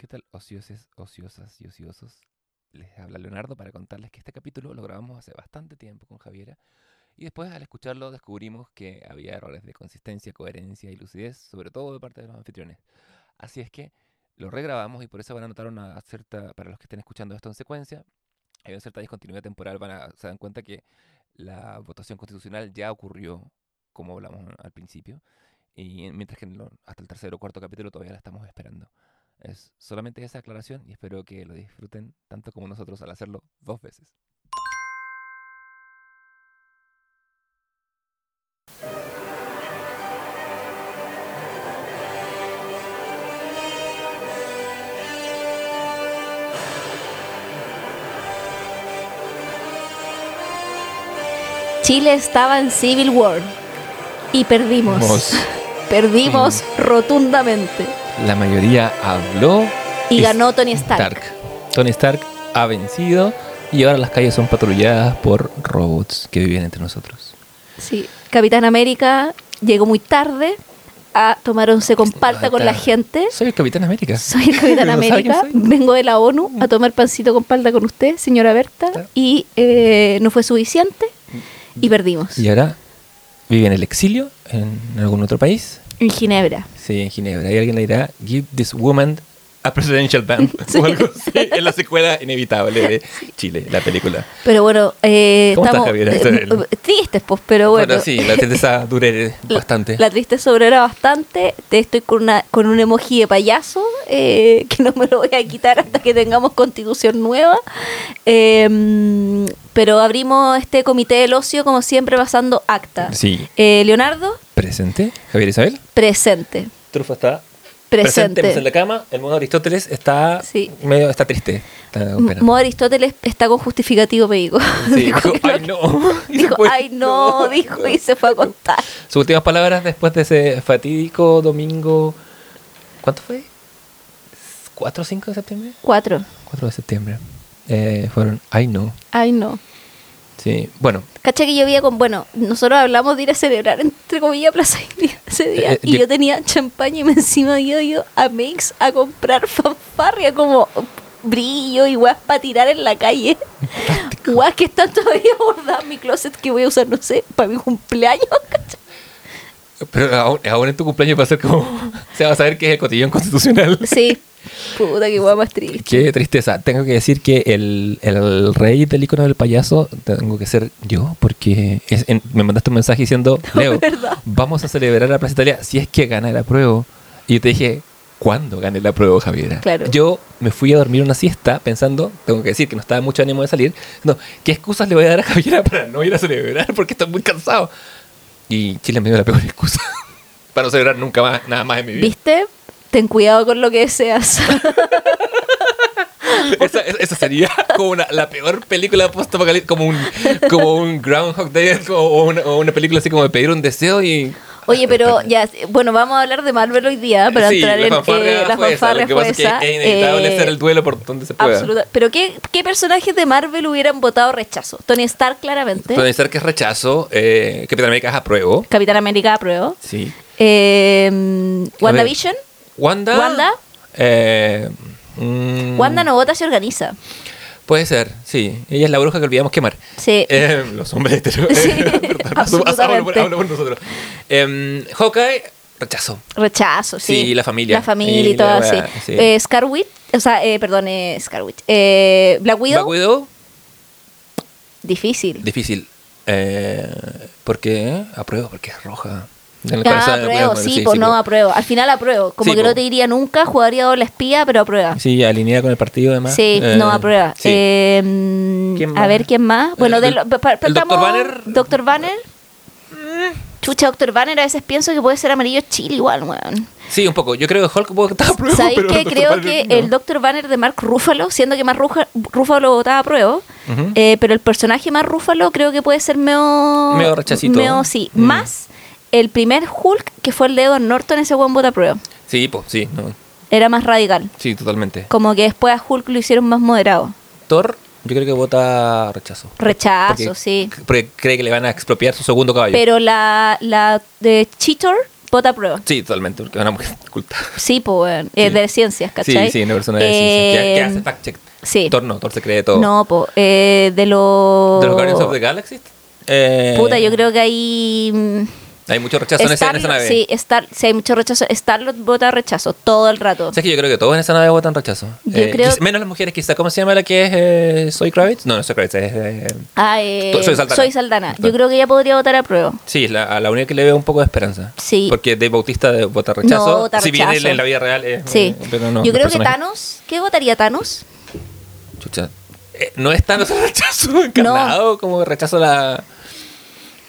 ¿Qué tal, ocioses, ociosas y ociosos? Les habla Leonardo para contarles que este capítulo lo grabamos hace bastante tiempo con Javiera y después al escucharlo descubrimos que había errores de consistencia, coherencia y lucidez, sobre todo de parte de los anfitriones. Así es que lo regrabamos y por eso van a notar una cierta, para los que estén escuchando esto en secuencia, hay una cierta discontinuidad temporal, van a, se dan cuenta que la votación constitucional ya ocurrió, como hablamos al principio, y mientras que hasta el tercer o cuarto capítulo todavía la estamos esperando. Es solamente esa aclaración y espero que lo disfruten tanto como nosotros al hacerlo dos veces. Chile estaba en Civil War y perdimos. Perdimos rotundamente. La mayoría habló Y ganó Tony Stark. Tony Stark ha vencido y ahora las calles son patrulladas por robots que viven entre nosotros. Sí. Capitán América llegó muy tarde a tomar once con palta con la gente. Soy el Capitán América. Soy el Capitán ¿No sabe quién América, vengo de la ONU a tomar pancito con palta con usted, señora Berta, Claro. y eh, no fue suficiente y perdimos. Y ahora vive en el exilio en algún otro país. En Ginebra. Sí, en Ginebra. Y alguien le dirá, give this woman a presidential band. O algo así. Es la secuela inevitable de Chile, la película. Pero bueno, eh, ¿Cómo estás, estamos Javiera? eh, Este es el- tristes, pues, pero bueno. Bueno, sí, la tristeza dure bastante. La tristeza obrera bastante. Te estoy con, una, con un emoji de payaso eh, que no me lo voy a quitar hasta que tengamos constitución nueva. Eh, pero abrimos este comité del ocio, como siempre, pasando acta. Sí. Eh, Leonardo, Presente. Javier Isabel. presente. Trufa está Presente. presente en la cama. El modo Aristóteles está Sí. medio está triste. Está M- operado. Mo Aristóteles está con justificativo médico. Sí, dijo, ay no- dijo, ay no, dijo y se fue a contar. Sus últimas palabras después de ese fatídico domingo. ¿Cuánto fue? ¿4 o 5 de septiembre? Cuatro. 4 de septiembre. Eh, fueron, ay no. Ay no. Sí, bueno, Cacha que yo había con, bueno, nosotros hablamos de ir a celebrar, entre comillas, Plaza India ese día. Eh, y yo- yo tenía champaña y me encima había ido a Mix a comprar fanfarria como brillo y weas para tirar en la calle. Weas que están todavía bordadas en mi closet que voy a usar, no sé, para mi cumpleaños. ¿cacha? pero aún, aún en tu cumpleaños va a ser como. Se va a saber que es el cotillón constitucional. Sí. Puta, qué wea más triste. Qué tristeza. Tengo que decir que el, el rey del icono del payaso tengo que ser yo, porque es- en- me mandaste un mensaje diciendo, Leo, verdad. vamos a celebrar la Plaza Italia si es que gana la prueba. Y yo te dije, ¿cuándo gane la prueba, Javiera? Claro. Yo me fui a dormir una siesta pensando, tengo que decir que no estaba mucho ánimo de salir, no, ¿qué excusas le voy a dar a Javiera para no ir a celebrar? Porque estoy muy cansado. Y Chile me dio la peor excusa para no celebrar nunca más, nada más en mi vida. ¿Viste? Ten cuidado con lo que deseas. Esa, esa- esa sería como una- la peor película post-apocalíptica, como un, como un Groundhog Day o, una, o una película así como de pedir un deseo y... Oye, pero ya, bueno, vamos a hablar de Marvel hoy día para Sí, entrar la en eh, la esa, fanfarria fue pasa es esa, que es inevitable eh, hacer el duelo por donde se pueda. Absoluta. Pero ¿qué, ¿qué personajes de Marvel hubieran votado rechazo? Tony Stark, claramente. Ser que es rechazo, eh, Capitán América es apruebo. Capitán América, apruebo. Sí. Eh, WandaVision. Wanda. Wanda. eh, mm, Wanda no vota, se organiza. Puede ser, sí. Ella es la bruja que olvidamos quemar. Sí. Eh, los hombres heteros. Sí, hablo por- hablo por nosotros. Em, Hawkeye, rechazo. Rechazo, sí. Sí, la familia. La familia Y y todo así. sí. Eh, Scarwit, o sea, eh, perdón, Scarwit. Eh, Black Widow, Black Widow, difícil. difícil. Eh, ¿Por qué? Apruebo, porque es roja. En de apruebo, sí, Widow, pues no po. apruebo. Al final apruebo. Como Sí, que po. no te diría nunca, jugaría doble espía, pero aprueba. Sí, alineada con el partido además. Sí, Eh, no aprueba. sí. Eh, mm, ¿Quién a ver quién más. Bueno, Eh, de lo- pa- pa- el Dr. partamos- Banner. Dr. Banner. Chucha, Doctor Banner a veces pienso que puede ser amarillo chile igual, weón. Sí, un poco. Yo creo que Hulk puede estar a prueba. ¿Sabéis que creo Banner que no. el Doctor Banner de Mark Ruffalo, siendo que Mark Ruffalo votaba a prueba, eh, pero el personaje más Ruffalo creo que puede ser medio... Medio rechacito. medio, sí. Mm. Más el primer Hulk, que fue el de Edward Norton, ese buen vota a prueba. Sí, pues sí, no. Era más radical. sí, totalmente. Como que después a Hulk lo hicieron más moderado. Thor, yo creo que vota rechazo. Rechazo, Porque- sí. Porque cree que le van a expropiar su segundo caballo. Pero la, la de Cheetor, vota prueba. Sí, totalmente, porque es una mujer culta. Sí, pues. Es de ciencias, ¿cachai? Sí, sí, una persona de ciencia. Que, que hace fact check. Sí. Thor no, Thor se cree todo. No, pues, eh, de los... ¿De los Guardians of the Galaxy? Eh, Puta, yo creo que hay... Hay mucho rechazo en, ese- en esa nave. Sí, Star, sí, hay mucho rechazo. Starlord vota rechazo todo el rato. ¿Sabes que yo creo que todos en esa nave votan rechazo? Yo Eh, creo- Menos las mujeres, quizá. ¿Cómo se llama la que es eh, Soy Kravitz? No, no Soy Kravitz, es... eh, Ah, eh, Soy Saldana. Soy Saldana. Yo creo que ella podría votar a prueba. sí, es la, a la única que le veo un poco de esperanza. Sí. Porque Dave Bautista de- vota rechazo. No, vota si bien rechazo. él en la vida real es... Sí. eh, pero no, Yo creo que Thanos. ¿Qué votaría Thanos? Chucha. Eh, no es Thanos el rechazo encarnado, como rechazo la...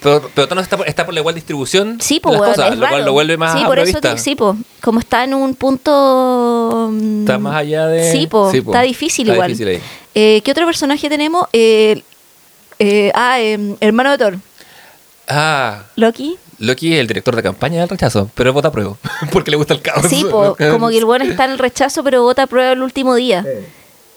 Pero, pero Thanos está por, está por la igual distribución Sí, de pues, las weón, cosas, es lo cual lo vuelve más Sí, por eso sí, pues. Como está en un punto. Está más allá de... Sí, pues. Sí, po. está difícil Está igual. difícil ahí. Eh, ¿Qué otro personaje tenemos? Eh, eh, ah, eh, hermano de Thor. Ah, Loki. Loki es el director de campaña del rechazo, pero vota a prueba, porque le gusta el caos. Sí, po, como que el bueno está en el rechazo, pero vota a prueba el último día.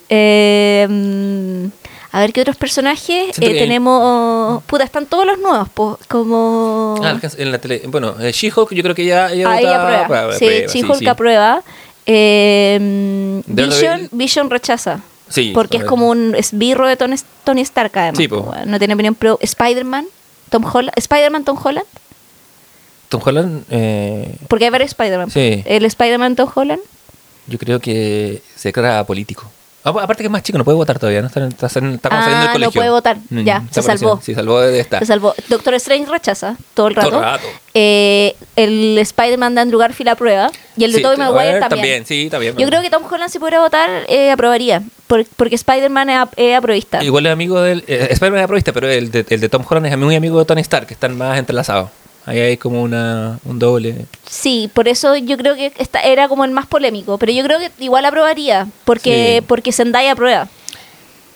Eh, a ver qué otros personajes. Eh, tenemos. Puta, están todos los nuevos, po, como. Ah, en la tele. Bueno, eh, She-Hulk yo creo que ya ella Ahí vota aprueba. prueba, sí, prueba, She-Hulk sí. aprueba. Eh. Vision, Vision rechaza. Sí, Porque es como un esbirro de Tony, Tony Stark, además. Sí, po. No tiene opinión pro. Spider-Man, Tom Holland. Spider-Man, Tom Holland. Tom Holland, eh, Porque hay varios Spider-Man. Sí. El Spider-Man, Tom Holland. yo creo que se declara político. Ah, aparte que es más chico, no puede votar todavía, ¿no? Está, está, está como saliendo Ah, del no colegio. puede votar. Mm, Ya, se salvó. Sí, salvó de esta. Se salvó. Doctor Strange rechaza todo el rato. Todo el rato. Eh, el Spider-Man de Andrew Garfield aprueba. Y el de Sí, Tobey Maguire también. Sí, también. Yo creo que Tom Holland si pudiera votar, eh, aprobaría. Por- porque Spider-Man es, ap- es aprobista. Igual es amigo del... Eh, Spider-Man es aprovista, pero el de, el de Tom Holland es muy amigo de Tony Stark, que están más entrelazados. Ahí hay como una, un doble... Sí, por eso yo creo que esta era como el más polémico. Pero yo creo que igual aprobaría. Porque, Sí. porque Zendaya aprueba.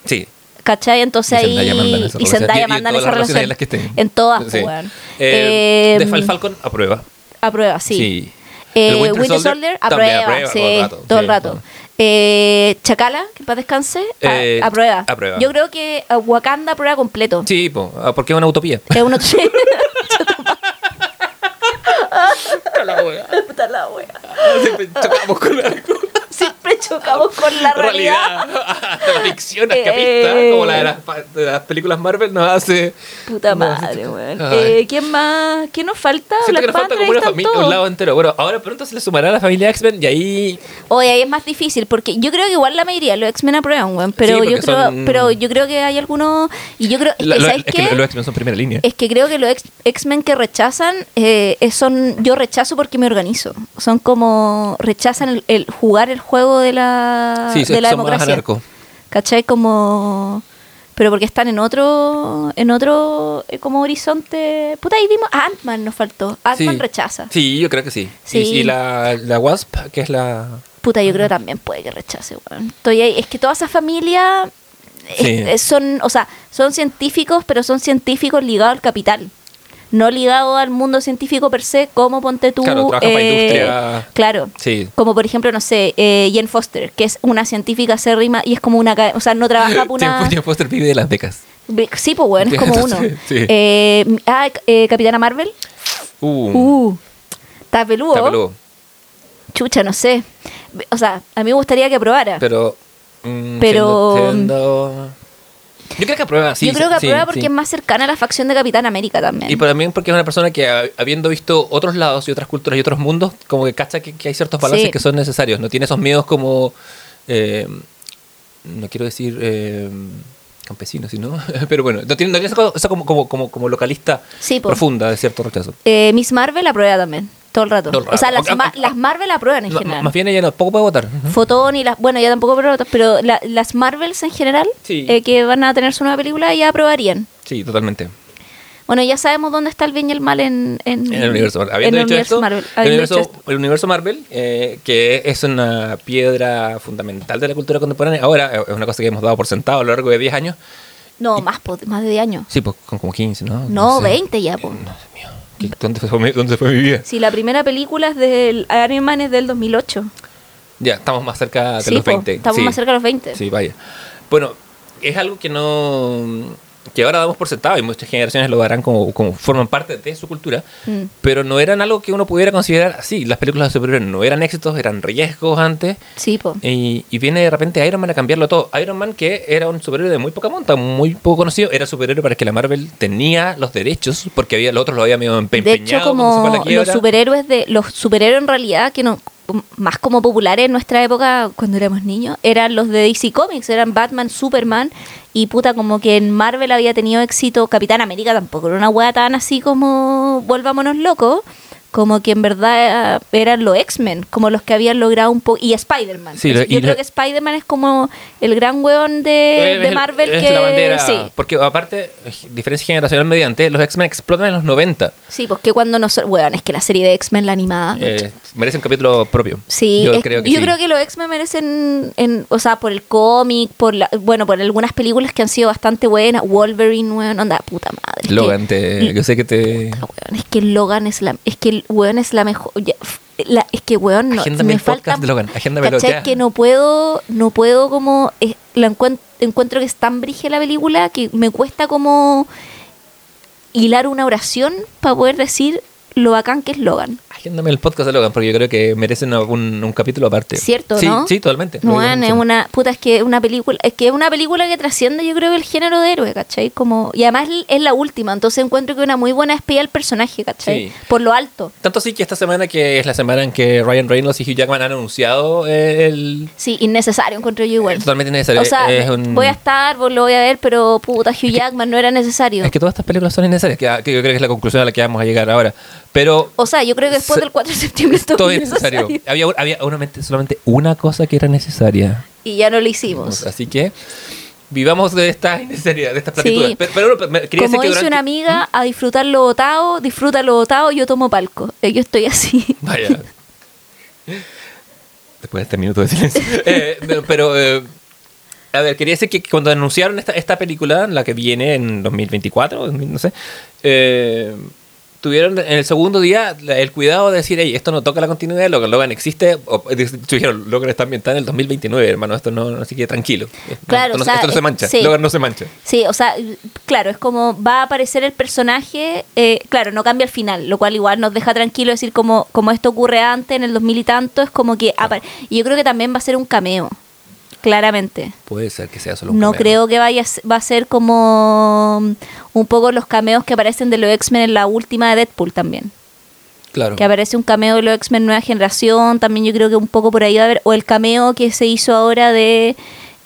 Sí, ¿Cachai? Entonces Y Zendaya ahí. y. Zendaya Y- y manda en todas esa relación. en las que estén. En todas, Sí. pues, weón. Eh, Eh, de Fal Falcon aprueba. Aprueba, sí. Sí. Eh, Winter, Winter Soldier, aprueba, aprueba sí, todo el rato, todo el sí, rato. todo. Eh, Chacala, que para descanse, Eh, aprueba. aprueba. Yo creo que uh, Wakanda aprueba completo. Sí, po, ah, porque es una utopía. Es uno Puta la wea. Puta la wea. Siempre chocamos con la Siempre chocamos con la realidad. realidad. la ficción Eh, escapista, como la de las, de las películas Marvel, nos hace. Puta nos madre, weón. Eh, ¿Quién más? ¿Quién nos falta? Siento que Black nos falta Panther, como ahí una familia, un lado entero. Bueno, ahora pronto se le sumará a la familia X-Men y ahí. Oye, ahí es más difícil porque yo creo que igual la mayoría de los X-Men aprueban, weón. Pero, porque yo creo, son- pero yo creo que hay algunos. Y yo creo. Es la- que, lo- ¿sabes es qué? que los X-Men son primera línea. Es que creo que los X-Men que rechazan eh, son. Yo rechazo porque me organizo. Son como. Rechazan el, el jugar el juego de la, Sí, de la son más democracia. anarcos. ¿Cachai? Como. Pero porque están en otro. En otro. eh, como horizonte. Puta, ahí vimos. ah, Ant-Man nos faltó. Ant-Man Sí. rechaza. Sí, yo creo que sí. Sí. Y, y la, la Wasp, que es la. Puta, yo creo que también puede que rechace. Estoy ahí. Es que toda esa familia. eh, eh, son. O sea, son científicos, pero son científicos ligados al capital. No ligados al mundo científico per se, como ponte tú. Claro, para eh, industria. Claro. Sí. Como por ejemplo, no sé, eh, Jane Foster, que es una científica acérrima y es como una. O sea, no trabaja por una. Jane Foster vive de las becas. Sí, pues bueno, es como uno. Sí. Eh, ah, eh, Capitana Marvel. Uh, Uh, está peludo. está peludo. Chucha, no sé. O sea, a mí me gustaría que aprobara. Pero. mm, Pero- siendo- siendo- Yo creo que aprueba, sí. Yo creo que sí, aprueba porque sí. es más cercana a la facción de Capitán América también. Y también porque es una persona que, ha- habiendo visto otros lados y otras culturas y otros mundos, como que cacha que, que hay ciertos balances Sí. que son necesarios. No tiene esos miedos como. eh, no quiero decir. eh, campesinos, sino. Pero bueno, no tiene, no tiene esa cosa- esa como, como, como, como localista profunda de cierto rechazo. Eh, Miss Marvel aprueba también, todo el rato. Todo el O sea, las, Ok, ma- las Marvel aprueban en No, general. más bien ella no, poco puede votar. Fotón y las. Bueno, ya tampoco aprueba, pero la- las Marvels en general, Sí. eh, que van a tener su nueva película, ya aprobarían. Sí, totalmente. Bueno, ya sabemos dónde está el bien y el mal en, en, En el universo en el dicho universo esto, Marvel. el, universo, dicho esto. el universo Marvel, eh, que es una piedra fundamental de la cultura contemporánea, ahora eh, es una cosa que hemos dado por sentado a lo largo de 10 años. No, más, po, más de 10 años. Sí, pues con como 15, ¿no? No, sé. 20 ya. Eh, no, Dios mío. ¿Qué- ¿Dónde fue, mi- ¿Dónde fue mi vida? Sí, la primera película es del Iron Man es del 2008. Ya, estamos más cerca de Sí, los po, 20. estamos sí. más cerca de los 20. Sí, vaya. Bueno, es algo que no... que ahora damos por sentado y muchas generaciones lo harán como, como forman parte de su cultura, Mm. pero no eran algo que uno pudiera considerar así. Las películas de superhéroes no eran éxitos, eran riesgos antes. Sí, po. Y, y viene de repente Iron Man a cambiarlo todo. Iron Man, que era un superhéroe de muy poca monta, muy poco conocido, era superhéroe para que la Marvel tenía los derechos, porque había los otros lo había medio empe- De empeñado. hecho, como los superhéroes de los superhéroes en realidad que no más como populares en nuestra época cuando éramos niños eran los de DC Comics, eran Batman, Superman y puta como que en Marvel había tenido éxito Capitán América tampoco era una wea tan así como volvámonos locos, como que en verdad eh, eran los X-Men, como los que habían logrado un poco y Spider-Man. Sí, Yo creo lo- que Spider-Man es como el gran weón de, Es de el- Marvel es que la bandera, sí. Porque aparte, diferencia generacional mediante, los X-Men explotan en los 90. Sí, pues que cuando nosotros, weón, es que la serie de X-Men la animada Eh, merece un capítulo propio. Sí, yo es- creo que yo sí. creo que los X-Men merecen, en, o sea, por el cómic, por la, bueno, por algunas películas que han sido bastante buenas. Wolverine, weón, onda, puta madre. Logan, te- yo sé que te... puta, weón, es que Logan es la, es que weón es la mejor. la- es que weón, no, Agéndame me falta. de Logan, ¿cachai? que no puedo, no puedo como, eh, la encuent- encuentro que es tan brige la película que me cuesta como hilar una oración para poder decir lo bacán que es Logan. Agéndame el podcast de Logan, porque yo creo que merecen un, un capítulo aparte. Cierto, sí, ¿no? Sí, totalmente. No, es una puta, es que es una película, es que es una película que trasciende, yo creo, el género de héroe, ¿cachai? Como, y además es la última, entonces encuentro que una muy buena espía al personaje, ¿cachai? Sí. Por lo alto. Tanto así que esta semana, que es la semana en que Ryan Reynolds y Hugh Jackman han anunciado eh, el... Sí, innecesario, encuentro yo igual. Totalmente necesario. O sea, es un- voy a estar, lo voy a ver, pero puta, Hugh Jackman no era necesario. Es que todas estas películas son innecesarias, que, que yo creo que es la conclusión a la que vamos a llegar ahora. Pero O sea, yo creo que después del 4 de septiembre todo, todo es necesario. Había, había solamente, solamente una cosa que era necesaria. Y ya no lo hicimos. Así que vivamos de esta innecesidad, de estas Sí. platitudes. Pero, pero quería Como decir que dice durante... una amiga, a disfrutar lo botado, disfruta lo botado, yo tomo palco. Eh, Yo estoy así. Vaya. Después de este minuto de silencio. Eh, pero, pero, eh, a ver, quería decir que cuando anunciaron esta, esta película, la que viene en 2024, no sé, eh, tuvieron en el segundo día el cuidado de decir, esto no toca la continuidad de Logan, Logan existe, o, eh, dijeron, Logan está ambientada en el 2029, hermano, esto no, así que tranquilo. No, Claro, esto, no, o sea, esto no se es- mancha, sí. Logan no se mancha. Sí, o sea, claro, es como va a aparecer el personaje, eh, claro, no cambia al final, lo cual igual nos deja tranquilo decir como, como esto ocurre antes, en el 2000 y tanto, es como que... apa- Y yo creo que también va a ser un cameo, claramente. Puede ser que sea solo un No cameo. creo que vaya va a ser como mm, un poco los cameos que aparecen de los X-Men en la última de Deadpool también. Claro. Que aparece un cameo de los X-Men Nueva Generación, también yo creo que un poco por ahí va a haber, o el cameo que se hizo ahora de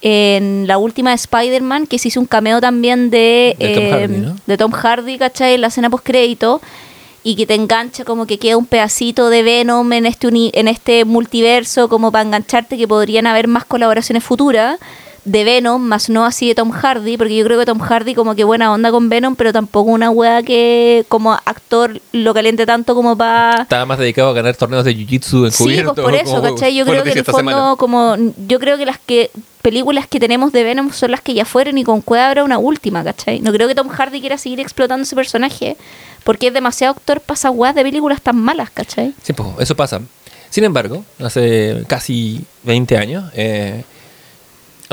en la última de Spider-Man, que se hizo un cameo también de, De Tom eh, Hardy, ¿no? de Tom Hardy, ¿cachai? En la escena post-crédito, y que te engancha como que queda un pedacito de Venom en este, en este multiverso, como para engancharte que podrían haber más colaboraciones futuras de Venom, más no así de Tom Hardy, porque yo creo que Tom Hardy como que buena onda con Venom, pero tampoco una wea que como actor lo caliente tanto como para... Estaba más dedicado a ganar torneos de jiu-jitsu Sí, encubierto. pues por eso, como ¿cachai? Yo creo que en el fondo, semana. como yo creo que las que películas que tenemos de Venom son las que ya fueron y con Cueva habrá una última, ¿cachai? No creo que Tom Hardy quiera seguir explotando ese personaje porque es demasiado actor para weas de películas tan malas, ¿cachai? Sí, pues, eso pasa. Sin embargo, hace casi 20 años, eh,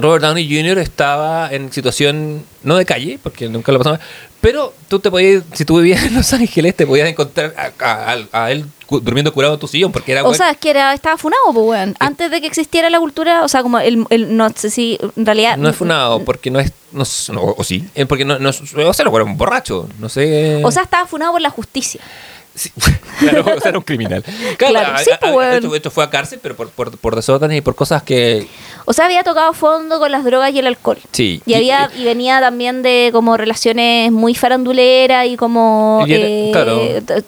Robert Downey Jr. estaba en situación, no de calle, porque nunca lo pasaba, pero tú te podías, si tú vivías en Los Ángeles, te podías encontrar a, a- a- a él durmiendo curado en tu sillón, porque era O sea, es que era, estaba funado, pues, weón. Antes de que existiera la cultura, o sea, como el, el- no sé si en realidad... no es funado, porque no es, no, no, o sí, eh, porque no, no o sea, no, era un borracho, no sé. O sea, estaba funado por la justicia. Sí, claro, o sea, era un criminal. Claro, Claro, a- sí, a- pues, a- esto, esto fue a cárcel, pero por, por, por desórdenes y por cosas que... O sea, había tocado fondo con las drogas y el alcohol. Sí. Y, había, y venía también de como relaciones muy faranduleras y como... Y era- eh, claro.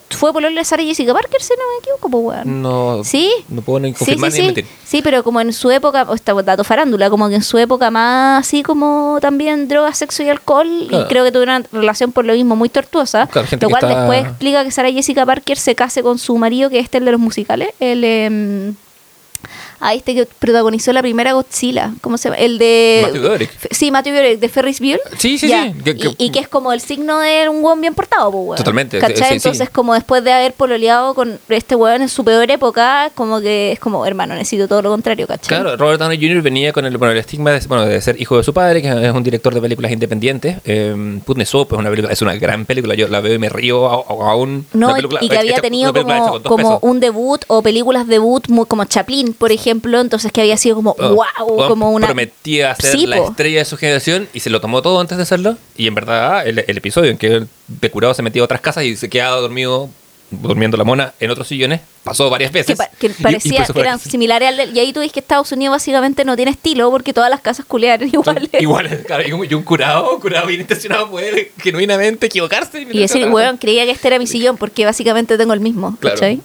Fue por de Sarah Jessica Parker, si no me equivoco, pues, weón. No, ¿Sí? no puedo ni Sí, sí, confirmar ni sí. mentir. Sí, pero como en su época, o esta dato farándula, como que en su época más así como también drogas, sexo y alcohol, Claro. y creo que tuvo una relación por lo mismo muy tortuosa, lo cual está- después explica que Sarah Jessica Parker se case con su marido, que es este el de los musicales, el... em, Ah, este que protagonizó la primera Godzilla. ¿Cómo se llama? El de. Matthew Broderick. Sí, Matthew Broderick, de Ferris Bueller. Sí, sí, sí. Que- que- Y, y que es como el signo de un weón bien portado, pues, weón. Totalmente, ¿Cachai? sí, sí. Entonces, como después de haber pololeado con este weón en su peor época, como que es como, hermano, necesito todo lo contrario, ¿cachai? Claro, Robert Downey Jr. venía con el, bueno, el estigma de, bueno, de ser hijo de su padre, que es un director de películas independientes. Eh, es una película, es una gran película. Yo la veo y me río a- a- aún. No, película- y que había hecha- tenido como, como un debut o películas debut muy como Chaplin, por ejemplo, entonces que había sido como Oh, wow, Juan como una prometía ser Sí, la po. estrella de su generación y se lo tomó todo antes de hacerlo. Y en verdad, el, el episodio en que el de curado se metía a otras casas y se quedaba dormido, durmiendo la mona en otros sillones, pasó varias veces. que, pa- que Y- eran similares al y ahí tú ves que Estados Unidos básicamente no tiene estilo porque todas las casas Son iguales. iguales, claro, y un, y un curado, un curado bien intencionado puede genuinamente equivocarse. Y decir, weón, creía que este era mi sillón porque básicamente tengo el mismo, Claro. ¿cachai?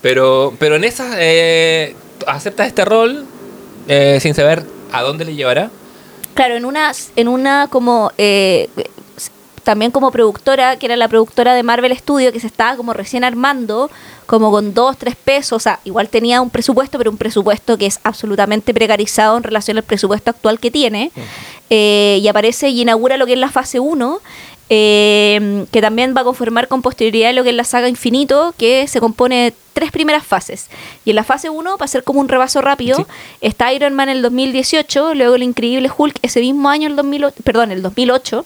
Pero, pero en esa eh, aceptas este rol eh, sin saber a dónde le llevará. Claro, en una, en una como eh, también como productora, que era la productora de Marvel Studio, que se estaba como recién armando, como con dos, tres pesos, o sea, igual tenía un presupuesto, pero un presupuesto que es absolutamente precarizado en relación al presupuesto actual que tiene, Eh, y aparece y inaugura lo que es la fase 1, eh, que también va a conformar con posterioridad lo que es la saga Infinito, que se compone de tres primeras fases. Y en la fase 1, para hacer como un repaso rápido, Sí. está Iron Man en el 2018, luego el Increíble Hulk ese mismo año, el 2008, perdón, el 2008.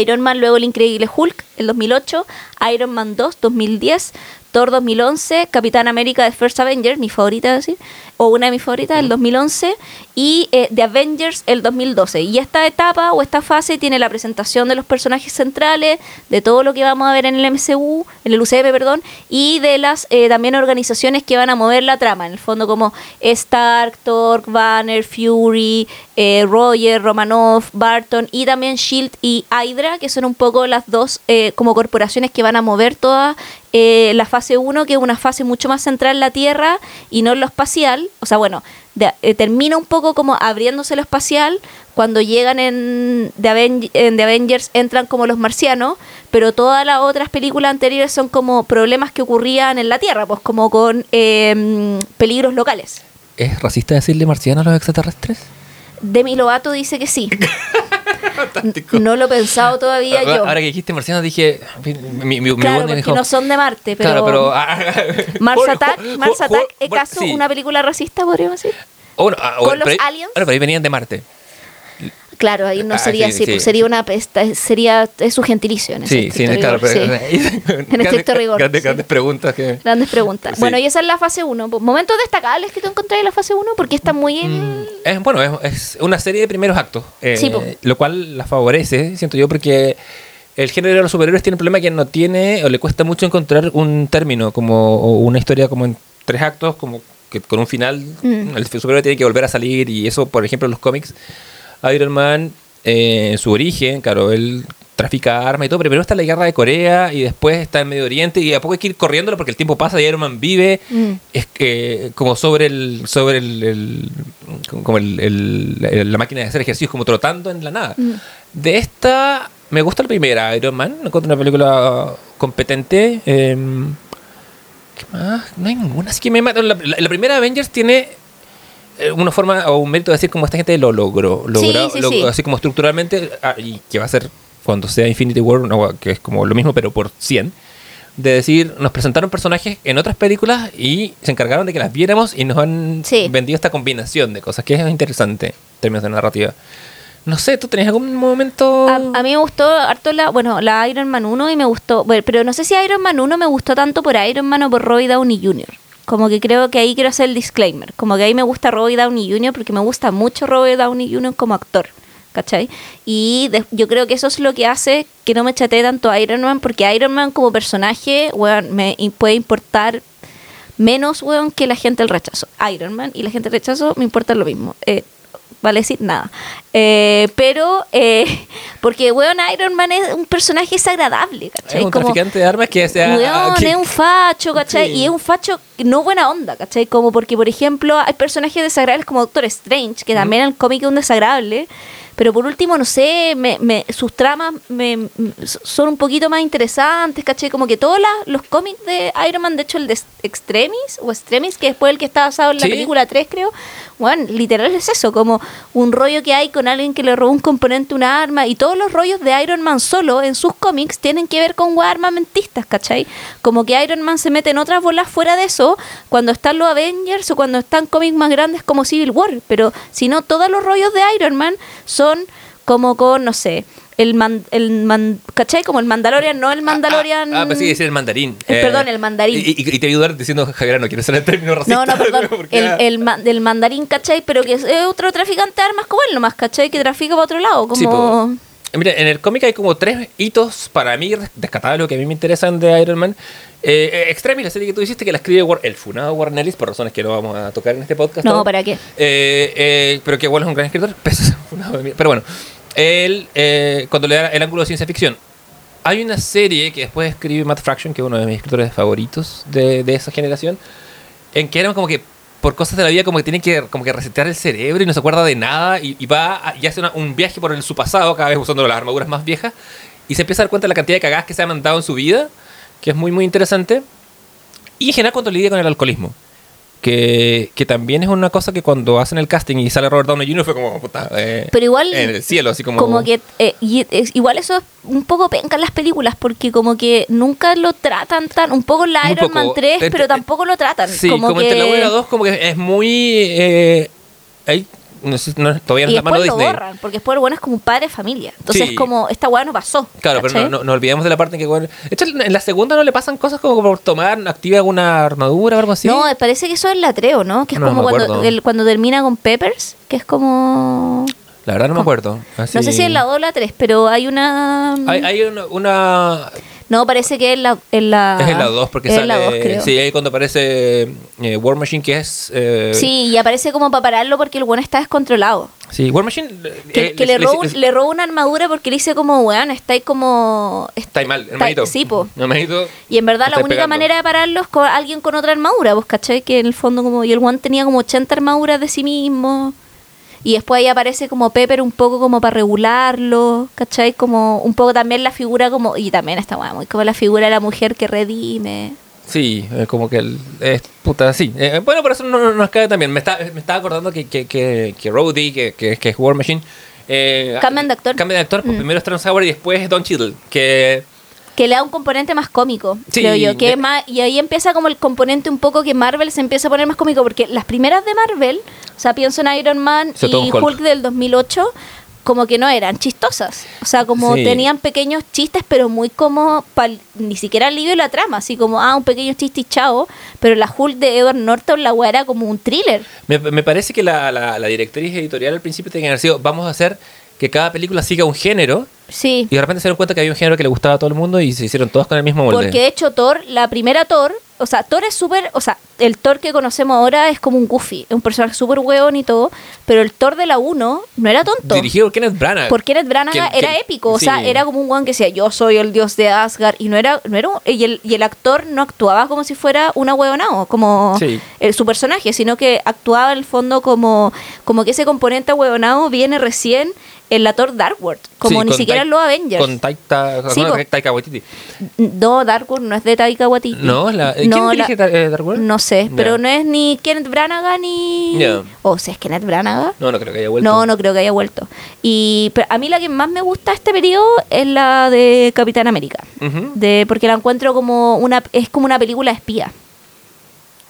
Iron Man, luego el Increíble Hulk, el 2008, Iron Man 2, 2010, Thor 2011, Capitán América de First Avenger, mi favorita, ¿sí? o una de mis favoritas, el 2011, y eh, The Avengers el 2012. Y esta etapa o esta fase tiene la presentación de los personajes centrales, de todo lo que vamos a ver en el MCU, en el UCM, perdón, y de las eh, también organizaciones que van a mover la trama, en el fondo como Stark, Thor, Banner, Fury, eh, Roger, Romanoff, Barton y también Shield y Hydra, que son un poco las dos eh, como corporaciones que van a mover toda eh, la fase 1, que es una fase mucho más central en la Tierra y no en lo espacial. O sea, bueno, de- eh, termina un poco como abriéndose lo espacial. Cuando llegan en The, Aven- en The Avengers entran como los marcianos, pero todas las otras películas anteriores son como problemas que ocurrían en la Tierra, pues como con eh, peligros locales. ¿Es racista decirle marciano a los extraterrestres? Demi Lovato dice que sí. Fantástico. No lo he pensado todavía Ahora, yo. ahora que dijiste marciano dije... Mi, mi, mi claro, porque dijo, no son de Marte, pero... Claro, pero... ah, Mars Attack, Mars Attack, ¿es caso sí. una película racista, podríamos decir? O bueno, ah, con los pero aliens? Bueno, pero ahí venían de Marte. Claro, ahí no Ah, sería sí, así, sí. pues sería una pesta, sería es su gentilicio en ese Sí, sí, claro. sí. en estricto rigor, Grandes, grandes preguntas que... Grandes preguntas. Bueno, y esa es la fase 1. Momentos destacables que tú encontrás en la fase 1 porque está muy en... Mm, Es, bueno, es, es una serie de primeros actos, eh, po. lo cual la favorece, siento yo, porque el género de los superhéroes tiene un problema que no tiene o le cuesta mucho encontrar un término, como o una historia como en tres actos, como que con un final, Mm. el superhéroe tiene que volver a salir y eso, por ejemplo, en los cómics, Iron Man, eh, en su origen, claro, él trafica armas y todo, pero primero está la guerra de Corea y después está en Medio Oriente y a poco hay que ir corriéndolo porque el tiempo pasa y Iron Man vive Mm. es que como sobre el sobre el, el- como el, la máquina de hacer ejercicios como trotando en la nada Mm. de esta me gusta la primera Iron Man encuentro una película competente em, ¿qué más? no hay ninguna así que me la, la- la primera Avengers tiene una forma o un mérito de decir como esta gente lo logró, logró sí, lo- sí. así como estructuralmente ah, y que va a ser cuando sea Infinity War no, que es como lo mismo pero por 100 de decir, nos presentaron personajes en otras películas y se encargaron de que las viéramos y nos han vendido esta combinación de cosas, que es interesante en términos de narrativa. No sé, ¿tú tenías algún momento...? A, a mí me gustó harto la, bueno, la Iron Man 1 y me gustó, bueno, pero no sé si Iron Man 1 me gustó tanto por Iron Man o por Robbie Downey Jr. Como que creo que ahí quiero hacer el disclaimer. Como que ahí me gusta Robbie Downey Jr. porque me gusta mucho Robbie Downey Jr. como actor. ¿Cachai? Y de- yo creo que eso es lo que hace que no me chatee tanto a Iron Man, porque Iron Man como personaje, weón, me puede importar menos, weón, que la gente del rechazo. Iron Man y la gente del rechazo me importa lo mismo. Eh, vale decir nada. Eh, pero, eh, porque, weón, Iron Man es un personaje desagradable, ¿cachai? es un Como- traficante de armas que sea... Weón, que- es un facho, ¿cachai? Sí. Y es un facho no buena onda, ¿cachai? Como porque, por ejemplo, hay personajes desagradables como Doctor Strange, que también en el cómic es un desagradable, pero por último, no sé, me, me- sus tramas me, son un poquito más interesantes, ¿cachai? Como que todos la- los cómics de Iron Man, de hecho el de Extremis o Extremis, que después el que está basado en la Sí. película 3, creo, bueno, literal es eso, como un rollo que hay con alguien que le robó un componente, una arma, y todos los rollos de Iron Man solo en sus cómics tienen que ver con armamentistas, ¿cachai? Como que Iron Man se mete en otras bolas fuera de eso cuando están los Avengers o cuando están cómics más grandes como Civil War, pero si no, todos los rollos de Iron Man son como con, no sé, el, man, el man- ¿cachai? Como el Mandalorian, no el Mandalorian... Ah, ah, pensé que decía el mandarín. Eh, perdón, el mandarín. Y, y- y te voy a ayudar diciendo, Javier, no quiero usar el término racista. No, no, perdón. porque El, el, del mandarín, ¿cachai? Pero que es, es otro traficante de armas como él nomás, ¿cachai? Que trafica para otro lado. Como... Sí. Mira, en el cómic hay como tres hitos para mí rescatables que a mí me interesan de Iron Man. Eh, eh, Extremis, la serie que tú hiciste, que la escribe War- el funado Warren Ellis, por razones que no vamos a tocar en este podcast. No. ¿para qué? Eh, eh, pero que igual es un gran escritor. Pero bueno, él, cuando le da el ángulo de ciencia ficción, hay una serie que después escribe Matt Fraction, que es uno de mis escritores favoritos de, de esa generación, en que eran como que por cosas de la vida como que tiene que como que resetear el cerebro y no se acuerda de nada y, va y hace un viaje por su pasado, cada vez usando las armaduras más viejas, y se empieza a dar cuenta de la cantidad de cagadas que se ha mandado en su vida, que es muy muy interesante, y en general cuando lidia con el alcoholismo. Que, que también es una cosa que cuando hacen el casting y sale Robert Downey Jr. fue como, puta, eh, Pero igual... en el cielo, así como... como que eh, y es- igual eso es un poco penca en las películas porque como que nunca lo tratan tan un poco en la Iron Man poco. 3 Eh, pero tampoco lo tratan Sí, como, como, que entre la 1 y la 2 como que es muy... Eh, ahí, no sé, no, todavía no y es la mano después lo Disney. borran porque después el bueno es como un padre de familia entonces Sí. es como esta weá no pasó Claro, pero ¿cachai? no, no, no olvidemos de la parte en que... bueno, de hecho, en la segunda no le pasan cosas como por tomar, activa alguna armadura o algo así. No, eh, parece que eso es la Treo, ¿no? Que es No, como me cuando, acuerdo. el- cuando termina con Peppers, que es como... la verdad no me acuerdo. No sé si es la 2 o la 3, pero hay una... Hay, hay una, una- No, parece que es la... En la Es en la 2 porque es sale... la 2, creo. Sí, ahí cuando aparece eh, War Machine que es... eh, Sí, y aparece como para pararlo porque el bueno está descontrolado. sí, War Machine... Que, eh, que les- le, roba, un- le roba una armadura porque le dice como, weón, está ahí como... Está ahí mal, hermanito. sí, po. Hermanito. Y en verdad la Estáis única pegando. manera de pararlo es con alguien con otra armadura, pues, ¿cachai? Que en el fondo como... Y el one tenía como 80 armaduras de sí mismo. Y después ahí aparece como Pepper un poco como para regularlo, ¿cachai? Como un poco también la figura como... Y también está bueno, muy como la figura de la mujer que redime. Sí, como que el, es puta, sí. Eh, bueno, por eso no, no nos cae también. Me, está, me estaba acordando que, que, que, que Rhodey, que, que, que es War Machine... Eh, Cambian de actor. Cambian de actor, pues Mm. primero es Trans Howard y después es Don Cheadle, que... Que le da un componente más cómico, Sí, creo yo. Que de- es más, y ahí empieza como el componente un poco que Marvel se empieza a poner más cómico. Porque las primeras de Marvel, o sea, pienso en Iron Man y Hulk. Hulk. del 2008, como que no eran chistosas. O sea, como Sí. tenían pequeños chistes, pero muy como pal- ni siquiera alivio de la trama. Así como, ah, un pequeño chiste y chao. Pero la Hulk de Edward Norton, la weá era como un thriller. Me, me parece que la, la, la directriz editorial al principio tenía que haber sido, vamos a hacer que cada película siga un género Sí. y de repente se dieron cuenta que había un género que le gustaba a todo el mundo y se hicieron todos con el mismo molde. Porque de hecho Thor, la primera Thor, o sea, Thor es súper, o sea, el Thor que conocemos ahora es como un goofy, es un personaje súper hueón y todo, pero el Thor de la 1 no era tonto. Dirigido por Kenneth Branagh. Por Kenneth Branagh era épico, o sea, sí. era como un guan que decía, yo soy el dios de Asgard, y no era, no era y, el, y el actor no actuaba como si fuera una huevonao, como Sí. el, su personaje, sino que actuaba en el fondo como, como que ese componente huevonao viene recién en la Thor Dark World, como Sí, ni siquiera En los Avengers. Con Taika, Sí, no, po. Taika Waititi. No, Dark World no es de Taika Waititi. No, la, ¿quién No, la- dirige Dar- eh, Dark World? No sé, Ya. pero no es ni Kenneth Branagh ni... Ya. O sea, es Kenneth Branagh. No, no creo que haya vuelto. No, no creo que haya vuelto. Y pero a mí la que más me gusta este periodo es la de Capitán América. Ujú. De, porque la encuentro como una... Es como una película de espía.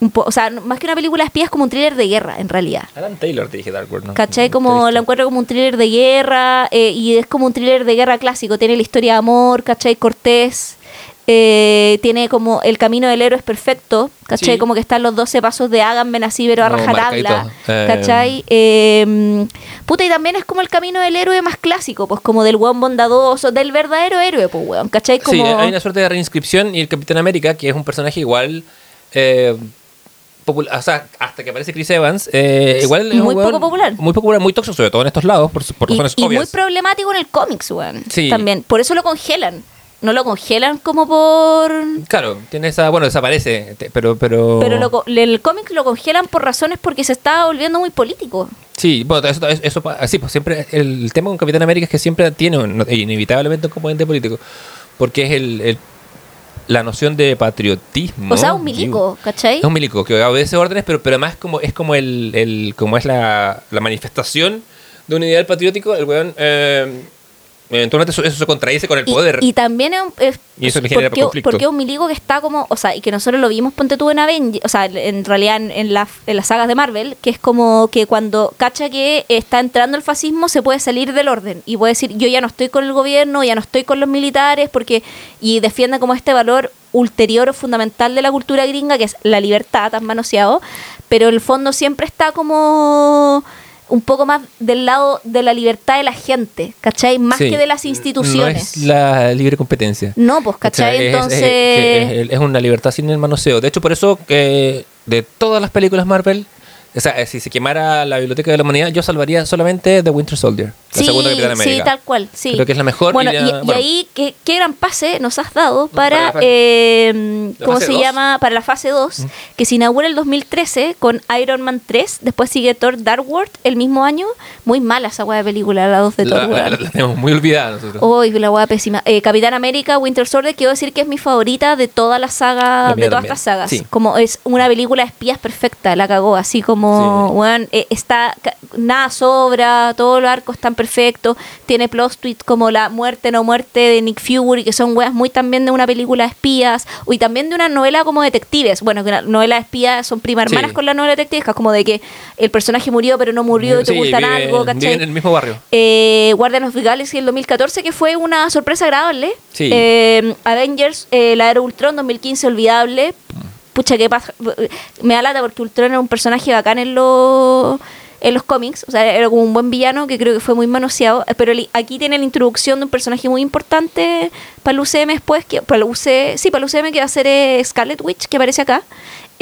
Un po- o sea, más que una película de espía es como un thriller de guerra, en realidad. Alan Taylor dirige Dark World, ¿no? ¿Cachai? Como visto. encuentro como un thriller de guerra eh, y es como un thriller de guerra clásico. Tiene la historia de amor, ¿cachai? Cortés. eh, tiene como el camino del héroe es perfecto, ¿cachai? Sí. Como que están los 12 pasos de háganme así, pero a No, rajatabla. Eh. ¿cachai? Eh, puta, y también es como el camino del héroe más clásico, pues como del weón bondadoso, del verdadero héroe, pues weón, ¿cachai? Como... Sí, hay una suerte de reinscripción y el Capitán América, que es un personaje igual... Eh, popul- o sea, hasta que aparece Chris Evans, eh, igual es un Muy weón poco popular. Muy popular, muy tóxico, sobre todo en estos lados, por, y, razones y muy problemático en el cómics, weón. Sí. También. Por eso lo congelan. no lo congelan como por... Claro, tiene esa, bueno, desaparece, pero, pero... Pero lo el cómic lo congelan por razones porque se está volviendo muy político. Sí, bueno, eso, eso, eso sí, pues siempre, el, tema con Capitán América es que siempre tiene un- inevitablemente un componente político, porque es el, el- la noción de patriotismo. O sea, un milico, ¿cachai? Es un milico que obedece órdenes, pero, pero además como, es como el, el como es la, la manifestación de un ideal patriótico, el weón eh, eventualmente eso, eso se contradice con el Y- poder. Y, también es, un- es- Y eso le genera porque, conflicto. porque un milico que está como, o sea, y que nosotros lo vimos, ponte tú en Avengers, o sea, en realidad en, en, la- en las sagas de Marvel, que es como que cuando cacha que está entrando el fascismo se puede salir del orden y puede decir, yo ya no estoy con el gobierno, ya no estoy con los militares, porque y defiende como este valor ulterior o fundamental de la cultura gringa, que es la libertad, tan manoseado, pero el fondo siempre está como un poco más del lado de la libertad de la gente, ¿cachai? Más Sí, que de las No instituciones. es la libre competencia. No, pues, ¿cachai? Es- es- Entonces, Es, es- es una libertad sin el manoseo. De hecho, por eso que de todas las películas Marvel, o sea, eh, si se quemara la biblioteca de la humanidad, yo salvaría solamente The Winter Soldier, la sí, segunda Capitán América. sí, tal cual, sí. Creo que es la mejor. Bueno, y, y, la- y bueno, ahí, ¿qué, qué gran pase nos has dado para, Para eh, ¿La ¿cómo se dos? llama? Para la fase 2, que se inaugura el 2013 con Iron Man 3, después sigue Thor Dark World el mismo año. Muy mala esa hueá de película, la 2 de la, Thor. la- la- la tenemos muy olvidada nosotros. Uy, la hueá pésima. Eh, Capitán América, Winter Soldier, quiero decir que es mi favorita de toda la saga, de todas estas sagas. sí. Como es una película de espías perfecta, la cagó. Así como, Sí. weón, eh, está, nada sobra, todos los arcos están perfectos. Tiene plot tweets como la muerte, no muerte de Nick Fury, que son weas muy también de una película de espías. Y también de una novela como detectives. Bueno, que la novela de espías son prima hermanas Sí. con la novela detectives, que es como de que el personaje murió, pero no murió y te Sí, vive- algo, vive ¿cachai? en el mismo barrio. eh, Guardian of the Galaxy el 2014, que fue una sorpresa agradable. Sí. Eh, Avengers, eh, la era Ultron 2015, olvidable. Pucha, que pasa. Me da lata porque Ultron era un personaje bacán en los en los cómics, o sea, era como un buen villano que creo que fue muy manoseado, eh, pero aquí tiene la introducción de un personaje muy importante para el UCM después, que, para el sí, para el UCM que va a ser eh, Scarlet Witch, que aparece acá,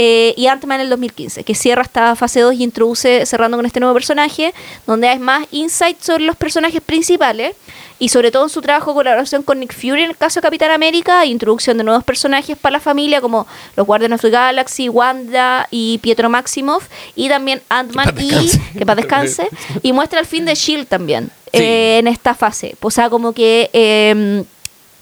eh, y Ant-Man en el 2015, que cierra esta fase 2 y introduce, cerrando con este nuevo personaje, donde hay más insight sobre los personajes principales y sobre todo en su trabajo colaboración con Nick Fury en el caso de Capitán América, e introducción de nuevos personajes para la familia como los Guardians of the Galaxy, Wanda y Pietro Maximoff, y también Ant-Man y que para descanse, y muestra el fin de Shield también Sí. eh, en esta fase. O sea, como que eh,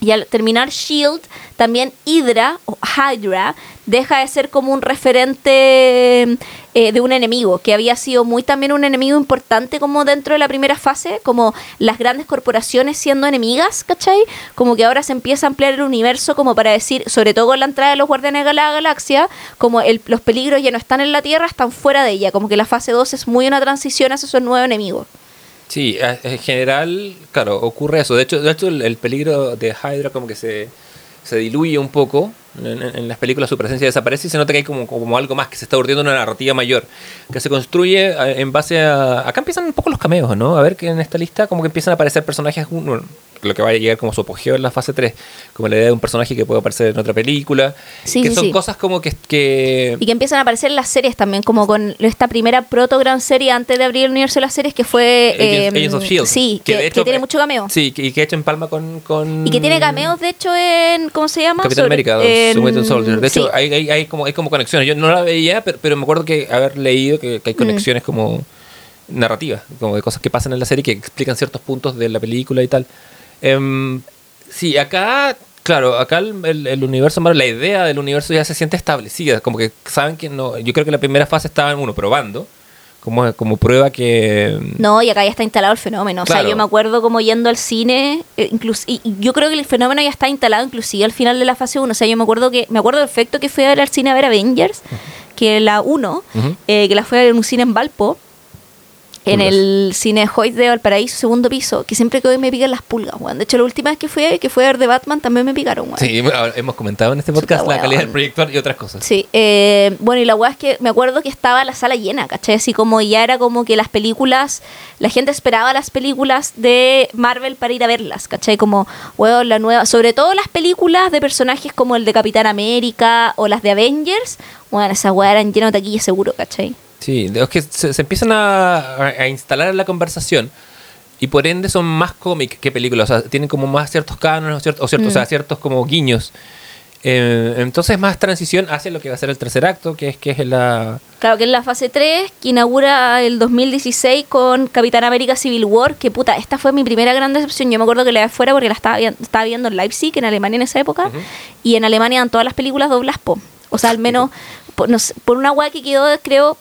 y al terminar Shield, también Hydra o Hydra deja de ser como un referente eh, de un enemigo, que había sido muy también un enemigo importante como dentro de la primera fase, como las grandes corporaciones siendo enemigas, ¿cachai? Como que ahora se empieza a ampliar el universo como para decir, sobre todo con la entrada de los Guardianes de la Galaxia, como el- los peligros ya no están en la Tierra, están fuera de ella, como que la fase 2 es muy una transición hacia esos nuevos enemigos. Sí, en general, claro, ocurre eso. De hecho, de hecho el, el peligro de Hydra como que se, se diluye un poco. En, en- en las películas su presencia desaparece y se nota que hay como, como algo más, que se está urdiendo una narrativa mayor, que se construye eh, en base a... Acá empiezan un poco los cameos, ¿no? A ver que en esta lista como que empiezan a aparecer personajes, bueno, lo que va a llegar como su apogeo en la fase 3, como la idea de un personaje que puede aparecer en otra película, Sí, que sí, son sí. cosas como que... que Y que empiezan a aparecer las series también, como con esta primera proto gran serie antes de abrir el universo de las series, que fue... Agents, eh, Agents of S.H.I.E.L.D., Sí, que que, de que hecho- tiene mucho cameo. Sí, y que ha hecho en palma con, con... Y que tiene cameos, de hecho, en... ¿Cómo se llama? Capitán América 2, en- Winter Soldier. De hecho, sí. hay, hay, hay como, hay como conexiones. Yo no la veía, pero, pero me acuerdo que haber leído que, que hay Mm. conexiones como narrativas, como de cosas que pasan en la serie que explican ciertos puntos de la película y tal. Em, sí, acá, claro, acá el, el- el universo la idea del universo ya se siente establecida. Como que saben que no. Yo creo que la primera fase estaba en uno probando, como, como prueba que. No, y acá ya está instalado el fenómeno. O sea, yo me acuerdo como yendo al cine, eh, inclus- y yo creo que el fenómeno ya está instalado inclusive al final de la fase 1. O sea, yo me acuerdo que me acuerdo perfecto que fui a ver al cine a ver Avengers, que la 1, Ujú. eh, que la fui a ver en un cine en Valpo, en Pulgas. el cine Hoyt de Valparaíso, segundo piso, que siempre que voy me pican las pulgas, weón. De hecho, la última vez que fui, que fue a ver de Batman, también me picaron, weón. Sí, hemos comentado en este podcast Chuta, la calidad del proyector y otras cosas. Sí, eh, bueno, y la weá es que me acuerdo que estaba la sala llena, ¿cachai? Así como ya era como que las películas, la gente esperaba las películas de Marvel para ir a verlas, ¿cachai? Como, weón, la nueva, sobre todo las películas de personajes como el de Capitán América o las de Avengers, bueno, esas weas eran llenas de taquilla seguro, ¿cachai? Sí, es que se, se empiezan a, a- instalar en la conversación y por ende son más cómic que películas. O sea, tienen como más ciertos cánones o ciertos, o, ciertos, o sea, Mm. ciertos como guiños. Eh, entonces más transición hacia lo que va a ser el tercer acto, que es que es la... Claro, que es la fase 3, que inaugura el 2016 con Capitán América Civil War, que puta, esta fue mi primera gran decepción. Yo me acuerdo que la de fuera porque la estaba, vi- estaba viendo en Leipzig, en Alemania en esa época, y en Alemania eran todas las películas doblas po. O sea, al menos por, no sé, por una weá que quedó, creo,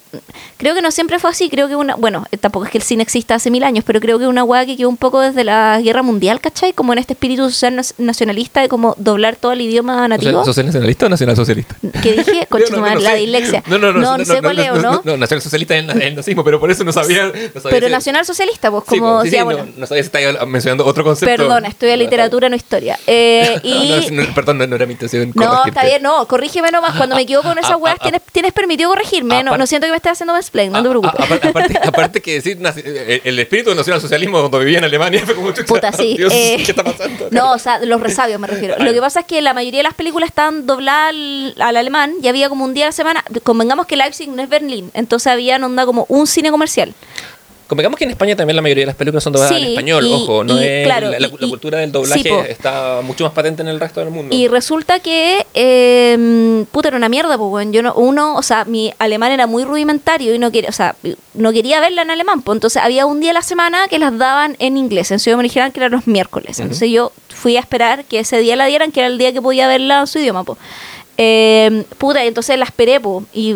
creo que no siempre fue así, creo que una, bueno, eh, tampoco es que el cine exista hace mil años, pero creo que una weá que quedó un poco desde la guerra mundial, ¿cachai? Como en este espíritu social nacionalista de como doblar todo el idioma nativo. ¿Social nacionalista o nacional socialista? que dije, concha tu madre, la sé. dislexia. No, no, no, no, sé cuál es, ¿o no? No, nacional socialista es el, el nazismo, pero por eso no sabía. no sabía Pero si- nacional socialista, pues como sí, sí, no, bueno. no sabía si estaba mencionando otro concepto. Perdón, estudio literatura, no historia. Eh, y No, no, perdón, no, no era mi intención. no, está bien, no, corrígeme nomás. Cuando me equivoco con esas Ah, weas, ah, tienes, tienes permitido corregirme. No, no siento que me estés haciendo mansplain, no te Ah, preocupes. ah, aparte, aparte, que decir el, el espíritu del nacionalsocialismo cuando vivía en Alemania fue como Puta, sí. Dios, eh, ¿qué está pasando? No, o sea, los resabios me refiero. Lo que pasa es que la mayoría de las películas están dobladas al, al alemán y había como un día a la semana. Convengamos que Leipzig no es Berlín, entonces había onda como un cine comercial. Convengamos que en España también la mayoría de las películas son dobladas Sí, en español, y- ojo, no y, es claro, la, la- y- la y- cultura del doblaje está mucho más patente en el resto del mundo. Y resulta que, eh, puta, era una mierda, pues, weón. Yo no, uno, o sea, mi alemán era muy rudimentario y no quería, o sea, no quería verla en alemán, pues. Entonces había un día a la semana que las daban en inglés, en su idioma original, que eran los miércoles. Entonces yo fui a esperar que ese día la dieran, que era el día que podía verla en su idioma, pues. Eh, puta, y entonces la esperé, po, y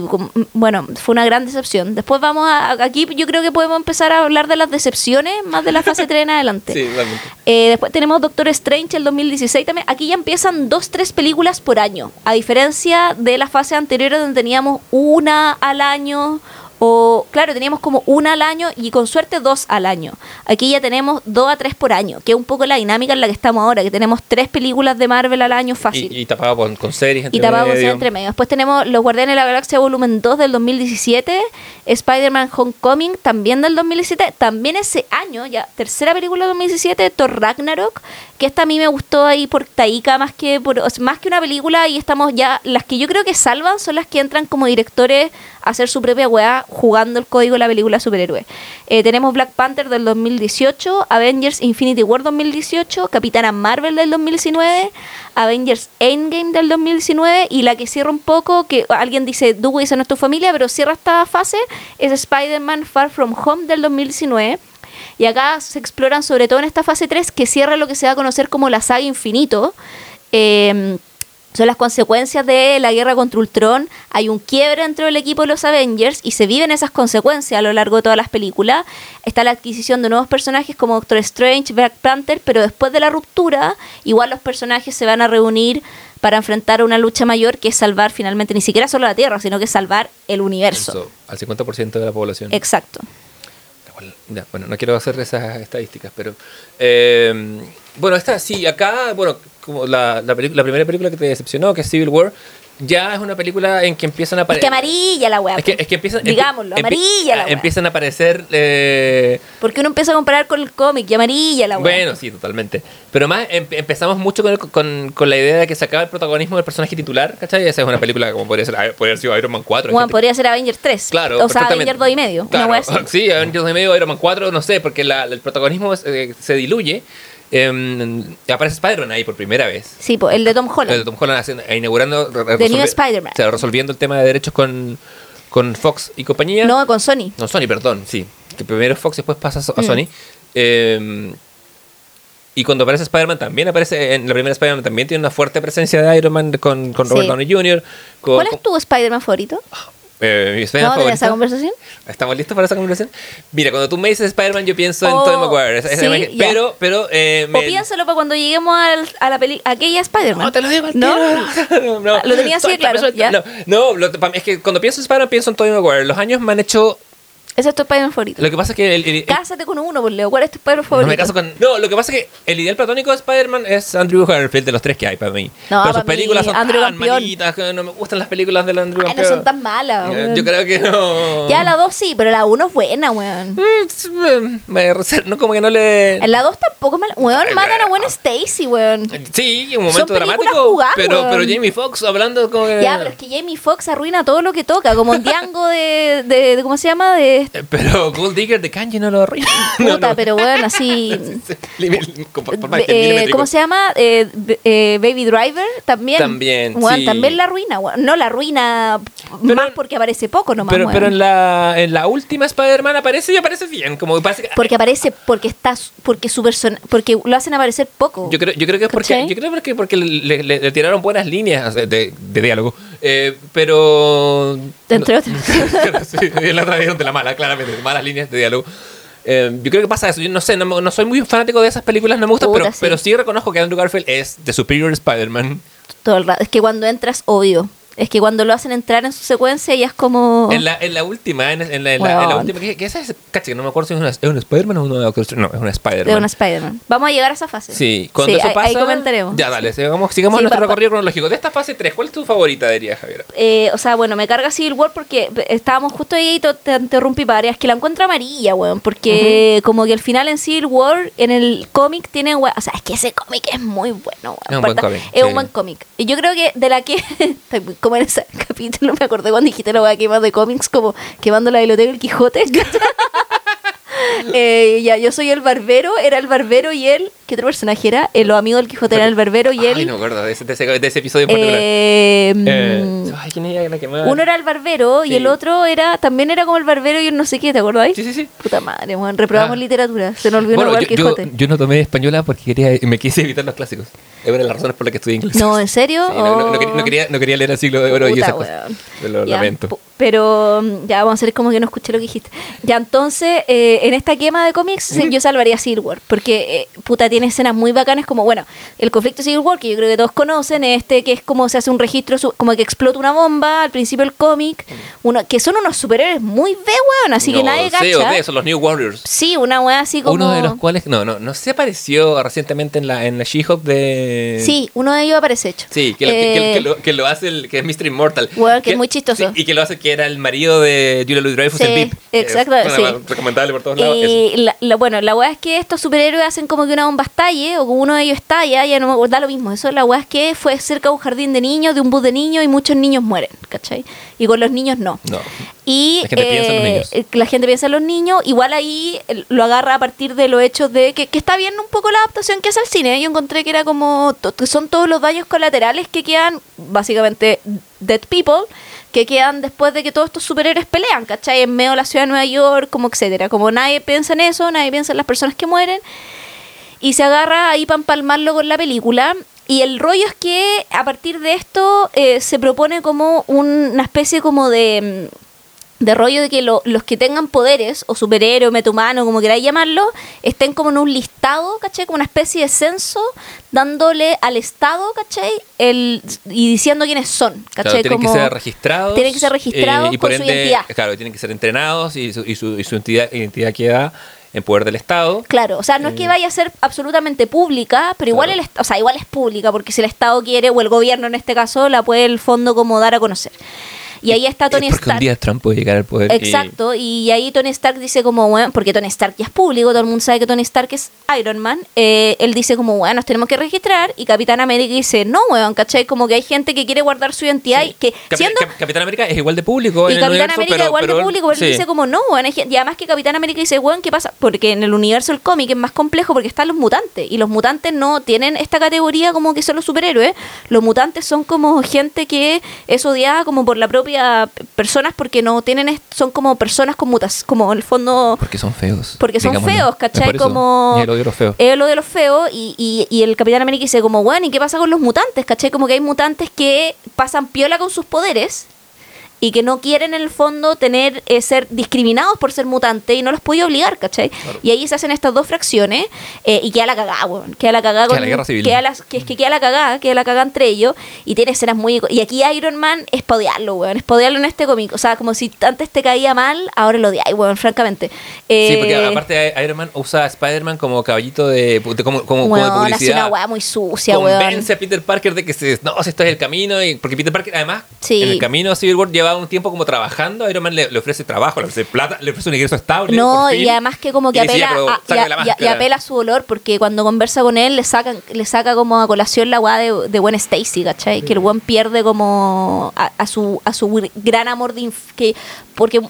bueno, fue una gran decepción. Después vamos a, aquí yo creo que podemos empezar a hablar de las decepciones, más de la fase 3 en adelante. Sí, realmente. Eh, después tenemos Doctor Strange el 2016 también. Aquí ya empiezan dos, tres películas por año. A diferencia de la fase anterior donde teníamos una al año. O, claro, teníamos como una al año y con suerte dos al año. Aquí ya tenemos dos a tres por año, que es un poco la dinámica en la que estamos ahora, que tenemos tres películas de Marvel al año fácil. Y, y tapado con, con series entre Y tapado con medio. entre medio. Después tenemos Los Guardianes de la Galaxia Volumen 2 del 2017, Spider-Man Homecoming también del 2017, también ese año, ya tercera película del 2017, Thor Ragnarok, que esta a mí me gustó ahí por Taika más que por, más que una película y estamos ya, las que yo creo que salvan son las que entran como directores hacer su propia weá jugando el código de la película superhéroe. Eh, tenemos Black Panther del 2018, Avengers Infinity War 2018, Capitana Marvel del 2019, Avengers Endgame del 2019 y la que cierra un poco, que alguien dice, Dewey esa no es tu familia, pero cierra esta fase, es Spider-Man Far From Home del 2019. Y acá se exploran, sobre todo en esta fase 3, que cierra lo que se va a conocer como la saga Infinito. Eh, son las consecuencias de la guerra contra Ultron. Hay un quiebre dentro del equipo de los Avengers y se viven esas consecuencias a lo largo de todas las películas. Está la adquisición de nuevos personajes como Doctor Strange, Black Panther, pero después de la ruptura, igual los personajes se van a reunir para enfrentar una lucha mayor que es salvar finalmente ni siquiera solo la Tierra, sino que salvar el universo. Al 50% de la población. Exacto. Bueno, no quiero hacer esas estadísticas, pero. eh, bueno, esta sí, acá, bueno, como la, la, la primera película que te decepcionó, que es Civil War, ya es una película en que empiezan a Es que aparecer. amarilla la weá. Es que, es que empiezan. Digámoslo, amarilla la empie- weá. Empiezan a aparecer. eh, Porque uno empieza a comparar con el cómic y amarilla la weá. Bueno, sí, totalmente. Pero más em- empezamos mucho con, el- con, con la idea de que se acaba el protagonismo del personaje titular, ¿cachai? Esa es una película como podría ser, podría haber sido Iron Man 4. hay Bueno, gente- podría ser Avengers 3. Claro, O sea. Avengers 2 y medio. Claro, Una weá así. sí, Avengers de medio, Iron Man 4, no sé, porque la- el protagonismo eh, se diluye. Em, aparece Spider-Man ahí por primera vez. Sí, po, el de Tom Holland. El de Tom Holland haciendo- eh, inaugurando. The New Spider-Man. o sea, resolviendo el tema de derechos con, con Fox y compañía. No, con Sony. No, Sony, perdón, sí. Que primero Fox y después pasa a Mm. Sony. Eh, y cuando aparece Spider-Man también aparece, en la primera Spider-Man también tiene una fuerte presencia de Iron Man con, con Robert Sí. Downey Jr. Con, ¿Cuál es tu Spider-Man favorito? Eh, mi Spider-Man ¿Vamos a tener esa favorito. conversación? ¿Estamos listos para esa conversación? Mira, cuando tú me dices Spider-Man, yo pienso en Oh, Tobey Maguire. Sí, ya. pero, pero. Eh, me- O piénsalo para cuando lleguemos al- a la peli aquella Spider-Man. No, te lo digo al ¿No? tiro. No, Lo tenía así de claro, ya. No, no lo- pa- es que cuando pienso en Spider-Man, pienso en Tobey Maguire. Los años me han hecho. Ese es tu Spider-Man favorito. Lo que pasa es que. el- el- Cásate con uno, por Leo. ¿Cuál es tu Spider-Man No favorito? me caso con. No, lo que pasa es que el ideal platónico de Spider-Man es Andrew Garfield de los tres que hay para mí. No, Pero sus películas mí, son Andrew tan malitas que no me gustan las películas del Andrew Ay, no son tan malas, weón. Yo creo que no. Ya la 2 sí, pero la 1 es buena, weón. Mm, Me reser- no, como que no le. En la 2 tampoco mala. Weón, matan a. Gwen Stacy, weón. Sí, un momento Son dramático. pero, weón. pero Jamie Foxx hablando como que. Ya, pero es que Jamie Foxx arruina todo lo que toca, como el Django de, de, de- ¿cómo se llama? De Eh, Pero Gold Digger de Kanji no lo arruina. puta, pero bueno, así... Eh. ¿Cómo se llama? Eh, eh, Baby Driver también. También, sí. también la arruina. No la arruina Pero- más porque aparece poco nomás. Pero, pero en la, en la última Spider-Man aparece y aparece bien. Como que parece que- Porque aparece porque está porque su persona porque lo hacen aparecer poco. Yo creo, yo creo que es porque, ¿Cachai? yo creo porque, porque le, le- le tiraron buenas líneas de, de diálogo. Eh, pero. Entre otras. sí, la otra vez de la mala, claramente, malas líneas de diálogo. Eh, yo creo que pasa eso. Yo no sé, no soy muy fanático de esas películas, no me gustan, Puta, pero, sí. pero sí reconozco que Andrew Garfield es The Superior Spider-Man. Todo el rato. Es que cuando entras, obvio. Es que cuando lo hacen entrar en su secuencia ya es como. En, la, en la última, en, en la, en la- la última, ¿qué, qué es que no me acuerdo si es, una- es un Spider-Man o un Doctor Strange. No, es un Spider-Man. de una Spider-Man. Vamos a llegar a esa fase. Sí, cuando Sí, eso ahí- pasa. ahí comentaremos. Ya, dale, sigamos, sigamos Sí, nuestro pa- pa- recorrido cronológico. De esta fase 3, ¿cuál es tu favorita, diría Javier? Eh, o sea, bueno, me carga Civil War porque estábamos justo ahí y te interrumpí para es que la encuentro amarilla, weón. Porque como que al final en Civil War, en el cómic, tiene, weón. O sea, es que ese cómic es muy bueno, weón. Es un buen cómic, Es sí. un buen cómic. Y yo creo que de la que. estoy muy- como en ese capítulo, me acordé cuando dijiste la que más de cómics, como quemando la biblioteca del Quijote. Eh, ya, yo soy el barbero, era el barbero y él. ¿Qué otro personaje era? Eh, los amigos del Quijote eran el barbero y él. Ay, no me acuerdo de ese, de ese, de ese episodio en particular. eh, Eh, mm, ay, ¿quién era la que más? uno era el barbero y Sí. el otro era también era como el barbero y el no sé qué, ¿te acordáis? Sí, sí, sí. Puta madre, weón, reprobamos Ah. literatura. Se nos olvidó Bueno, weá del yo, Quijote. yo no tomé española porque quería, me quise evitar los clásicos. Es una de las razones por las que estudié inglés. No, ¿en serio? Sí, no, no, no Oh. quería, no, quería, no quería leer el siglo de oro y Puta, esas cosas. lo Ya, lamento. Pero mm, ya vamos a hacer como que no escuché lo que dijiste. Ya entonces, eh, en esta quema de cómics, sí, yo salvaría War. Porque, eh, puta, tiene escenas muy bacanas como, bueno, el conflicto de Civil War, que yo creo que todos conocen, este que es como se hace un registro, como que explota una bomba al principio del cómic. Uno, que son unos superhéroes muy B, weón, así que No, nadie sí, o cacha. de, son los New Warriors. Sí, una weá así como... Uno de los cuales, no, no, no se apareció recientemente en la, en la She-Hulk de... Sí, uno de ellos aparece hecho. Sí, que lo, que- que, Eh, que lo, que lo hace el que es Mr. Immortal. Weón, que es muy chistoso. sí, y que lo hace que era el marido de Julia Louis Dreyfus Sí, en VIP. que es exacto, una sí. Recomendable por todos lados. Y la, la- bueno, la weá es que estos superhéroes hacen como que una bomba estalle, o uno de ellos estalla, ya no me acuerdo, da lo mismo. Eso la weá es que fue cerca de un jardín de niños, de un bus de niños, y muchos niños mueren, ¿cachai? Y con los niños no. No. Y La gente piensa en los eh, niños. eh, la gente piensa en los niños, igual ahí eh, lo agarra a partir de los hechos de que, que está bien un poco la adaptación que hace el cine. Yo encontré que era como, que son todos los daños colaterales que quedan, básicamente, dead people, que quedan después de que todos estos superhéroes pelean, ¿cachai? En medio de la ciudad de Nueva York, como etcétera. Como nadie piensa en eso, nadie piensa en las personas que mueren. Y se agarra ahí para empalmarlo con la película. Y el rollo es que a partir de esto eh, se propone como un- una especie como de, mm, de rollo de que lo- los que tengan poderes, o superhéroe, metahumano, como queráis llamarlo, estén como en un listado, ¿cachai? Como una especie de censo, dándole al Estado, ¿cachai? El, y diciendo quiénes son, Claro, ¿cachai? tienen como, que ser registrados. tienen que ser registrados y por con su ende, identidad. Claro, tienen que ser entrenados y su, y su, y su entidad, identidad queda en poder del Estado. Claro, o sea, no es que vaya a ser absolutamente pública, pero igual Claro. el o sea, igual es pública, porque si el Estado quiere, o el gobierno en este caso, la puede el fondo como dar a conocer. Y ahí está Tony Es porque un Stark. día Trump puede llegar al poder. Exacto, y ahí Tony Stark dice como, bueno, porque Tony Stark ya es público, todo el mundo sabe que Tony Stark es Iron Man, eh, él dice como, bueno, nos tenemos que registrar, y Capitán América dice, no, weón, ¿cachai? Como que hay gente que quiere guardar su identidad y que Capi- siendo... Cap- Capitán América es igual de público. Y en el Capitán universo, América pero- igual pero de público, pero él sí. dice como no, weón, hay y además que Capitán América dice, weón, ¿qué pasa? Porque en el universo del cómic es más complejo porque están los mutantes, y los mutantes no tienen esta categoría como que son los superhéroes, los mutantes son como gente que es odiada como por la propia personas porque no tienen, son como personas con mutas, como en el fondo... Porque son feos. Porque son digámoslo. feos, ¿cachai? Como- Y el odio a los feos. Es lo de los feos y, y, y el Capitán América dice como, bueno, ¿y qué pasa con los mutantes? ¿Cachai? Como que hay mutantes que pasan piola con sus poderes y que no quieren en el fondo tener eh, ser discriminados por ser mutante y no los puede obligar, ¿cachai? Y ahí se hacen estas dos fracciones eh, y queda la cagada, weón. Queda la cagada Queda con... la guerra civil. queda la- que es que queda la cagada, queda la cagada entre ellos y tiene escenas muy... Y aquí Iron Man es pa' odiarlo, weón. Es pa' odiarlo en este cómic. O sea, como si antes te caía mal, ahora lo odiáis, weón, francamente. Sí, porque Eh, aparte Iron Man usa a Spider-Man como caballito de, de- como, como, como de Weón, hace una publicidad. weá muy sucia, weón. Convence a Peter Parker de que se, no, si esto es el camino. Y, porque Peter Parker, además, Sí. en el camino a Civil War lleva un tiempo como trabajando, Iron Man le, le ofrece trabajo, le ofrece plata, le ofrece un ingreso estable. No, fin. y además que como que apela, "Ya, pero a, y, sácame a- la y a- y máscara". apela a su dolor porque cuando conversa con él le sacan le saca como a colación la weá de, de Gwen Stacy, ¿cachai? Que el buen pierde como a, a su a su gr- gran amor de inf- que porque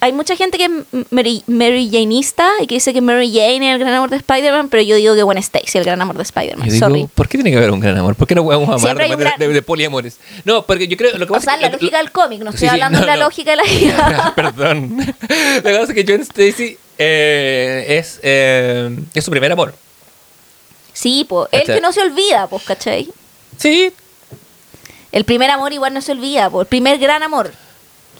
hay mucha gente que es Mary, Mary Janeista y que dice que Mary Jane es el gran amor de Spider-Man, pero yo digo que Gwen Stacy es el gran amor de Spider-Man. Sorry. ¿por qué tiene que haber un gran amor? ¿Por qué no podemos amar de, un gran- de- de poliamores? No, porque yo creo lo que O sea, es la lógica del cómic, no estoy sí, hablando no, de la no. lógica de la vida. Perdón. Que pasa es que John Stacy eh, es, eh, es su primer amor. sí, pues, el que no se olvida, pues, ¿cachai? Sí. El primer amor igual no se olvida, pues, el primer gran amor.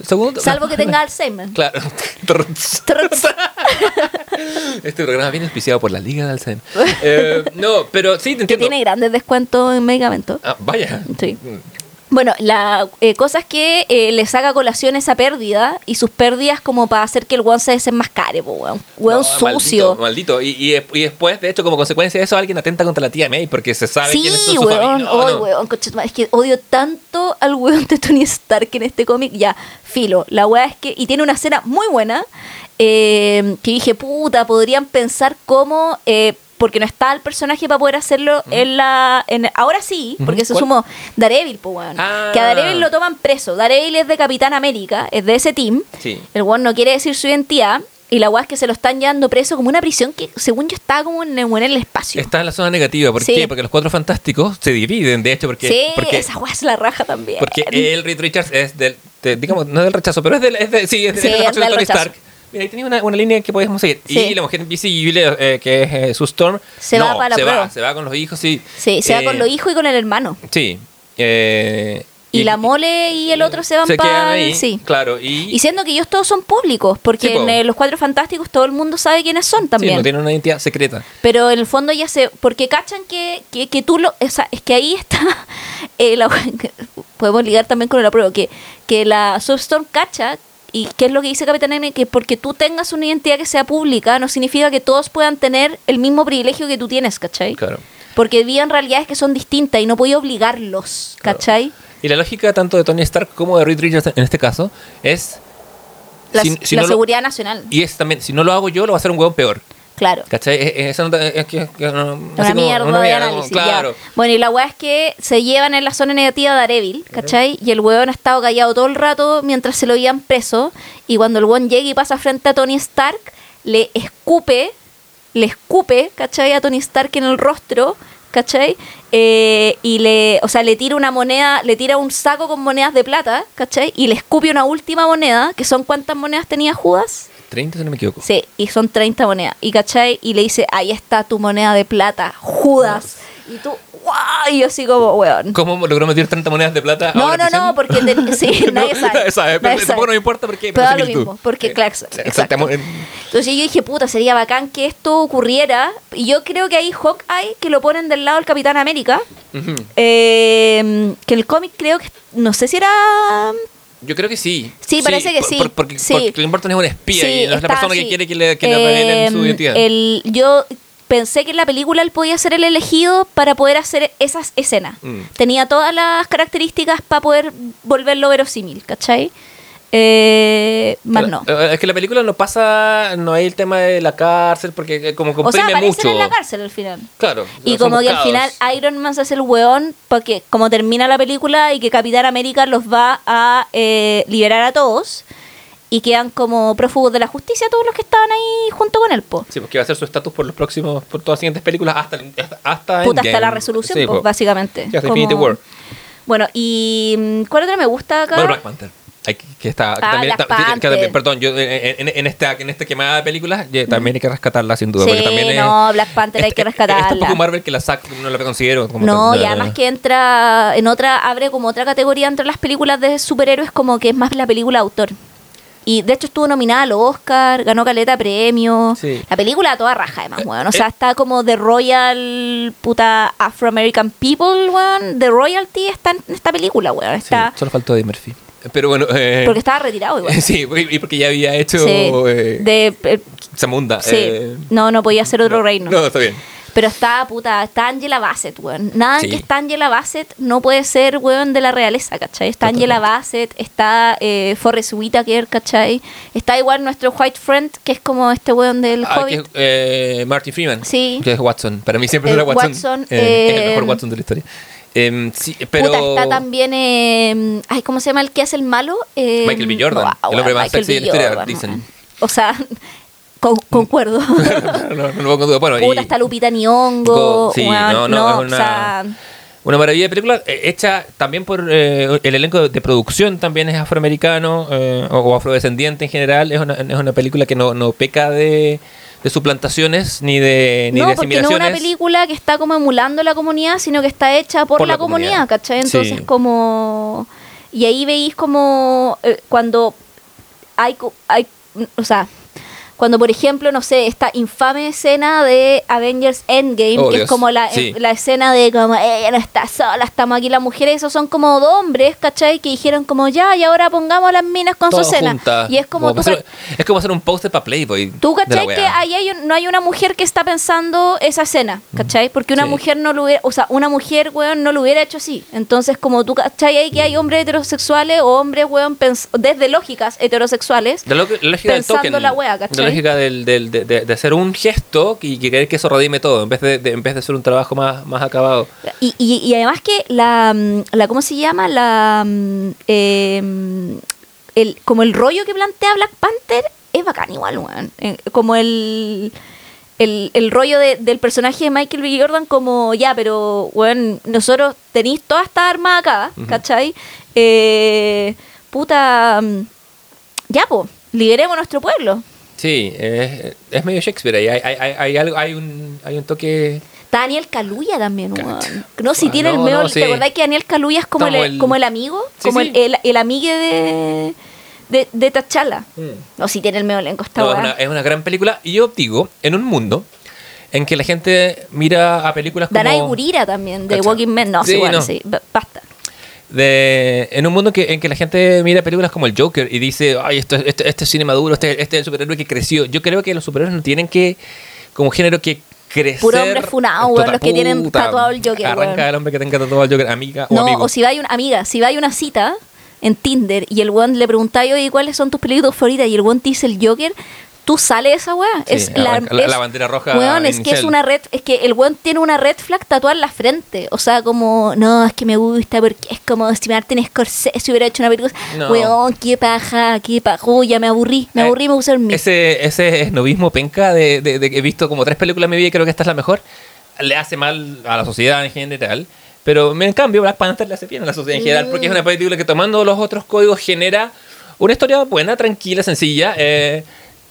Segundo. Salvo que tenga Alzheimer. Claro. Trrts. Este programa viene auspiciado por la Liga de Alzheimer. Eh, no, pero sí, te que entiendo. tiene grandes descuentos en medicamentos. Ah, vaya. Sí. Bueno, la eh, cosa es que eh, le saca a colación esa pérdida y sus pérdidas como para hacer que el weón se desenmascare, po, weón. Weón No, sucio. Maldito, maldito. Y, y, y después, de hecho, como consecuencia de eso, alguien atenta contra la tía May porque se sabe Sí, quiénes son sus weón. No, no. weón, es que odio tanto al weón de Tony Stark en este cómic. Ya, filo, la weá es que, y tiene una escena muy buena, eh, que dije, puta, podrían pensar cómo, eh, porque no está el personaje para poder hacerlo en la, en, ahora sí, porque Ujú, se sumó Daredevil, pues weón. Ah. Que a Daredevil lo toman preso. Daredevil es de Capitán América, es de ese team. Sí. El weón no quiere decir su identidad. Y la weá es que se lo están llevando preso como una prisión que, según yo, está como en, el- en el espacio. Está en la zona negativa. ¿Por Sí. qué? Porque los cuatro fantásticos se dividen, de hecho, porque. sí, porque esa weá es la raja también. Porque el Reed Richards es del. de- digamos, no es del rechazo, pero es del. Es de, sí, es, de- Sí, es de la es de del Tony rechazo. Stark. Mira, ahí tenía una, una línea que podemos seguir. Sí. Y la mujer invisible, eh, que es eh, su Storm. Se va para la se prueba. va, se va con los hijos, sí. Sí, se va Eh, con los hijos y con el hermano. Sí. Eh, Y, la mole y el otro se van se para. ahí. Sí. Claro. Y, Y siendo que ellos todos son públicos, porque Sí, po. en eh, los cuatro fantásticos todo el mundo sabe quiénes son sí, también. no tienen una identidad secreta. Pero en el fondo ya se. Porque cachan que, que, que tú lo. O sea, es que ahí está. eh, la- podemos ligar también con el apruebo. Que, que la Substorm cacha. Y qué es lo que dice Capitán M, que porque tú tengas una identidad que sea pública, no significa que todos puedan tener el mismo privilegio que tú tienes, ¿cachai? Claro. Porque viven realidades que son distintas y no podía obligarlos, Claro. ¿cachai? Y la lógica tanto de Tony Stark como de Reed Richards en este caso es. La, si- si la no lo- seguridad nacional, y es también, si no lo hago yo, lo va a hacer un hueón peor. Claro. ¿Cachai? Es, es- esa nota- es que, que no- Una así como- mierda de mierda, como- análisis. ya. Claro. Bueno, y la weá es que se llevan en la zona negativa de Daredevil, ¿cachai? Y el weón ha estado callado todo el rato mientras se lo iban preso. Y cuando el weón llega y pasa frente a Tony Stark, le escupe, le escupe, ¿cachai? A Tony Stark en el rostro, ¿cachai? Eh, y le, o sea, le tira una moneda, le tira un saco con monedas de plata, ¿cachai? Y le escupe una última moneda, que son cuántas monedas tenía Judas. 30, si no me equivoco. Sí, y son 30 monedas. Y cachai, y le dice, ahí está tu moneda de plata, Judas. Y tú, ¡guau! Y yo así como, weón. ¿Cómo logró meter 30 monedas de plata? a No, no, prisión? no, porque te- sí, nadie sabe. Nadie sabe, pero Nadie tampoco sabe. no me importa porque Pero lo mismo, porque, Eh, claro, sí, exacto. Entonces yo dije, puta, sería bacán que esto ocurriera. Y yo creo que ahí Hawkeye, que lo ponen del lado del Capitán América, eh, que el cómic creo que, no sé si era... Yo creo que sí. Sí, parece que por- sí. por- porque, Sí. porque Clint Barton es un espía y no es la persona que así. quiere que le, que le revelen su Eh, identidad. el- yo pensé que en la película él podía ser el elegido para poder hacer esas escenas. Mm. Tenía todas las características para poder volverlo verosímil, ¿cachai? Eh, más no. Eh, Es que la película no pasa, no hay el tema de la cárcel porque eh, como O sea, comprime mucho. en la cárcel al final. Claro. Y como que al final Iron Man se hace el weón porque como termina la película y que Capitán América los va a eh, liberar a todos y quedan como prófugos de la justicia todos los que estaban ahí junto con él, po. Sí, porque va a ser su estatus por los próximos, por todas las siguientes películas hasta hasta, hasta Puta, hasta la resolución, Sí, pues, básicamente. Sí, hasta Como- Infinity War. Bueno, y mm, ¿cuál otra me gusta acá? Bueno, Black Panther. Hay que, que está, que Ah, también, que- perdón, yo eh, en, en esta, en esta quemada de películas ya también hay que rescatarla sin duda. sí, porque también es- no, Black Panther hay es- que es- Es rescatarla. tan poco Marvel que la sac no la considero como No, tan- y además que entra en otra, abre como otra categoría entre las películas de superhéroes, como que es más la película autor. Y de hecho estuvo nominada al Oscar, ganó caleta premio. Sí. La película a toda raja, además, Eh, weón. O sea, está como de Royal puta Afro-American People, weón. De Royalty está en esta película, weón. Sí, Está, solo faltó Eddie Murphy. Pero bueno, eh, Porque estaba retirado igual. sí, y porque ya había hecho Sí, eh, de, eh, Zamunda. sí. no, no podía ser otro reino. No, está bien. Pero está, puta, está Angela Bassett, weón. Nada Sí. que está Angela Bassett no puede ser, weón, de la realeza, ¿cachai? Está Angela Bassett, está eh, Forrest Whitaker, ¿cachai? Está igual nuestro white friend, que es como este weón del Ah, Hobbit. que es, eh, Martin Freeman. Sí. Que es Watson. Para mí siempre Watson. Watson, Eh, es el mejor Watson de la historia. Em, sí, pero... Puta, está también. Eh, ay, ¿cómo se llama el que hace el malo? Eh, Michael B. Jordan, wow, el hombre más Michael sexy de la historia, dicen. O sea, con- concuerdo. no, no, no pongo duda. Bueno, Puta, y- está Lupita Nyong'o. Sí, weón, no, no, es o una- sea, Una maravilla de película eh, hecha también por eh, el elenco de, de producción también es afroamericano eh, o, o afrodescendiente en general. Es una, es una película que no, no peca de, de suplantaciones ni de, ni no, de porque no es una película que está como emulando la comunidad, sino que está hecha por, Por la, la comunidad, comunidad. ¿cachai? Entonces, Sí. como. Y ahí veis como. eh, cuando hay, hay. O sea. Cuando, por ejemplo, no sé, esta infame escena de Avengers Endgame, Oh, que es como la, Sí. la escena de como ella no está sola, estamos aquí las mujeres, esos son como dos hombres, ¿cachai? Que dijeron como ya, y ahora pongamos las minas con Todas su escena. juntas. Y es como, tú, hacer, es como hacer un póster para Playboy. Tú, ¿cachai? Que ahí hay no hay una mujer que está pensando esa escena, ¿cachai? Porque una Sí. mujer no lo hubiera, o sea, una mujer, weón, no lo hubiera hecho así. Entonces, como tú, ¿cachai? Ahí que hay hombres heterosexuales o hombres, weón, desde lógicas heterosexuales. Lo- del pensando token. la wea, ¿cachai? Lógica del, del- de, de- de hacer un gesto y que querer que eso redime todo, en vez de, de- en vez de hacer un trabajo más, más acabado. Y, y, y además que la, mm, la, ¿cómo se llama? La, eh, el, como el rollo que plantea Black Panther es bacán igual, weón. Eh, como el, el, el rollo de- del personaje de Michael B. Jordan como, ya, pero, weón, nosotros tenéis toda esta arma acá, ¿cachai? Eh, puta, mm, ya, pues, liberemos nuestro pueblo. Sí, es, es medio Shakespeare ahí. Hay, hay, hay, algo, hay, un, hay un toque. Está Daniel Kaluuya también, weón. No, si Ah, tiene el medio. no, ¿Te acordás que Daniel Kaluuya es como, el, el- como el amigo? Sí, como sí. El, el, el amigue de, de, de T'Challa. No, si tiene el medio elenco esta No, es, una, es una gran película. Y yo digo, en un mundo en que la gente mira a películas como. Danai Gurira también, de Cacha. Walking Men. No, sí, bueno, no. sí. ba- Basta. De en un mundo que, en que la gente mira películas como el Joker y dice, ay, esto, este, este es cine maduro, este, este es el superhéroe que creció. Yo creo que los superhéroes no tienen que, como género, que crecer. Puro hombre funado, weón, los que tienen tatuado el Joker, Arranca weón. el hombre que tenga tatuado el Joker, amiga o No, amigo. o si va una amiga, si va a una cita en Tinder y el weón le pregunta, oye, ¿cuáles son tus películas favoritas? Y el weón te dice el Joker, tú sales esa weá. Sí, es la- es- la bandera roja Weón, es que es una red, es que el weón tiene una red flag tatuada en la frente. O sea, como, no, es que me gusta porque es como si Martin Scorsese hubiera hecho una película. No. Weón, qué paja, qué paja. Uy, ya me aburrí, me Eh, aburrí, me puse a dormir. Ese, ese esnovismo penca de, de- de que he visto como tres películas en mi vida y creo que esta es la mejor, le hace mal a la sociedad en general. Pero en cambio, Black Panther le hace bien a la sociedad en general porque es una película que tomando los otros códigos genera una historia buena, tranquila, sencilla. eh,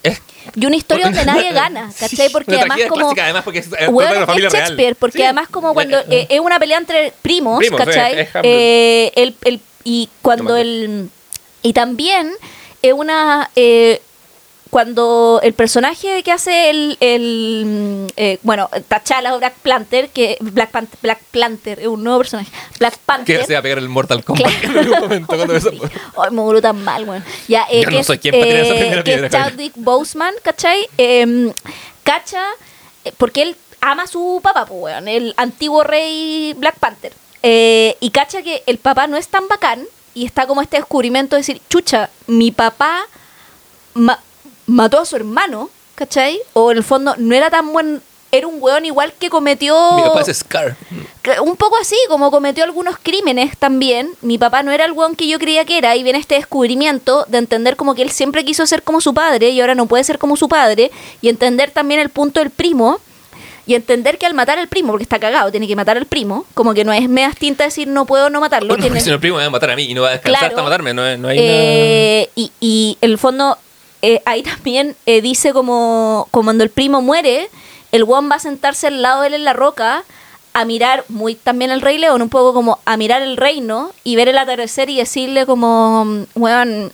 es Y una historia donde nadie gana, ¿cachai? Porque además como... clásica, además porque es, eh, es real. Shakespeare, porque Sí. además como cuando Eh, eh, es una pelea entre primos, Primos, ¿cachai? es-. Eh, el, el- y cuando Hamlet. el... Y también es una... eh, cuando el personaje que hace el, el mm, eh, bueno, T'Challa o Black Panther, que Black, Pan- Black Panther es un nuevo personaje, Black Panther. que se va a pegar el Mortal Kombat Claro. en algún momento cuando eso- Ay, me murió tan mal, weón. Ya, eh, Yo que no es, soy quien para tirar esa eh, primera que es piedra. Chadwick Boseman, ¿cachai? Eh, cacha, porque él ama a su papá, pues, weón, el antiguo rey Black Panther. Eh, y cacha que el papá no es tan bacán y está como este descubrimiento de decir, chucha, mi papá ma- mató a su hermano, ¿cachai? O en el fondo no era tan buen... Era un weón igual que cometió... Mi papá es Scar. Un poco así, como cometió algunos crímenes también. Mi papá no era el weón que yo creía que era. Y viene este descubrimiento de entender como que él siempre quiso ser como su padre y ahora no puede ser como su padre. Y entender también el punto del primo. Y entender que al matar al primo, porque está cagado, tiene que matar al primo. Como que no es media tinta decir no puedo no matarlo. Bueno, tiene- porque si no el primo me va a matar a mí y no va a descansar Claro. hasta matarme. No, no hay eh, y, y en el fondo, eh, ahí también eh, dice como, cuando el primo muere, el guan va a sentarse al lado de él en la roca a mirar, muy también el Rey León, un poco como a mirar el reino y ver el atardecer y decirle como, weón,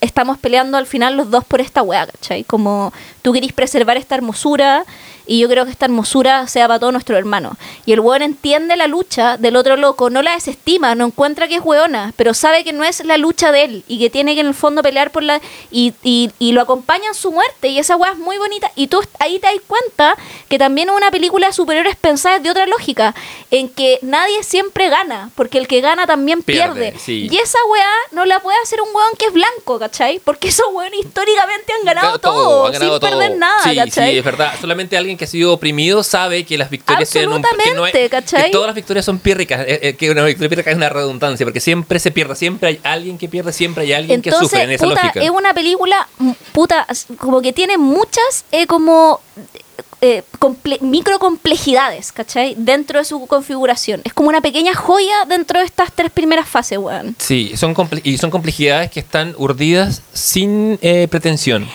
estamos peleando al final los dos por esta weá, ¿cachai? Como tú querís preservar esta hermosura y yo creo que esta hermosura sea para todos nuestros hermanos. Y el weón entiende la lucha del otro loco, no la desestima, no encuentra que es weona, pero sabe que no es la lucha de él y que tiene que en el fondo pelear por la... y, y, y lo acompaña en su muerte y esa weá es muy bonita y tú ahí te das cuenta que también una película de superhéroes pensada de otra lógica, en que nadie siempre gana, porque el que gana también pierde. Pierde, sí. Y esa weá no la puede hacer un weón que es blanco, ¿cachai? Porque esos weones históricamente han ganado todo, han ganado sin todo. perder nada, sí, ¿cachai? Sí, es verdad. Solamente alguien que ha sido oprimido sabe que las victorias tienen un que no hay- que todas las victorias son pírricas. eh, eh, que una victoria pírrica es una redundancia, porque siempre se pierde, siempre hay alguien que pierde, siempre hay alguien que sufre en esa puta, lógica. es una película, mm, puta, como que tiene muchas eh, como eh, comple- microcomplejidades, ¿cachai? Dentro de su configuración. Es como una pequeña joya dentro de estas tres primeras fases, weón. Sí, son comple- y son complejidades que están urdidas sin eh, pretensión.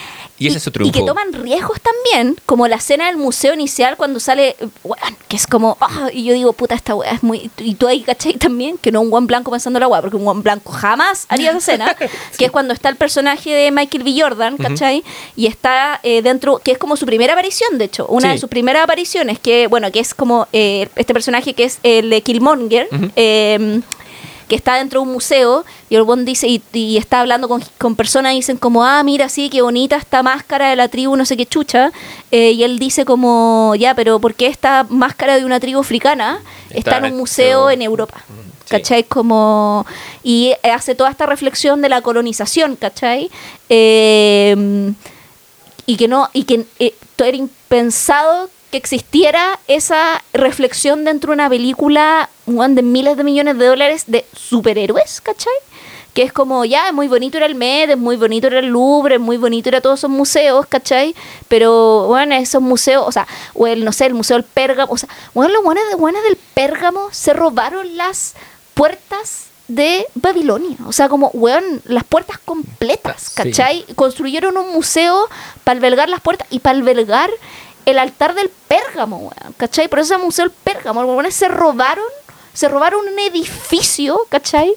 Y ese es su triunfo. Y que toman riesgos también, como la escena del museo inicial cuando sale, weón, que es como, ah, y yo digo, puta, esta weá es muy. Y tú ahí, ¿cachai? También, que no un guan blanco pensando la weá, porque un guan blanco jamás haría esa escena, que es cuando está el personaje de Michael B. Jordan, ¿cachai? Y está eh, dentro, que es como su primera aparición, de hecho, una Sí. de sus primeras apariciones, que, bueno, que es como eh, este personaje que es el de Killmonger. Eh, que está dentro de un museo y el buen dice y, y está hablando con, con personas y dicen como ah mira sí qué bonita esta máscara de la tribu no sé qué chucha eh, y él dice como ya pero ¿por qué esta máscara de una tribu africana está, en un museo en Europa sí. ¿cachai? Como, y hace toda esta reflexión de la colonización, ¿cachai? Eh, y que no, y que eh, era impensado que existiera esa reflexión dentro de una película de miles de millones de dólares de superhéroes, ¿cachai? Que es como, ya, es muy bonito ir al Met, es muy bonito ir al Louvre, es muy bonito ir a todos esos museos, ¿cachai? Pero, bueno, esos museos, o sea, o el, no sé, el Museo del Pérgamo, o sea, bueno, los buenos, buenos del Pérgamo se robaron las puertas de Babilonia. O sea, como, weón, las puertas completas, Sí. ¿cachai? Construyeron un museo para albergar las puertas y para albergar el altar del Pérgamo, weón, ¿cachai? Por eso se llama Museo del Pérgamo. Los weones se robaron, se robaron un edificio, ¿cachai?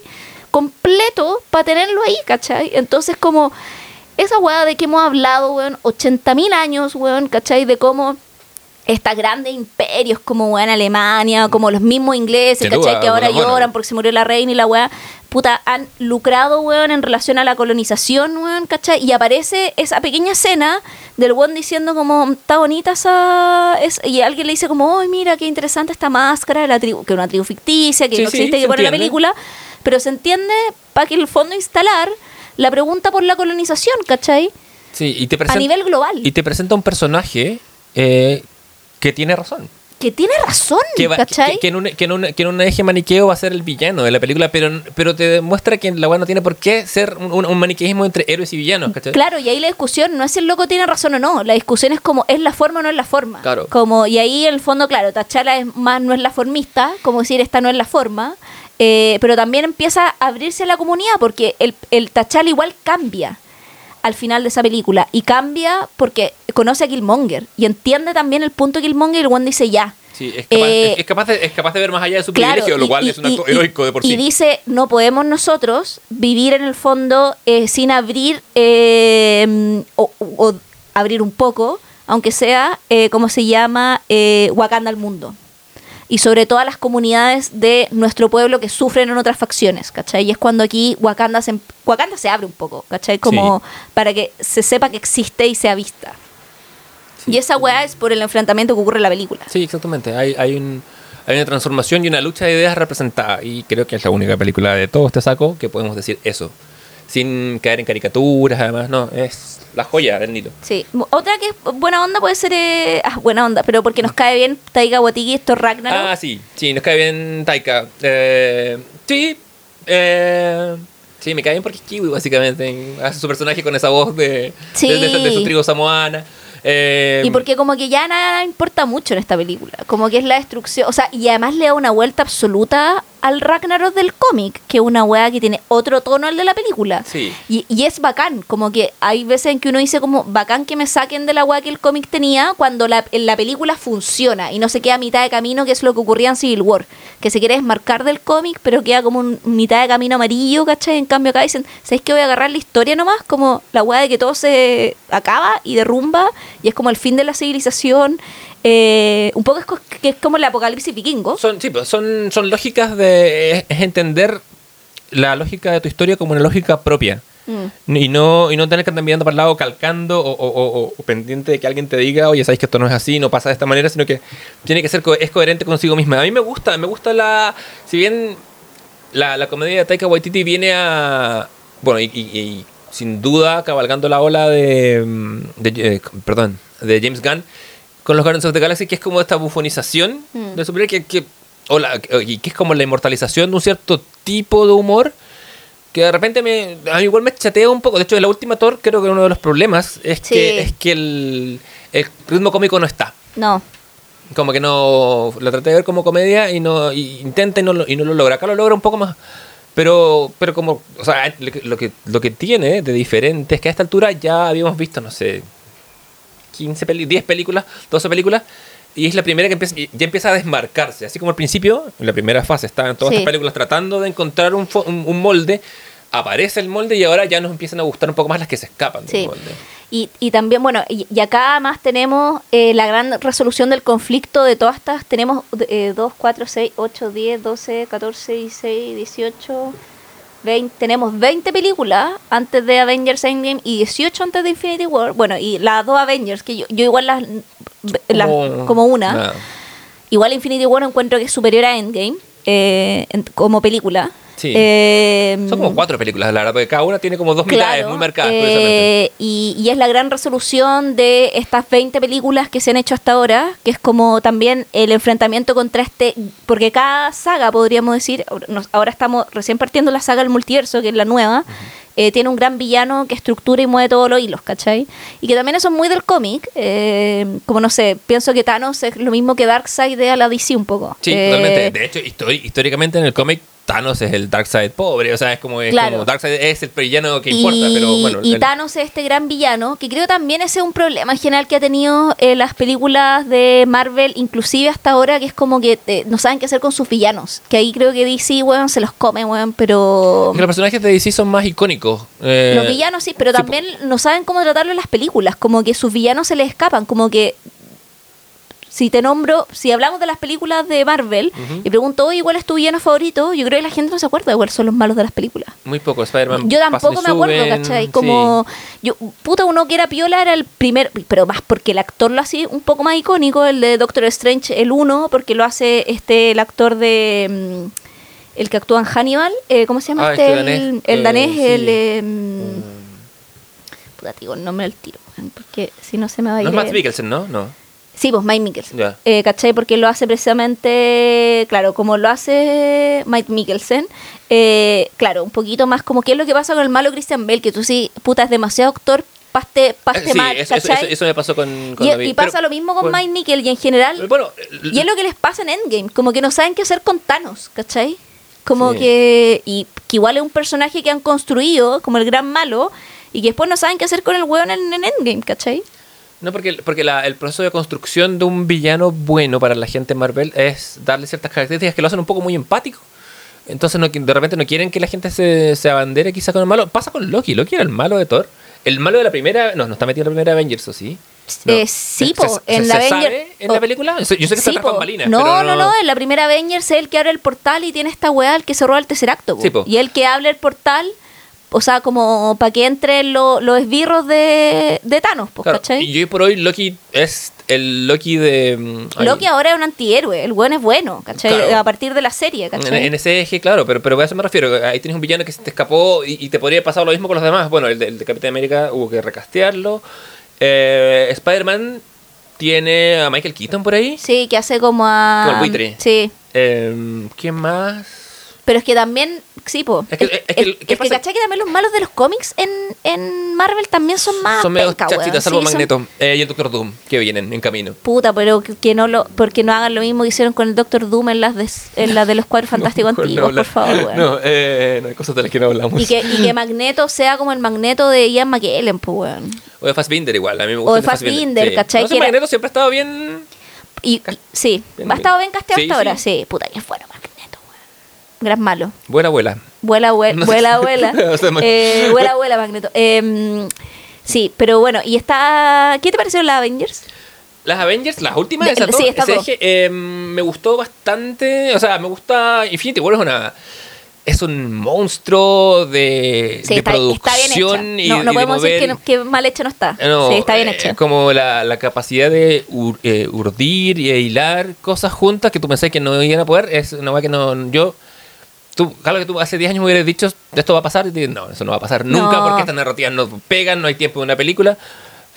Completo para tenerlo ahí, ¿cachai? Entonces, como, esa weá de que hemos hablado, weón, 80.000 años, weón, ¿cachai? De cómo estos grandes imperios como weón Alemania, como los mismos ingleses, ¿cachai? duda, que ahora lloran porque se murió la reina y la weá, puta, han lucrado, weón, en relación a la colonización, weón, ¿cachai? Y aparece esa pequeña escena del weón diciendo como, está bonita esa... es-", y alguien le dice como, ay, mira, qué interesante esta máscara de la tribu, que es una tribu ficticia, que Sí, no sí, existe, que se pone la película, pero se entiende para que en el fondo instalar la pregunta por la colonización, ¿cachai? Sí, y te A presenta, nivel global. y te presenta un personaje eh, que tiene razón. Que tiene razón, Que, va- ¿cachai? que- que en un, que, en un, que en un eje maniqueo va a ser el villano de la película, pero, pero te demuestra que la weá no tiene por qué ser un, un- un maniqueísmo entre héroes y villanos, ¿cachai? Claro, y ahí la discusión no es si el loco tiene razón o no, la discusión es como es la forma o no es la forma. Claro. Como, y ahí en el fondo, claro, Tachala es más no es la formista, como decir esta no es la forma, eh, pero también empieza a abrirse a la comunidad porque el, el Tachala igual cambia al final de esa película y cambia porque conoce a Killmonger y entiende también el punto de Killmonger y el one dice ya. Sí, es capaz, Eh, es, es capaz de, es capaz de ver más allá de su Claro, privilegio, lo y- cual y- es un y- acto y- heroico de por y sí. dice, no podemos nosotros vivir en el fondo eh, sin abrir eh, o, o abrir un poco, aunque sea, eh, como se llama, eh, Wakanda al mundo. Y sobre todo a las comunidades de nuestro pueblo que sufren en otras facciones, ¿cachai? Y es cuando aquí Wakanda se, em- Wakanda se abre un poco, ¿cachai? Como para que se sepa que existe y sea vista. Sí. Y esa weá es por el enfrentamiento que ocurre en la película. Sí, exactamente. Hay, hay, un, hay una transformación y una lucha de ideas representada. Y creo que es la única película de todo este saco que podemos decir eso. Sin caer en caricaturas, además, no. Es la joya del Nilo. Sí, otra que es buena onda puede ser. eh, ah, buena onda, pero porque nos cae bien Taika Waititi, esto es Ragnarok. Ah, sí. Sí, nos cae bien Taika. Eh, sí. Eh, sí, me cae bien porque es kiwi, básicamente. Hace su personaje con esa voz de, Sí. de, de- de su tribu samoana. Eh, y porque como que ya nada importa mucho en esta película. Como que es la destrucción. O sea, y además le da una vuelta absoluta al Ragnarok del cómic, que es una weá que tiene otro tono al de la película. Sí. Y, y es bacán, como que hay veces en que uno dice como bacán que me saquen de la weá que el cómic tenía cuando la, en la película funciona y no se queda a mitad de camino, que es lo que ocurría en Civil War, que se quiere desmarcar del cómic, pero queda como un mitad de camino amarillo, ¿cachai? En cambio acá dicen, ¿sabéis que voy a agarrar la historia nomás? Como la weá de que todo se acaba y derrumba y es como el fin de la civilización. eh, un poco es, que es como el apocalipsis vikingo. Son, sí, pues, son, son lógicas de. Es entender la lógica de tu historia como una lógica propia. Mm. Y no, y no tener que andar mirando para el lado, calcando o, o- o- pendiente de que alguien te diga, oye, sabéis que esto no es así, no pasa de esta manera, sino que tiene que ser co- es coherente consigo misma. A mí me gusta, me gusta la. Si bien la, la comedia de Taika Waititi viene a. Bueno, y, y- y sin duda cabalgando la ola de. mm, de, eh, perdón, de James Gunn con los Guardians of the Galaxy, que es como esta bufonización Mm. de superhéroe que, que, o la- y que es como la inmortalización de un cierto tipo de humor que de repente me, a mí igual me chatea un poco. De hecho, en la última Thor creo que uno de los problemas es Sí. que, es que el, el ritmo cómico no está. No. Como que no. Lo traté de ver como comedia y no y intenta y no, lo, y no lo logra. Acá lo logra un poco más. Pero, pero como. O sea, lo que, lo que, lo que tiene de diferente es que a esta altura ya habíamos visto, no sé. 15 peli 10 películas, 12 películas. Y es la primera que empieza, ya empieza a desmarcarse. Así como al principio, en la primera fase, estaban todas Sí. estas películas tratando de encontrar un, un, un molde. Aparece el molde y ahora ya nos empiezan a gustar un poco más las que se escapan Sí. del molde. Y, y también, bueno, y, y acá más tenemos eh, la gran resolución del conflicto de todas estas. Tenemos eh, 2, 4, 6, 8, 10, 12, 14, 16, 18, 20. Tenemos 20 películas antes de Avengers Endgame y 18 antes de Infinity War. Bueno, y las dos Avengers, que yo, yo igual las, las- Como- como una. Igual Infinity War encuentro que es superior a Endgame eh, en- como película. Sí. Eh, Son como cuatro películas, la verdad, porque cada una tiene como dos mitades Claro, muy marcadas, eh, y, y es la gran resolución de estas 20 películas que se han hecho hasta ahora, que es como también el enfrentamiento contra este, porque cada saga, podríamos decir, ahora nos- ahora estamos recién partiendo la saga del multiverso, que es la nueva, eh, tiene un gran villano que estructura y mueve todos los hilos, ¿cachai? Y que también eso es muy del cómic, eh, como no sé, pienso que Thanos es lo mismo que Darkseid de a la DC un poco. Sí, totalmente. De hecho, históricamente en el cómic, Thanos es el Darkseid pobre. O sea, es como, es Claro. como Darkseid es el villano que importa, pero bueno. y el- Thanos es este gran villano, que creo también ese es un problema en general que ha tenido eh, las películas de Marvel, inclusive hasta ahora, que es como que eh, no saben qué hacer con sus villanos. Que ahí creo que DC, weón, se los come, weón, pero... es que los personajes de DC son más icónicos. eh, Los villanos sí, pero sí, también no saben cómo tratarlo en las películas, como que sus villanos se les escapan, como que si te nombro, si hablamos de las películas de Marvel y pregunto, oye, ¿cuál es tu villano favorito? Yo creo que la gente no se acuerda de cuáles son los malos de las películas. Muy poco. Spider-Man. Yo tampoco me acuerdo, suben, ¿cachai? sí. Como, yo, puta, uno que era piola era el primer, pero más porque el actor lo hacía un poco más icónico, el de Doctor Strange, el uno, porque lo hace este el actor de, mm, el que actúa en Hannibal, eh, ¿cómo se llama Ah, este? este danés, el, el eh, danés, sí. el, eh, mm, puta, te digo el nombre del tiro, porque si no se me va a ir. No es Matt el- Mikkelsen, ¿no? No. Sí, pues Mike Mikkelsen. Ya. Eh, ¿Cachai? Porque lo hace precisamente, claro, como lo hace Mike Mikkelsen, eh, claro, un poquito más como qué es lo que pasa con el malo Christian Bale, que tú sí, puta, es demasiado actor, paste, Eh, paste sí, mal, eso, eso- ¿cachai? eso- eso me pasó con, con y, David. y pasa Pero, lo mismo con bueno, Mike Mikkel y en general, Bueno, y es lo que les pasa en Endgame, como que no saben qué hacer con Thanos, ¿cachai? Como Sí. que, y que igual es un personaje que han construido como el gran malo, y que después no saben qué hacer con el weón en, en Endgame, ¿cachai? No, porque, porque la- el proceso de construcción de un villano bueno para la gente Marvel es darle ciertas características que lo hacen un poco muy empático. Entonces no, de repente no quieren que la gente se, se abandere quizá con el malo. Pasa con Loki. Loki era el malo de Thor. El malo de la primera... No, no está metido en la primera Avengers, ¿o sí? No. Eh, sí, ¿Se- po, se- en se la sabe Avenger- en la oh, película? Yo sé que está Sí, tras bambalinas, no, pero no, no, en la primera Avengers es el que abre el portal y tiene esta weá, el que se roba el Tesseracto. po. Sí, po. y el que abre el portal, o sea, como para que entren lo- los esbirros de, de Thanos, pues, Claro, ¿cachai? y hoy por hoy Loki es el Loki de... ay, Loki ahora es un antihéroe, el weón es bueno, ¿cachai? Claro. A partir de la serie, En, ¿cachai? en ese eje, claro, pero, pero a eso me refiero. Ahí tienes un villano que se te escapó y, y te podría pasar lo mismo con los demás. Bueno, el de, el de Capitán América hubo que recastearlo. Eh, Spider-Man tiene a Michael Keaton por ahí. Sí, que hace como a... Como el buitre. Sí, Eh, ¿Quién más? Pero es que también, sí, po. Es que- el- es que- el- ¿qué es que? ¿cachai? Que también los malos de los cómics en, en Marvel también son más son medio chachitas, salvo Sí, son- Magneto eh, y el Doctor Doom, que vienen en camino. Puta, pero que, que no lo, porque no hagan lo mismo que hicieron con el Doctor Doom en las de, en las de los cuadros fantásticos no antiguos, por favor, weón. No, eh, no hay cosas de las que no hablamos. Y que, y que Magneto sea como el Magneto de Ian McKellen, pues, weón. O de Fassbinder igual, a mí me gusta O de Fassbinder, ¿cachai? No Que era- Magneto siempre ha estado bien... Y, y- sí, Bien, ha estado bien casteado Sí, hasta ahora, sí. sí. Puta, que es bueno Magneto. Gran malo. Buena abuela. Vuela, vuela, vuela, vuela. Ma- Eh, vuela, vuela, Magneto. Em, sí, pero bueno, y está... ¿Qué te pareció la Avengers? Las Avengers, las últimas De- esas sí, dos, ese dos. eje, eh, me gustó bastante. O sea, me gusta. Infinity War es una. Es un monstruo de, Sí, de está, está bien producción y, no, no y de podemos decir que, que mal hecha no está. No, sí, está bien eh, hecha. Como la, la capacidad de ur- eh, urdir y hilar cosas juntas que tú pensás que no iban a poder. Es una cosa que no. Yo. Tú, claro que tú hace 10 años me hubieras dicho esto va a pasar y te- no, eso no va a pasar nunca No. porque estas narrativas no pegan, no hay tiempo de una película.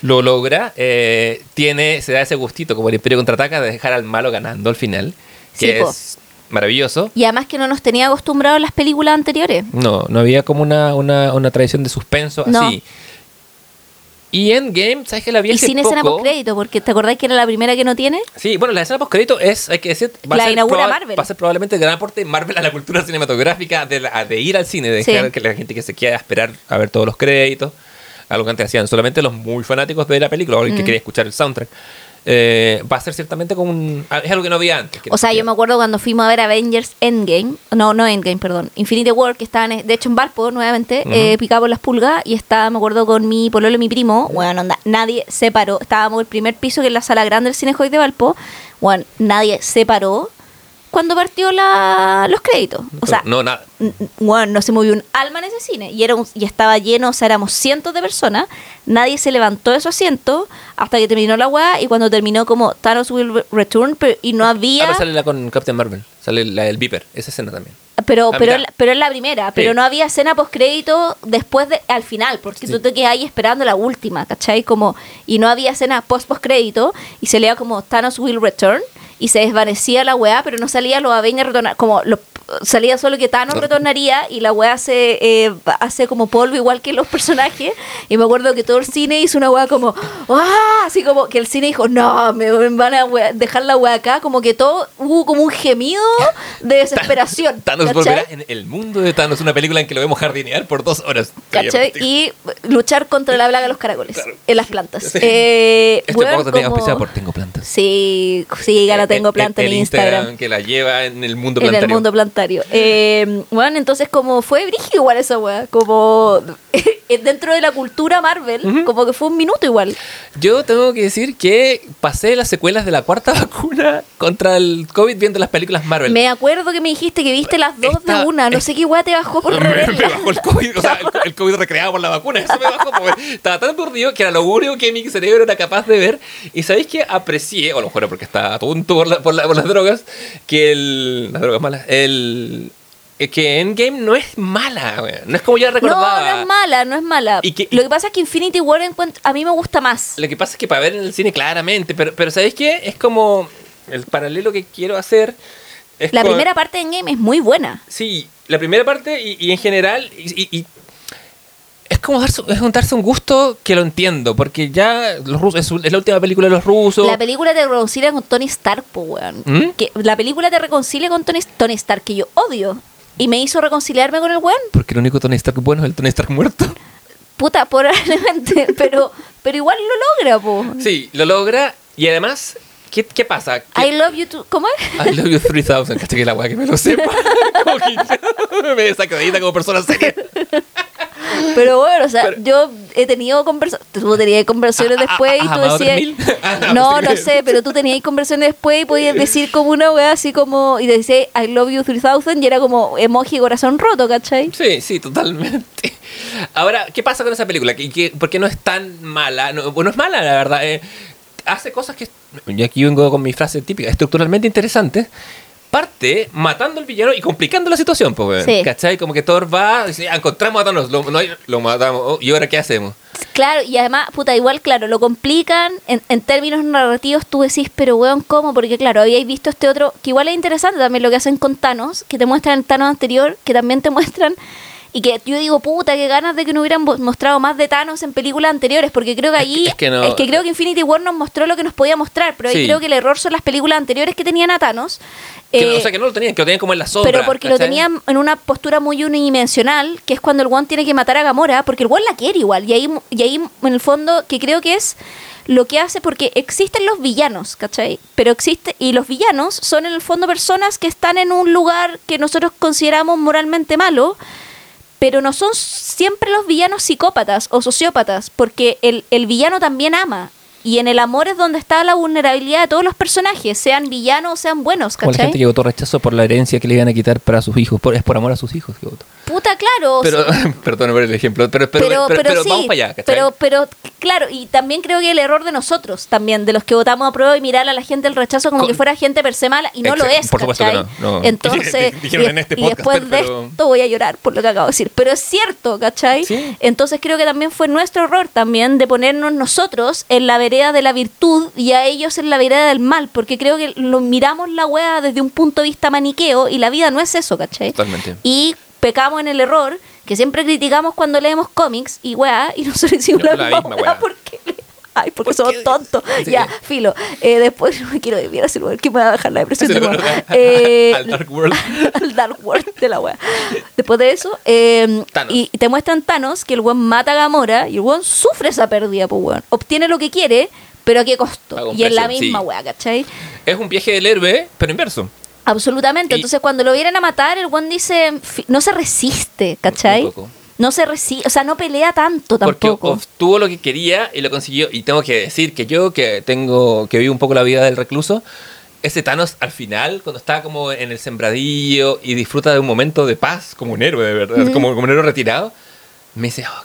Lo logra, eh, tiene, se da ese gustito como el Imperio contraataca de dejar al malo ganando al final, que Sí, es maravilloso. Y además que no nos tenía acostumbrados las películas anteriores. No, no había como una, una, una tradición de suspenso No. así. Y Endgame, ¿sabes que la vi Y sin escena poco? post crédito, porque ¿te acordás que era la primera que no tiene? Sí, bueno, la escena post crédito es, hay que decir, va, La a ser inaugura Marvel. va a ser probablemente el gran aporte de Marvel a la cultura cinematográfica, de, la- de ir al cine, de Sí. dejar que la gente que se quiera esperar a ver todos los créditos, algo que antes hacían solamente los muy fanáticos de la película o el que Mm. quería escuchar el soundtrack. Eh, va a ser ciertamente como un... Es algo que no había antes. O sea, yo me acuerdo cuando fuimos a ver Avengers Endgame, no, no Endgame, perdón, Infinity War, que estaban, de hecho, en Valpo nuevamente, eh, picado por las pulgas, y estaba, me acuerdo, con mi pololo y mi primo, bueno, onda, nadie se paró, estábamos en el primer piso, que es la sala grande del Cinejoy de Valpo, bueno, nadie se paró cuando partió la, los créditos. O sea, no, nada. bueno, no se movió un alma en ese cine y era un- y estaba lleno, o sea, éramos cientos de personas, nadie se levantó de su asiento hasta que terminó la weá y cuando terminó como Thanos will re- return pero- y no Ah, había pero sale la con Captain Marvel, sale la del Viper, esa escena también. pero la pero mitad. pero es la primera, pero Sí. no había escena post crédito después de al final, porque Sí. tú te quedas ahí esperando la última, ¿cachai? Como y no había escena post post crédito y se leía como Thanos will return y se desvanecía la weá, pero no salía los Avengers como lo- salía solo que Thanos retornaría y la weá se eh, hace como polvo igual que los personajes y me acuerdo que todo el cine hizo una weá como ¡ah! así como que el cine dijo no, me van a weá- dejar la weá acá, como que todo hubo como un gemido de desesperación. Thanos ¿cachai? volverá en el mundo de Thanos, una película en que lo vemos jardinear por dos horas. ¿Cachai? Y luchar contra la plaga de los caracoles Claro. en las plantas. Sí. Eh, Este también como- auspiciado por Tengo Plantas. Sí, sí, ya la tengo planta en, Instagram. Que la lleva en el mundo En plantario. el mundo plantario. Eh, bueno, entonces como fue brígido igual esa weá. Como dentro de la cultura Marvel, Ujú. como que fue un minuto igual. Yo tengo que decir que pasé las secuelas de la cuarta vacuna contra el COVID viendo las películas Marvel. Me acuerdo que me dijiste que viste las dos Esta- de una. No sé qué weá te bajó por me, me bajó el COVID, o sea, el, el COVID recreado por la vacuna. Eso me bajó. porque estaba tan aturdido que era lo único que mi cerebro era capaz de ver. Y sabéis que aprecié, o a lo mejor porque estaba tonto por, la- por, la- por las drogas, que el. Las drogas malas. El. Eh, Que Endgame no es mala. No es como yo No, recordaba. no es mala, no es mala. Y que- Lo que pasa es que Infinity War a mí me gusta más. Lo que pasa es que para ver en el cine, claramente. Pero, pero ¿sabéis qué? Es como. El paralelo que quiero hacer. Es La con- primera parte de Endgame es muy buena. Sí, la primera parte y, y en general. Y es como darse, es un darse un gusto que lo entiendo. Porque ya los rusos. Es la última película de los rusos. La película te reconcilia con Tony Stark, po, weón. ¿Mm? Que la película te reconcilia con Tony, Tony Stark, que yo odio. Y me hizo reconciliarme con el weón. Porque el único Tony Stark bueno es el Tony Stark muerto. Puta, probablemente. pero, pero igual lo logra, po. Sí, lo logra. Y además, ¿qué, qué pasa? Que- I love you too. ¿Cómo es? I love you 3000, caché que la weá que me lo sepa. Como que me desacredita como persona seria. Pero bueno, o sea, Pero- yo he tenido conversaciones. Tú tenías conversaciones Ah, ah, después y ah, tú ¿Amado decías. 3000? Ah, No, no sé, pero tú tenías conversaciones después y podías decir como una wea así como. Y decías I love you 3000 y era como emoji corazón roto, ¿cachai? Sí, sí, totalmente. Ahora, ¿qué pasa con esa película? ¿Qué, qué- por qué no es tan mala? No, bueno, es mala, la verdad. eh, hace cosas que... Yo aquí vengo con mi frase típica, estructuralmente interesantes. Parte matando al villano y complicando la situación, pues. Sí. ¿Cachai? Como que Thor va, dice, "Ah, encontramos a Thanos, lo, no hay- lo matamos. oh, ¿Y ahora qué hacemos? Claro, y además, puta, igual, claro, lo complican en, en términos narrativos. Tú decís, pero weón, ¿cómo? Porque, claro, habíais visto este otro, que igual es interesante también lo que hacen con Thanos, que te muestran el Thanos anterior, que también te muestran. Y que yo digo, puta, qué ganas de que no hubieran mo- mostrado más de Thanos en películas anteriores, porque creo que Es que- ahí. es que no- creo que Infinity War nos mostró lo que nos podía mostrar, pero ahí creo que el error son las películas anteriores que tenían a Thanos. Que no- Eh, o sea, que no lo tenían, que lo tenían como en la sombra. pero porque lo tenían en una postura muy unidimensional, que es cuando el One tiene que matar a Gamora, porque el One la quiere igual. Y ahí, y ahí en el fondo, que creo que es lo que hace, porque existen los villanos, ¿cachai? Pero existe, y los villanos son en el fondo personas que están en un lugar que nosotros consideramos moralmente malo, pero no son siempre los villanos psicópatas o sociópatas, porque el, el villano también ama. Y en el amor es donde está la vulnerabilidad de todos los personajes, sean villanos o sean buenos, Como la ¿cachai? gente que votó rechazo por la herencia que le iban a quitar para sus hijos. por- es por amor a sus hijos que votó. Puta, claro. Pero, perdón por el ejemplo, pero, pero, pero, pero sí, vamos para allá, ¿cachai? pero, pero claro, y también creo que el error de nosotros también, de los que votamos a prueba y mirar a la gente el rechazo como Con- que fuera gente per se mala, y no lo es, por supuesto que ¿cachai? no, no. Entonces, Dijeron y, en este y después podcast, de esto voy a llorar por lo que acabo de decir, pero es cierto, ¿cachai? Sí. Entonces creo que también fue nuestro error también de ponernos nosotros en la vereda de la virtud y a ellos en la vereda del mal, porque creo que lo miramos la wea desde un punto de vista maniqueo y la vida no es eso, ¿cachai? Totalmente. y pecamos en el error que siempre criticamos cuando leemos cómics y weá, y nosotros hicimos la, la misma weá. porque ay, porque ¿Por somos qué? tontos. Sí. Ya, filo. Eh, después no me quiero desviar a ese lugar que me va a dejar la depresión. De. Eh, Al Dark World. al Dark World de la wea. Después de eso, eh, y te muestran Thanos que el weón mata a Gamora y el weón sufre esa pérdida, pues weón. Obtiene lo que quiere, pero a qué costo. Y es la misma sí. wea, ¿cachai? Es un viaje del héroe, pero inverso. Absolutamente. Y- Entonces, cuando lo vienen a matar, el one dice, no se resiste, ¿cachai? Un poco. No se resiste, o sea, no pelea tanto Porque tampoco. obtuvo lo que quería y lo consiguió. Y tengo que decir que yo, que tengo que vivo un poco la vida del recluso, ese Thanos al final, cuando está como en el sembradillo y disfruta de un momento de paz, como un héroe de verdad, como un héroe retirado, me dice, "Oh,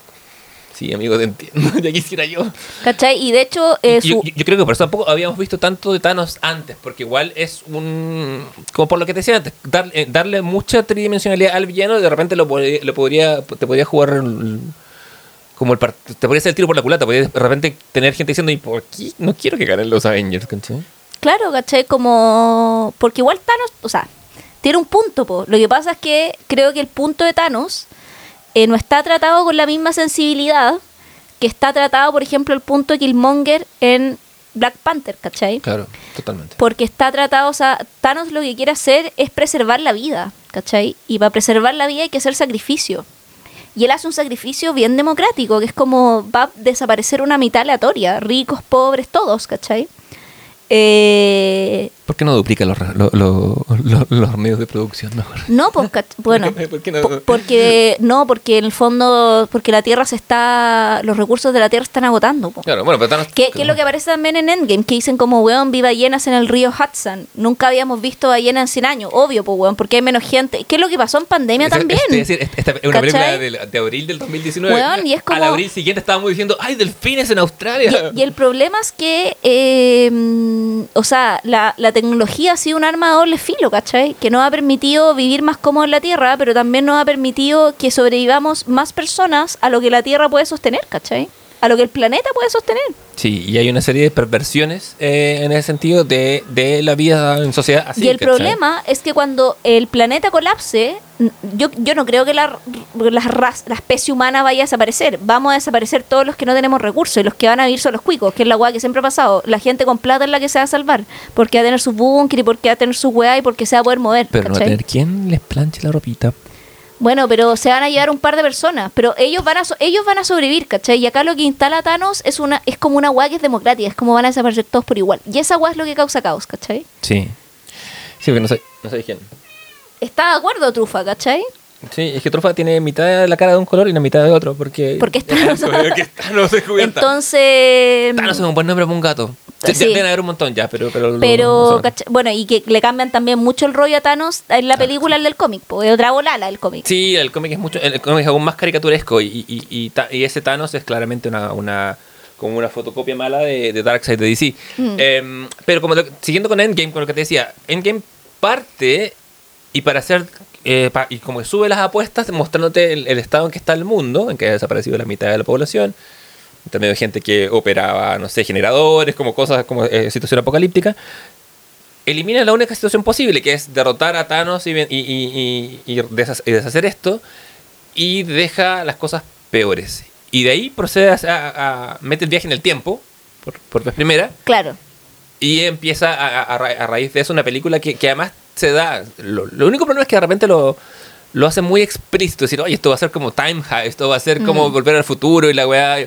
sí, amigo, te entiendo, ya quisiera yo. ¿Cachai? Y de hecho, eh, yo, creo que por eso tampoco habíamos visto tanto de Thanos antes, porque igual es un. Como por lo que te decía antes, dar- eh, darle mucha tridimensionalidad al villano, de repente lo, lo podría, te podría jugar el- como el te podría hacer el tiro por la culata, podría de repente tener gente diciendo, ¿y por qué no quiero que ganen los Avengers? ¿cachai? claro, ¿cachai? Como... Porque igual Thanos, o sea, tiene un punto, po. Lo que pasa es que creo que el punto de Thanos eh, no está tratado con la misma sensibilidad que está tratado, por ejemplo, el punto de Killmonger en Black Panther, ¿cachai? Claro, totalmente. Porque está tratado, o sea, Thanos lo que quiere hacer es preservar la vida, ¿cachai? Y para preservar la vida hay que hacer sacrificio. Y él hace un sacrificio bien democrático, que es como va a desaparecer una mitad aleatoria, ricos, pobres, todos, ¿cachai? Eh, ¿Por qué no duplica los, ra- lo- lo- lo- los medios de producción mejor? no, pues, cach- bueno, ¿Por qué no? po- porque no, porque en el fondo, porque la Tierra se está, los recursos de la Tierra están agotando, po. Claro, bueno, pero. ¿Qué, qué es lo que aparece también en Endgame? Que dicen como, weón, vi ballenas en el río Hudson. Nunca habíamos visto ballenas en 100 años. Obvio, pues, weón, porque hay menos gente. ¿Qué es lo que pasó en pandemia Es- también? Es, decir, esta es una ¿Cachai? película de, de abril del 2019. Weón, y es como- Al abril siguiente estábamos diciendo, ¡ay, delfines en Australia! Y, y el problema es que, eh, o sea, la, la tecnología ha sido un arma de doble filo, ¿cachai? Que nos ha permitido vivir más cómodo en la Tierra, pero también nos ha permitido que sobrevivamos más personas a lo que la Tierra puede sostener, ¿cachai? A lo que el planeta puede sostener. Sí, y hay una serie de perversiones eh, en ese sentido de, de la vida en sociedad así. y el ¿cachai? problema es que cuando el planeta colapse, yo, yo no creo que la, la, raz- la especie humana vaya a desaparecer. Vamos a desaparecer todos los que no tenemos recursos y los que van a vivir son los cuicos, que es la weá que siempre ha pasado. La gente con plata es la que se va a salvar, porque va a tener su búnker y porque va a tener su weá y porque se va a poder mover. Pero no va a tener quién les planche la ropita. Bueno, pero se van a llevar un par de personas, pero ellos van a so- ellos van a sobrevivir, ¿cachai? Y acá lo que instala Thanos es una es como una weá que es democrática, es como van a desaparecer todos por igual. Y esa weá es lo que causa caos, ¿cachai? Sí. Sí, porque no sé, no sé quién. ¿Está de acuerdo, Trufa, cachai? Sí, es que Trufa tiene mitad de la cara de un color y la mitad de otro, porque... Porque es Thanos. Entonces. Thanos es un buen nombre para un gato. De- Sí. Deben haber un montón ya, pero... Pero, bueno, y que le cambian también mucho el rollo a Thanos en la película el del cómic, pues otra volala el cómic. Sí, el cómic es mucho, el cómic es aún más caricaturesco y, y, y, ese Thanos es claramente una, una como una fotocopia mala de, de Darkseid de DC. Mm. Em, pero como lo- siguiendo con Endgame, con lo que te decía, Endgame parte y para hacer eh, pa- y como que sube las apuestas mostrándote el, el estado en que está el mundo, en que ha desaparecido la mitad de la población, medio de gente que operaba, no sé, generadores, como cosas, como eh, situación apocalíptica elimina la única situación posible, que es derrotar a Thanos y, y, y- y- y deshac- y deshacer esto, y deja las cosas peores. Y de ahí procede a, a- a- mete el viaje en el tiempo, por, por vez primera, Claro. y empieza a, a- a ra- a raíz de eso una película que, que además se da... Lo, lo único problema es que de repente lo, lo hace muy explícito, decir, oye, esto va a ser como Time High, esto va a ser como Mm. Volver al Futuro y la weá...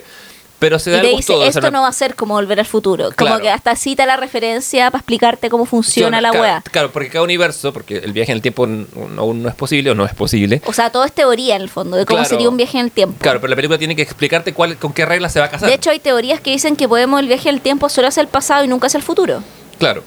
pero se Y da te el dice, gusto de hacer esto no va a ser como volver al futuro. Como que hasta cita la referencia para explicarte cómo funciona la claro, wea. Claro, porque cada universo, porque el viaje en el tiempo aún no es posible o no es posible. O sea, todo es teoría en el fondo, de cómo Claro. sería un viaje en el tiempo. Claro, pero la película tiene que explicarte cuál, con qué reglas se va a casar. De hecho, hay teorías que dicen que podemos el viaje en el tiempo solo hacia el pasado y nunca hacia el futuro. Claro.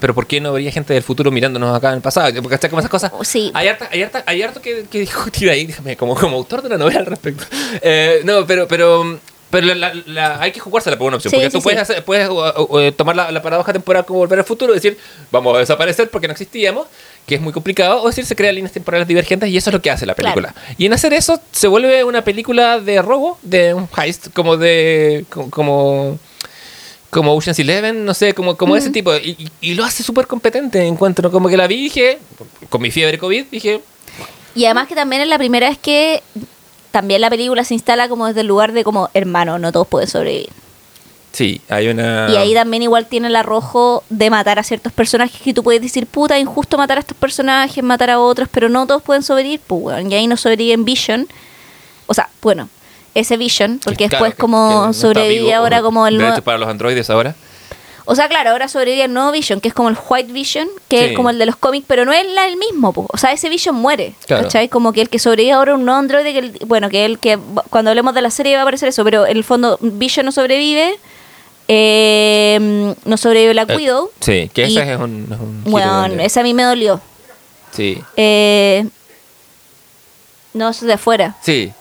Pero ¿por qué no habría gente del futuro mirándonos acá en el pasado? Porque ¿cachai? como esas cosas. Sí. Hay, harta, hay, harta- hay harto que, que discutir ahí, déjame, como, como autor de una novela al respecto. Eh, no, pero, pero, pero la- la- hay que jugársela por una opción. Sí, porque sí, tú puedes, hacer- puedes uh, uh, uh, tomar la, la paradoja temporal como volver al futuro y decir, vamos a desaparecer porque no existíamos, que es muy complicado, o decir, se crean líneas temporales divergentes y eso es lo que hace la película. Y en hacer eso se vuelve una película de robo, de un heist, como de. como- como Ocean's Eleven, no sé, como, como ese tipo. Y, y- y lo hace súper competente. Encuentro como que la vi dije, con mi fiebre COVID, dije, Y además que también es la primera vez que también la película se instala como desde el lugar de como, hermano, no todos pueden sobrevivir. sí, hay una. Y ahí también igual tiene el arrojo de matar a ciertos personajes que tú puedes decir, puta, injusto matar a estos personajes, matar a otros, pero no todos pueden sobrevivir, pues, weón. Y ahí no sobrevive en Vision. O sea, bueno, ese Vision, porque Claro, después como no sobrevive ahora como el de hecho, para los androides ahora. O sea, claro, ahora sobrevive el nuevo Vision, que es como el White Vision, que Sí. es como el de los cómics, pero no es la- el mismo. po. O sea, ese Vision muere. Claro. ¿Cachai? Como que el que sobrevive ahora es un nuevo androide, que el- bueno, que el que cuando hablemos de la serie va a aparecer eso, pero en el fondo Vision no sobrevive, eh, no sobrevive Black Eh, Widow. Sí, que ese es un. es un giro Bueno, ese a mí me dolió. Sí, Eh, no, eso es de afuera. sí.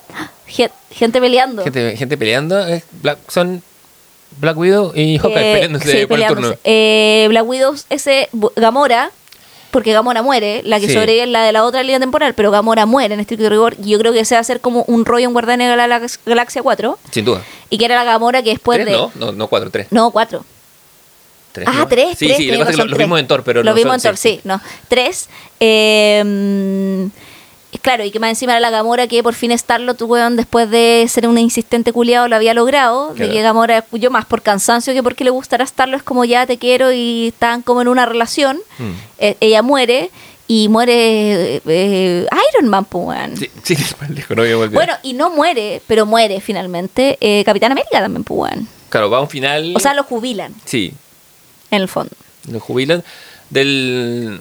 Gen- Gente peleando. Gente, gente peleando. es Black- son Black Widow y Hawkeye Eh, peleándose sí, por el turno. Eh, Black Widow, ese Gamora, porque Gamora muere, la que Sí. sobrevive es la de la otra línea temporal, pero Gamora muere en estricto rigor. Y yo creo que se va a hacer como un rollo en Guardianes de la Galax- Galaxia 4, Sin duda. y que era la Gamora que después ¿Tres? de. No, no, no, cuatro, tres. No, cuatro. Tres, Ah, ¿no? tres, Sí, tres. sí, lo, que pasa es que razón, lo- vimos en Thor, pero Lo no vimos en Thor, sí, no. Tres. Eh, claro, y que más encima era la Gamora que por fin Starlord, weón, después de ser una insistente culiado, lo había logrado. Claro. De que Gamora, yo más por cansancio que porque le gustará Starlord, es como ya te quiero y están como en una relación. Mm. Eh, ella muere y muere eh, Iron Man, pues. Sí, sí, no. Bueno, y no muere, pero muere finalmente eh, Capitán América también, pues. Claro, va a un final. O sea, lo jubilan, sí, en el fondo. lo jubilan del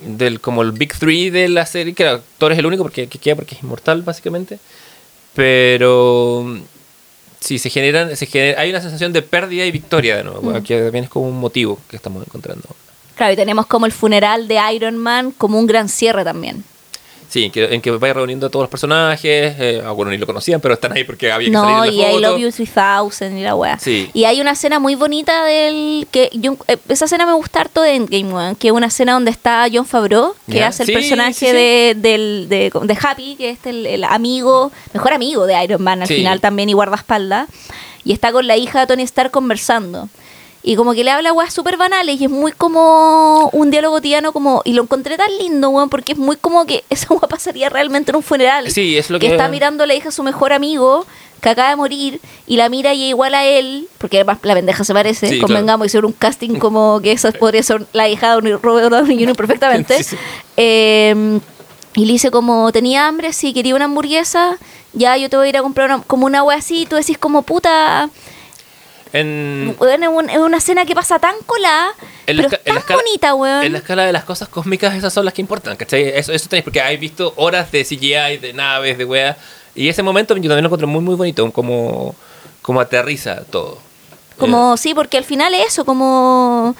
del como el big three de la serie que claro, Thor es el único porque que queda porque es inmortal básicamente pero sí se generan se genera- hay una sensación de pérdida y victoria de nuevo Mm. que también es como un motivo que estamos encontrando Claro, y tenemos como el funeral de Iron Man como un gran cierre también. Sí en que, en que vaya reuniendo a todos los personajes eh, ah, bueno ni lo conocían pero están ahí porque había que No, salir en y la I foto Love You 3000 y la wea. Sí. Y hay una escena muy bonita del. que yo, eh, Esa escena me gusta harto de Endgame, weón, que es una escena donde está John Favreau, que Ya. hace el Sí, personaje sí. De, del, de, de Happy, que es el, el amigo, mejor amigo de Iron Man al final también y guardaespaldas. Y está con la hija de Tony Stark conversando. Y como que le habla weas súper banales y es muy como un diálogo cotidiano como... Y lo encontré tan lindo, weón, porque es muy como que esa wea pasaría realmente en un funeral. Sí, es lo que que- está mirando a la hija a su mejor amigo que acaba de morir y la mira y es igual a él, porque además la pendeja se parece, Sí, convengamos, hicieron un casting como que esa podría ser la hija de un Robert Downey Jr. perfectamente. Sí, sí. Eh, y le dice como, tenía hambre, si quería una hamburguesa, ya yo te voy a ir a comprar una- como una wea así, y tú decís como puta, en, es, un- es una escena que pasa tan colada, pero en tan escala- bonita, weón. En la escala de las cosas cósmicas, esas son las que importan, ¿cachai? Eso, eso tenéis, porque habéis visto horas de CGI, de naves, de weas. Y ese momento yo también lo encuentro muy, muy bonito, como, como aterriza todo. Como, sí, porque al final es eso, como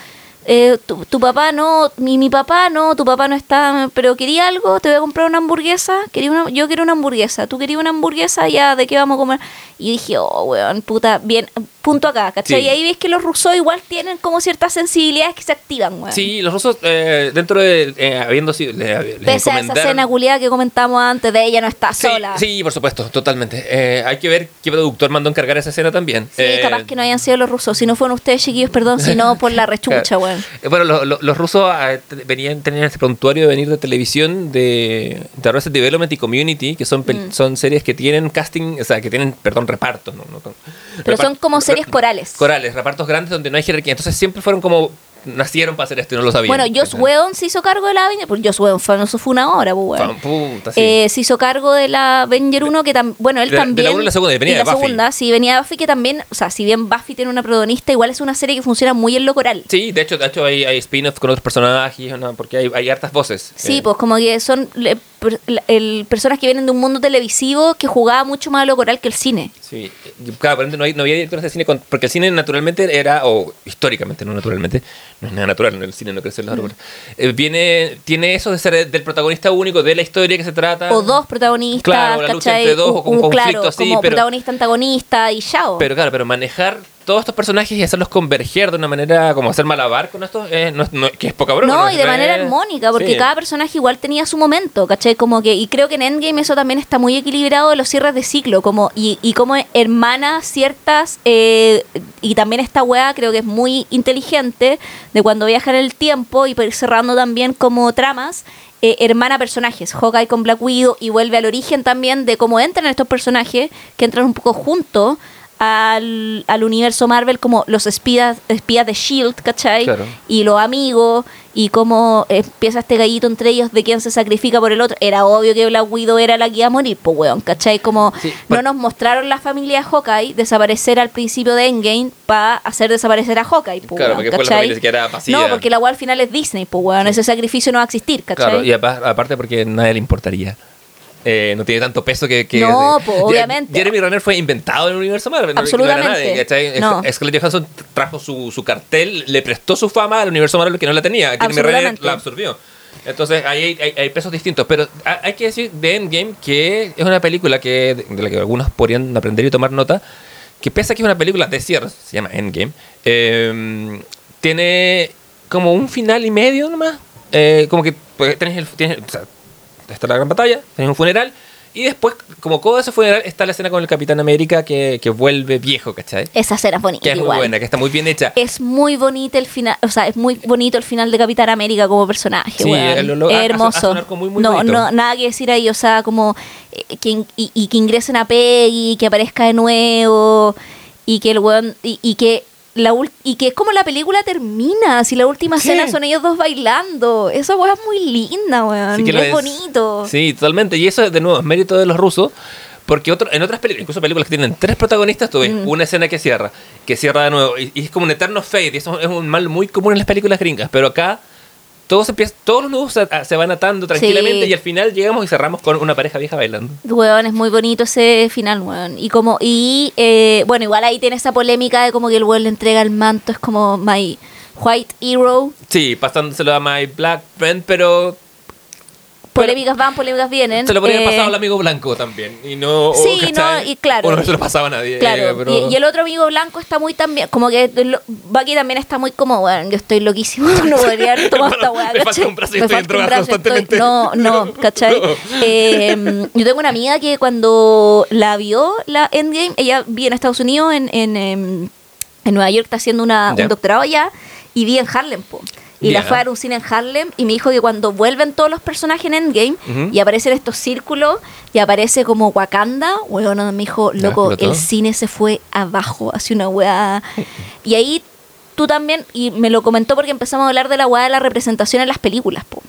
eh, tu, tu papá no, mi, mi papá no, tu papá no está, pero quería algo, te voy a comprar una hamburguesa, quería una, yo quiero una hamburguesa, tú querías una hamburguesa, ya, ¿de qué vamos a comer? Y dije, oh, weón, puta, bien, punto acá, ¿cachai? Sí. Y ahí ves que los rusos igual tienen como ciertas sensibilidades que se activan, weón. Sí, los rusos, eh, dentro de, eh, habiendo sido, le, les Pese a esa escena culiada que comentamos antes de ella no está Sí, sola. sí, por supuesto, totalmente. Eh, hay que ver qué productor mandó encargar esa escena también. Sí, capaz que no hayan sido los rusos, si no fueron ustedes chiquillos, perdón, sino por la rechucha, weón. Bueno, lo- lo- los rusos te- venían, tenían este prontuario de venir de televisión de, de Arrested Development y Community, que son, Mm. son series que tienen casting, o sea, que tienen, perdón, repartos. ¿no? No Pero son como series re- corales. Corales, repartos grandes donde no hay jerarquía. Entonces siempre fueron como nacieron para hacer esto y no lo sabían. Bueno, Joss. Whedon se hizo cargo de la Avenger, porque Joss Whedon famoso fue una hora, pues, puta, sí. Eh, se hizo cargo de la Avenger 1, que también, bueno, él De la- de también... la uno y la segunda, venía y de la Buffy. segunda, sí, venía Buffy, que también, o sea, si bien Buffy tiene una protagonista, igual es una serie que funciona muy en lo coral. Sí, de hecho, de hecho hay, hay spin-offs con otros personajes, ¿no? porque hay, hay hartas voces. Sí, Eh, pues como que son le- el, personas que vienen de un mundo televisivo que jugaba mucho más a lo coral que el cine. Sí, claro, por ejemplo, no, hay- no había directores de cine, con- porque el cine naturalmente era, o históricamente, no naturalmente, no es nada natural, en el cine no crecen los Mm. árboles, eh, viene, tiene eso de ser del protagonista único, de la historia que se trata. O dos protagonistas, Claro, la lucha entre dos, Un- o como un- un conflicto claro, así, como pero- protagonista, antagonista y chao. Pero claro, pero manejar todos estos personajes y hacerlos converger de una manera como hacer malabar con esto, eh, no, no- que es poca broma. No, y de manera armónica, porque sí. cada personaje igual tenía su momento, ¿cachai? Como que, y creo que en Endgame eso también está muy equilibrado de los cierres de ciclo, como, y, y como hermana ciertas, eh, y también esta weá creo que es muy inteligente, de cuando viaja en el tiempo y cerrando también como tramas, eh, hermana personajes, Hawkeye con Black Widow, y vuelve al origen también de cómo entran estos personajes, que entran un poco juntos al, al universo Marvel como los espías, espías de Shield, ¿cachai? Claro. y los amigos y cómo empieza este gallito entre ellos de quién se sacrifica por el otro. Era obvio que Black Widow era la que iba a morir, pues weón, ¿cachai? Como Sí, no nos mostraron la familia Hawkeye desaparecer al principio de Endgame para hacer desaparecer a Hawkeye, pues Claro, weón, porque después la familia. No, porque la weá al final es Disney, pues weón, ese sacrificio no va a existir, ¿cachai? Claro, y apa- aparte porque a nadie le importaría. Eh, no tiene tanto peso que... que No, Ya- obviamente. Jeremy Renner fue inventado en el universo Marvel. no- Absolutamente. No era nadie, ¿cachai? No. Scarlett Johansson trajo su, su cartel, le prestó su fama al universo Marvel que no la tenía. Jeremy Renner la absorbió. Entonces ahí hay, hay- hay pesos distintos. Pero ha- hay que decir de Endgame que es una película que de la que algunos podrían aprender y tomar nota. Que pese a que es una película de cierre, se llama Endgame, eh, tiene como un final y medio nomás. Eh, como que pues, tenés el, tienes, o sea, está la gran batalla, tenés un funeral. Y después, como todo ese funeral, está la escena con el Capitán América que, que vuelve viejo, ¿cachai? Esa escena es bonita Que es muy buena, que está muy bien hecha. Es muy bonito el final, o sea, es muy bonito el final de Capitán América como personaje, Sí, lo- Es hace- hace hermoso. muy, muy no, bonito. no, nada que decir ahí, o sea, como eh, que, y, y que ingresen a Peggy, que aparezca de nuevo, y que el weón, y, y que la y que es como la película termina, si la última escena son ellos dos bailando. Esa weá es muy linda, weón. Sí que es, es. bonito. Sí, totalmente. Y eso, de nuevo, es mérito de los rusos. Porque otro, en otras películas, incluso películas que tienen tres protagonistas, tú ves Mm. una escena que cierra, que cierra de nuevo. Y, y es como un eterno fade. Y eso es un mal muy común en las películas gringas. Pero acá todos, empiezan, todos los nudos se, se van atando tranquilamente Sí. y al final llegamos y cerramos con una pareja vieja bailando. Weón, es muy bonito ese final, weón. Y como, y eh, bueno, igual ahí tiene esa polémica de como que el weón le entrega el manto, es como my white hero. Sí, pasándoselo a My Black Friend, pero Polémicas van, polémicas vienen. se lo podría haber Eh, pasado al amigo blanco también. Y no, Sí, ¿cachai? no, y claro. O no se lo pasaba a nadie. Claro, eh, pero- y, y el otro amigo blanco está muy también, como que lo- Bucky también está muy como, bueno, yo estoy loquísimo, no podría haber tomado esta weá, Me falta ¿cachai? un brazo y Me estoy en falta un drogas brazo, estoy- constantemente. No, no, ¿cachai? No. Eh, yo tengo una amiga que cuando la vio, la Endgame, ella vive en Estados Unidos, en, en, em, en Nueva York, está haciendo una, un doctorado allá, y vi en Harlem, po. Y la fue a dar un cine en Harlem y me dijo que cuando vuelven todos los personajes en Endgame y aparecen estos círculos y aparece como Wakanda, weón, me dijo, loco, el cine se fue abajo, hacia una weá. Y ahí tú también, y me lo comentó porque empezamos a hablar de la weá de la representación en las películas, po.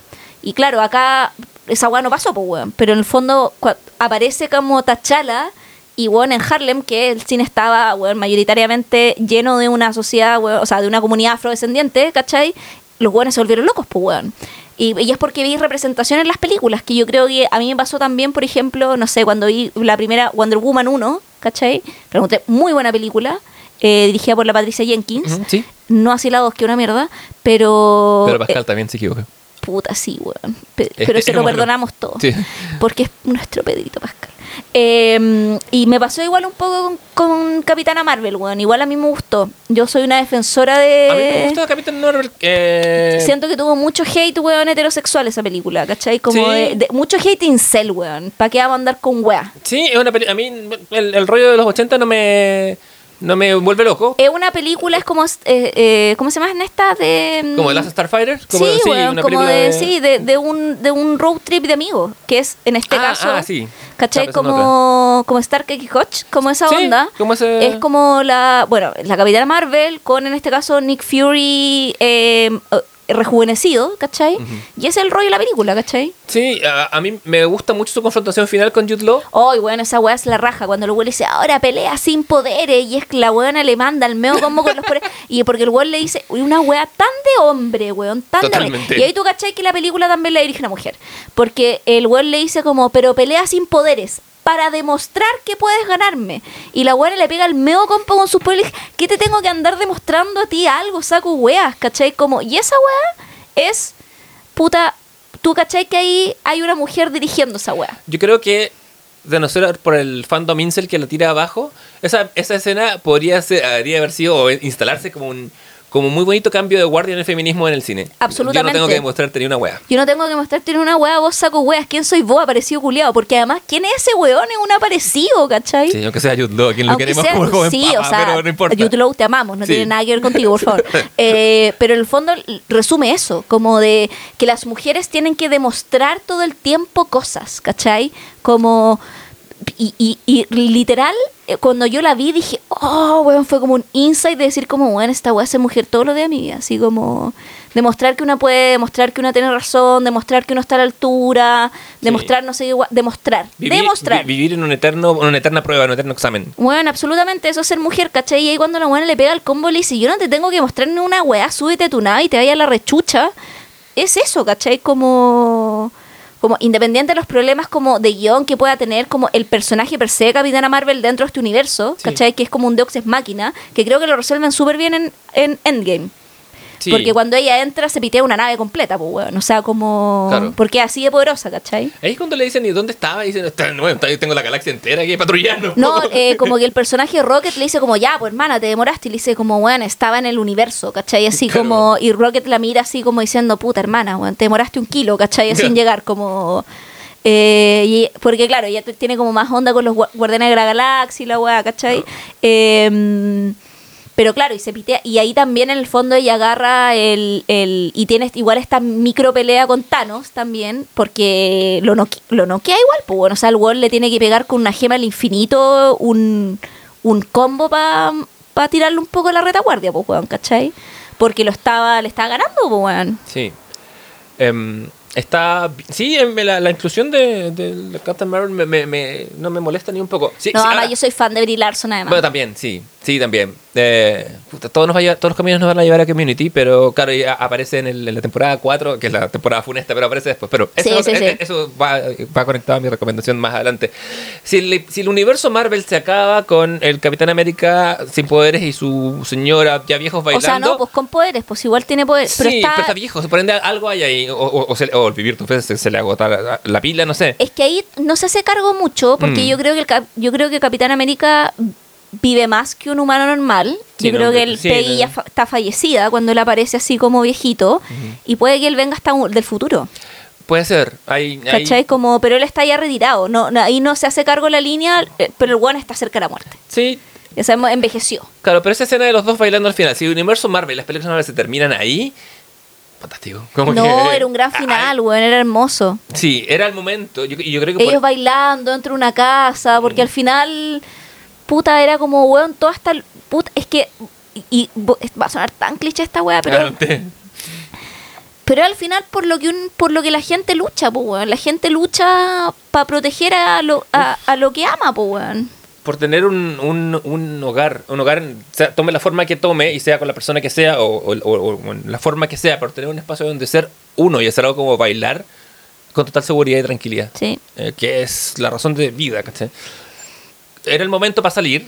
Y claro, acá esa weá no pasó, po, weón. Pero en el fondo aparece como Tachala y weón en Harlem, que el cine estaba, weón, mayoritariamente lleno de una sociedad, weón, o sea, de una comunidad afrodescendiente, ¿cachai? Los weones se volvieron locos, pues weón. Y, y es porque vi representación en las películas, que yo creo que a mí me pasó también, por ejemplo, no sé, cuando vi la primera Wonder Woman 1, ¿cachai? Pregunté, muy buena película, eh, dirigida por la Patricia Jenkins. Sí, No así la dos, que una mierda, pero... pero Pascal eh, también se equivoca. Puta, sí, weón. Pe- Es- pero es se lo perdonamos todo. Sí. Porque es nuestro Pedrito Pascal. Eh, y me pasó igual un poco con, con Capitana Marvel, weón. Igual a mí me gustó. Yo soy una defensora de... A mí me gusta Capitán Marvel. eh, Siento que tuvo mucho hate, weón, heterosexual esa película, ¿cachai? Como Sí. de, de- mucho hate incel, weón. ¿Para qué vamos a andar con weá? Sí, es una peli- A mí el, el rollo de los 80 no me. No me vuelve loco. Es una película, es como, eh, eh, ¿cómo se llama en esta? De, mm, Como Last Starfighter. Como, sí, una como de, sí, de, de un, de un road trip de amigos, que es en este Ah, caso, ah, sí. ¿cachai? Como, como Stark X Hutch, como esa Sí, onda. como ese- Es como la, bueno, la Capitana Marvel con en este caso Nick Fury eh, eh, rejuvenecido, ¿cachai? Y ese es el rollo de la película, ¿cachai? Sí, a, a mí me gusta mucho su confrontación final con Jude Law. Oh, y bueno, esa weá es la raja. Cuando el weón le dice, ahora pelea sin poderes. Y es que la weona le manda al meo como con los poderes. Y porque el weón le dice, "Uy, una weá tan de hombre, weón, tan de. Y ahí tú cachai que la película también la dirige una mujer. Porque el weón le dice como, pero pelea sin poderes. Para demostrar que puedes ganarme. Y la weona le pega el meo compa con sus dice, ¿Qué te tengo que andar demostrando a ti algo? Saco weas, ¿cachai? Como, y esa weá es, puta, tú cachai que ahí hay una mujer dirigiendo esa weá. Yo creo que, de no ser por el fandom incel que la tira abajo, esa, esa escena podría ser, haber sido o instalarse como un como muy bonito cambio de guardia en el feminismo en el cine. Yo no Absolutamente. tengo que demostrarte ni una wea. Yo no tengo que mostrarte en una weá, vos saco weas. ¿Quién soy vos, aparecido culiado? Porque además, ¿quién es ese weón? Es un aparecido, ¿cachai? Sí, aunque sea Jude Law, quien lo queremos sea- como el joven sí, papa, o sea, pero no importa. Jude Law, te amamos, no Sí. tiene nada que ver contigo, por favor. Eh, pero en el fondo resume eso, como de que las mujeres tienen que demostrar todo el tiempo cosas, ¿cachai? Como... Y, y, y literal, eh, cuando yo la vi dije, oh, weón, fue como un insight de decir como, bueno, esta weá es mujer todos los días de mi vida. Así como demostrar que una puede, demostrar que una tiene razón, demostrar que uno está a la altura, demostrar, no sé demostrar, Vivir, demostrar. vi- vivir en un eterno, una eterna prueba, en un eterno examen. Bueno, absolutamente, eso es ser mujer, ¿cachai? Y ahí cuando la buena le pega el combo le dice, yo no te tengo que mostrar ni una weá, súbete a tu nave y te vaya a la rechucha. Es eso, ¿cachai? Como, como independiente de los problemas como de guion que pueda tener como el personaje per se de Capitana Marvel dentro de este universo, Sí. ¿cachai? Que es como un Deus Ex Máquina, que creo que lo resuelven súper bien en, en Endgame. Sí. Porque cuando ella entra se pitea una nave completa, pues, weón. O sea, como... Claro. Porque así de poderosa, ¿cachai? Ahí es cuando le dicen, ¿y dónde estaba? Y dicen, "Está- bueno, tengo la galaxia entera aquí patrullando. No, eh, como que el personaje Rocket le dice como, ya, pues hermana, te demoraste. Y le dice como, bueno, estaba en el universo, ¿cachai? Así Claro. como, y Rocket la mira así como diciendo, puta hermana, weón, te demoraste un kilo, ¿cachai? Sin llegar, como... eh, y- porque claro, ella tiene como más onda con los gua- guardianes de la galaxia y la weá, ¿cachai? Eh, pero claro, y se pitea, y ahí también en el fondo ella agarra el, el y tiene igual esta micro pelea con Thanos también, porque lo, noque- lo noquea igual, pues bueno, o sea, el weón le tiene que pegar con una gema al infinito un, un combo para tirarle un poco la retaguardia, pues weón, ¿cachai? Porque lo estaba, le estaba ganando, pues weón. Sí. Em, está. Sí, la, la inclusión de, de Captain Marvel me, me- me- no me molesta ni un poco. Sí, No, sí, ahora- yo soy fan de Brie Larson además. Bueno, también, sí, sí, también. Eh, todos, nos va a llevar- todos los caminos nos van a llevar a Community, pero claro, ya aparece en, el- en la temporada 4, que es la temporada funesta, pero aparece después. Pero eso, Sí, sí, eh, sí. eh, eso va, va conectado a mi recomendación más adelante. Si el, si el universo Marvel se acaba con el Capitán América sin poderes y su señora ya viejos o bailando. sea, no, pues con poderes, pues igual tiene poderes. Pero sí, está, pero está viejo, se prende algo hay ahí. O, o, o se- o el vivir tu fe se, se le agota la, la pila, no sé. Es que ahí no se hace cargo mucho, porque Mm. yo creo que el cap- yo creo que Capitán América vive más que un humano normal. Sí, yo no, creo que el sí, Peggy no. ya fa- está fallecida cuando él aparece así como viejito. Y puede que él venga hasta un- del futuro. Puede ser. Hay, hay- ¿Cachai? Como, pero él está ya retirado. No, no, ahí no se hace cargo la línea, eh, pero el one está cerca de la muerte. Sí, Ya sabemos, envejeció. Claro, pero esa escena de los dos bailando al final, si el universo Marvel y las películas Marvel se terminan ahí, fantástico. Como No, que- era un gran Ay, final, weón, era hermoso. sí, era el momento. Yo, creo que Ellos por- bailando dentro de una casa, porque al final, puta, era como, weón, toda esta. Puta, es que. Y, va a sonar tan cliché esta weá, pero. Claro, te- Pero al final por lo que un, por lo que la gente lucha, pues weón. La gente lucha para proteger a lo, a, a lo que ama, pues weón. Por tener un, un, un hogar, un hogar, sea, tome la forma que tome y sea con la persona que sea o, o- o- o la forma que sea, por tener un espacio donde ser uno y hacer algo como bailar con total seguridad y tranquilidad. Sí. eh, que es la razón de vida, ¿cachai? Era el momento para salir.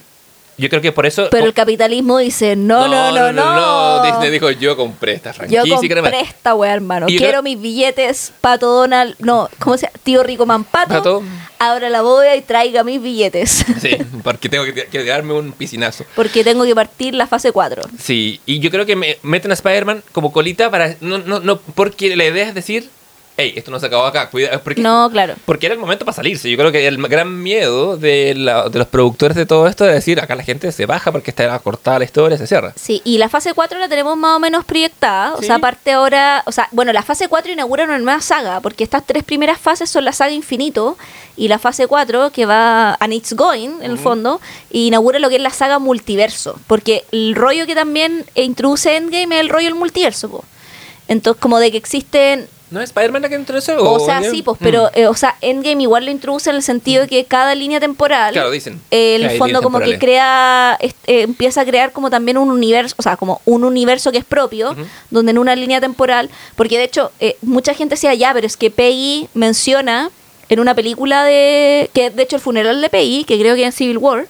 Yo creo que por eso... Pero el capitalismo dice, no, no, no, no. Disney dijo, yo compré esta franquicia. Yo y crema". compré esta weá, hermano. Quiero mis billetes, Pato Donald. No, ¿cómo se llama? Tío Rico Mampato. Pato. Abra la bóveda y traiga mis billetes. Sí, porque tengo que, darme un piscinazo. Porque tengo que partir la fase 4. Sí, y yo creo que me meten a Spider-Man como colita para... No, no, no, porque la idea es decir, hey, esto no se acabó acá, cuida, porque, No, claro. porque era el momento para salirse. Yo creo que el gran miedo de, la- de los productores de todo esto era decir, acá la gente se baja porque está cortada la historia, se cierra. Sí, y la fase 4 la tenemos más o menos proyectada. O sea, aparte ahora, o sea, bueno, la fase 4 inaugura una nueva saga, porque estas tres primeras fases son la saga Infinito, y la fase 4, que va and it's going, en el fondo, inaugura lo que es la saga Multiverso, porque el rollo que también introduce Endgame es el rollo del multiverso, po. Entonces, como de que existen ¿No es Spider-Man la que introduce? O sea, sí, pues, pero, Mm. eh, o sea, Endgame igual lo introduce en el sentido de que cada línea temporal, Claro, dicen. eh, el fondo como que crea, eh, empieza a crear como también un universo, o sea, como un universo que es propio, donde en una línea temporal, porque de hecho, eh, mucha gente decía, ya, pero es que Peggy menciona en una película de, que de hecho el funeral de Peggy, que creo que en Civil War,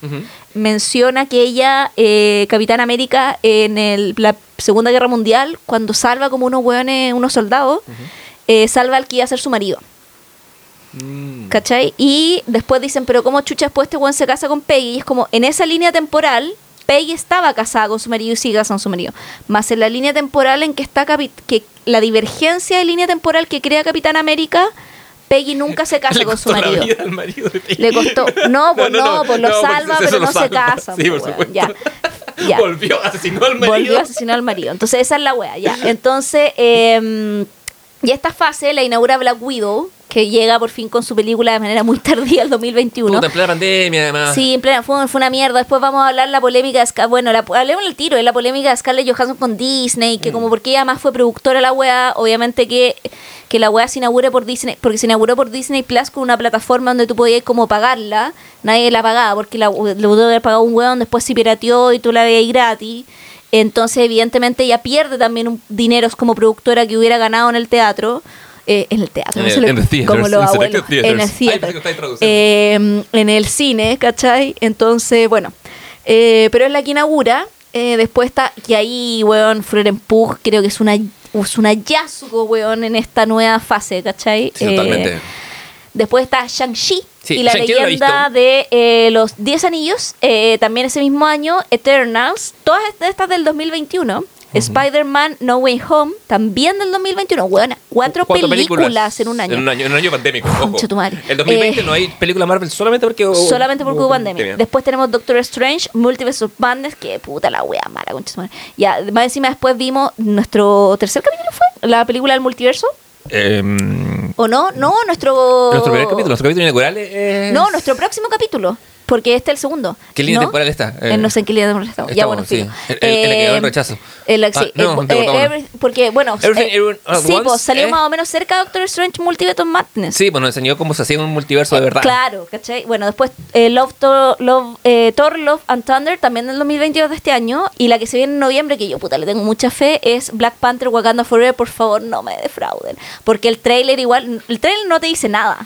menciona que ella, eh, Capitán América, en el- la Segunda Guerra Mundial, cuando salva como unos hueones, unos soldados, eh, salva al que iba a ser su marido. Mm. ¿Cachai? Y después dicen, pero ¿cómo chucha después este weón se casa con Peggy? Y es como, en esa línea temporal, Peggy estaba casada con su marido y sigue casada con su marido. Más en la línea temporal en que está Capi- que la divergencia de línea temporal que crea Capitán América, Peggy nunca se casa con su marido. Le costó. No, pues no, pues lo no, salva, pero lo no se casa. Sí, pues, por supuesto. ya. Ya. Volvió, asesinó al marido. Volvió a asesinar al marido. Entonces, esa es la wea, ya. Entonces, eh, y esta fase la inaugura Black Widow, que llega por fin con su película de manera muy tardía, el 2021. Puta, en plena pandemia, además. Sí, en plena, fue, fue una mierda. Después vamos a hablar la polémica de Bueno, la, hablemos el tiro, es la polémica de Scarlett Johansson con Disney, que Mm. como porque ella más fue productora de la wea, obviamente que, que la wea se inaugure por Disney, porque se inauguró por Disney Plus con una plataforma donde tú podías como pagarla, nadie la pagaba, porque la, que haber pagado un weón, después se pirateó y tú la veías gratis. Entonces, evidentemente, ella pierde también un dineros como productora que hubiera ganado en el teatro. eh, en el teatro, En el- en theaters, como en abuelos, selected en el. Ay. Eh, en el cine, ¿cachai? Entonces, bueno, eh, pero es la que inaugura. eh, después está, que ahí, weón, Florence Pugh creo que es una, es una Yasuko, weón, en esta nueva fase, ¿cachai? Sí, Eh, totalmente. Después está Shang-Chi Sí, y la he leyenda visto. de eh, los 10 anillos, eh, también ese mismo año, Eternals, todas est- estas del 2021. Spider-Man No Way Home, también del 2021. Bueno, cuatro, películas, en un año. En un año, en un año pandémico. ojo. Concha tu madre. El 2020 Eh, no hay película Marvel solamente porque hubo- Solamente porque hubo hubo pandemia. Después tenemos Doctor Strange, Multiverse of Madness, que puta la wea mala, concha. Ya, más encima después vimos nuestro tercer capítulo fue la película del multiverso. Em, ¿O no? No, nuestro. nuestro primer capítulo, nuestro capítulo inaugural es... No, nuestro próximo capítulo. Porque este es el segundo. ¿Qué línea ¿No? temporal está? Eh, no sé en qué línea temporal estamos. ya, estamos, bueno, sí. El- el- el que quedó en rechazo. El, Ah, sí, no, el- te eh, every- porque, bueno, eh, Everyone sí, pues salió eh. más o menos cerca de Doctor Strange Multiverse of Madness. Sí, pues nos enseñó cómo se hacía un multiverso de verdad. Claro, ¿cachai? Bueno, después eh, Love, To- Love, eh, Thor, Love and Thunder, también del 2022 de este año. Y la que se viene en noviembre, que yo puta le tengo mucha fe, es Black Panther Wakanda Forever. Por favor, no me defrauden. Porque el trailer igual, el trailer no te dice nada.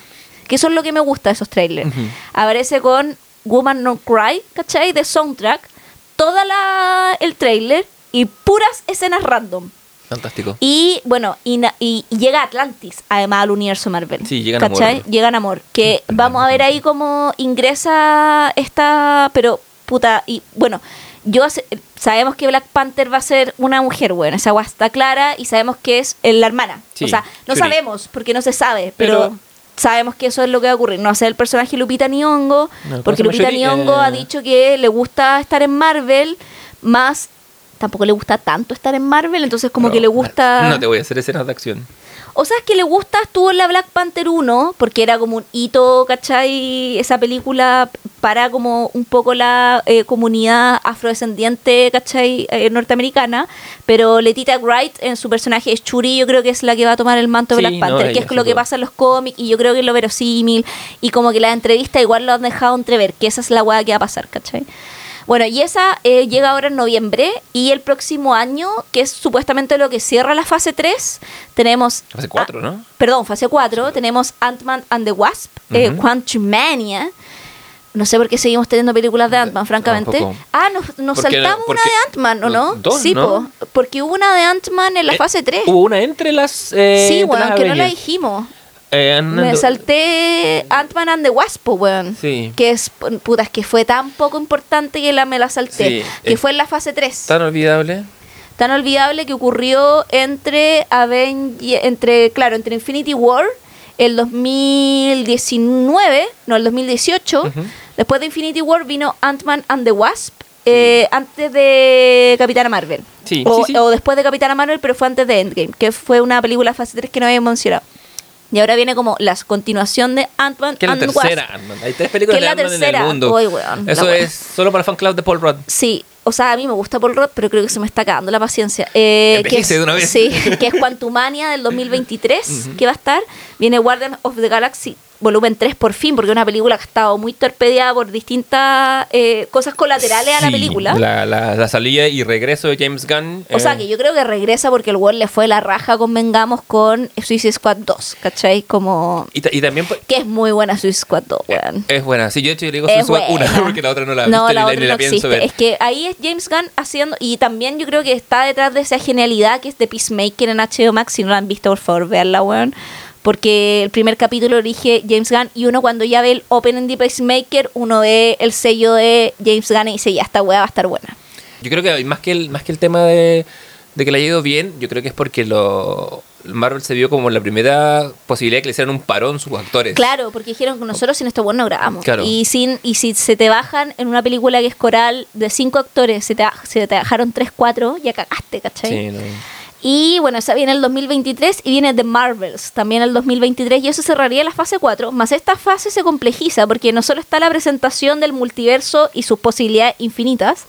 Que eso es lo que me gusta de esos trailers. Ujú. Aparece con Woman No Cry, ¿cachai? De soundtrack. Toda la el trailer y puras escenas random. Fantástico. Y bueno, y, y- y llega Atlantis, además al universo Marvel. Sí, llega ¿Cachai? Namor. Llega Namor. Que vamos a ver ahí cómo ingresa esta. Pero, puta, y bueno, yo hace- sabemos que Black Panther va a ser una mujer, bueno, esa agua está clara y sabemos que es eh, la hermana. Sí, o sea, no Shuri. sabemos porque no se sabe, pero. Pero- Sabemos que eso es lo que va a ocurrir. No va a ser el personaje Lupita Nyong'o, No, porque ¿cómo se Lupita? Nyong'o ha Eh, dicho que le gusta estar en Marvel, más tampoco le gusta tanto estar en Marvel, entonces como No, que le gusta... No te voy a hacer escenas de acción. O sea, es que le gusta, estuvo en la Black Panther 1, porque era como un hito, ¿cachai? Esa película para como un poco la eh, comunidad afrodescendiente, ¿cachai? Eh, norteamericana. Pero Letita Wright en su personaje es Churi, yo creo que es la que va a tomar el manto de Sí, Black no, Panther, que es lo que pasa en los cómics, y yo creo que es lo verosímil. Y como que la entrevista igual lo han dejado entrever, que esa es la weá que va a pasar, ¿cachai? Bueno, y esa eh, llega ahora en noviembre y el próximo año, que es supuestamente lo que cierra la fase 3, tenemos... Fase 4, ¿no? Perdón, fase 4, tenemos Ant-Man and the Wasp, eh, Ujú. Quantumania. No sé por qué seguimos teniendo películas de Ant-Man, francamente. Ah, nos, nos saltamos no- una de Ant-Man, ¿o no? dos, sí, ¿no? po, porque hubo una de Ant-Man en la Eh, fase 3. Hubo una entre las. Eh, sí, entre weón, las que no la dijimos. Eh, Me salté Ant-Man and the Wasp, weón. Sí. Que es, putas, que fue tan poco importante que la, me la salté. Sí, que fue en la fase 3. Tan olvidable. tan olvidable que ocurrió entre Avenge- entre claro, entre Infinity War el 2019, no, el 2018. Ujú. Después de Infinity War vino Ant-Man and the Wasp, eh, antes de Capitana Marvel. Sí, o, sí, sí. o después de Capitana Marvel, pero fue antes de Endgame, que fue una película fase 3 que no habíamos mencionado. Y ahora viene como la continuación de Ant-Man Que es la and tercera Ant-Man. Hay tres películas Que de Ant-Man en tercera. el mundo. Weón, Eso es solo para el fan club de Paul Rudd. Sí, o sea, a mí me gusta Paul Rudd, pero creo que se me está acabando la paciencia. Eh, que es, de una vez. Sí, que es Quantumania del 2023, que va a estar. Viene Guardian of the Galaxy volumen 3 por fin, porque es una película que ha estado muy torpedeada por distintas eh, cosas colaterales a la Sí, película. La, la- la salida y regreso de James Gunn. O sea, eh, que yo creo que regresa porque el World le fue la raja, convengamos, con Suicide Squad 2, ¿cachai? Como... Y, y también Que es muy buena Suicide Squad 2, weón. es buena. Sí, yo de hecho yo le digo Suicide Squad una buena. porque la otra no la No, visto la ni, otra ni la no pienso existe. ver. Es que ahí es James Gunn haciendo, y también yo creo que está detrás de esa genialidad que es de Peacemaker en HBO Max. Si no la han visto, por favor, veanla, weón. Porque el primer capítulo lo dirige James Gunn y uno cuando ya ve el Open de Peacemaker, uno ve el sello de James Gunn y dice, ya, esta weá va a estar buena. Yo creo que más que el, más que el tema de, de que le haya ido bien, yo creo que es porque lo Marvel se vio como la primera posibilidad de que le hicieran un parón sus actores. Claro, porque dijeron que nosotros sin esto bueno no grabamos. Claro. Y, sin, y si se te bajan en una película que es coral de cinco actores, se te, se te bajaron tres, cuatro, ya cagaste, ¿cachai? Sí, no. Y bueno, esa viene el 2023 y viene The Marvels también el 2023 y eso cerraría la fase 4. Más esta fase se complejiza porque no solo está la presentación del multiverso y sus posibilidades infinitas,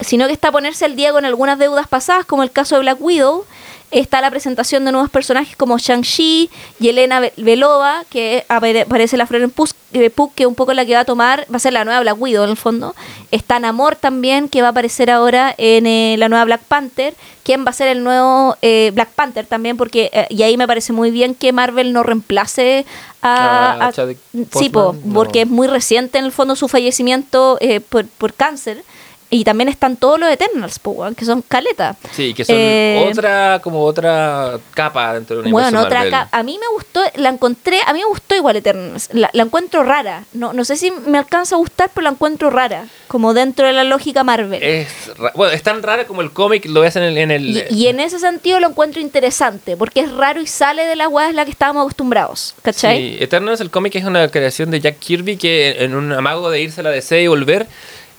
sino que está ponerse al día con algunas deudas pasadas, como el caso de Black Widow. Está la presentación de nuevos personajes como Shang-Chi y Elena Be- Belova, que apare- aparece la Florence Pugh, eh, Pugh, que un poco la que va a tomar, va a ser la nueva Black Widow en el fondo. Está Namor también, que va a aparecer ahora en eh, la nueva Black Panther. ¿Quién va a ser el nuevo eh, Black Panther también? Porque, eh, y ahí me parece muy bien que Marvel no reemplace a... A sí, po, Boseman, no. porque es muy reciente en el fondo su fallecimiento eh, por, por cáncer. Y también están todos los Eternals, po, que son caleta. Sí, que son Eh, otra, como otra capa dentro del universo Bueno, otra acá. A mí me gustó, la encontré, a mí me gustó igual Eternals. La, la encuentro rara. No, no sé si me alcanza a gustar, pero la encuentro rara. Como dentro de la lógica Marvel. Es bueno, es tan rara como el cómic lo ves en el... En el y, y en ese sentido lo encuentro interesante, porque es raro y sale de la weá en la que estábamos acostumbrados. ¿Cachai? Sí, Eternals, el cómic es una creación de Jack Kirby que en un amago de irse a la DC y volver,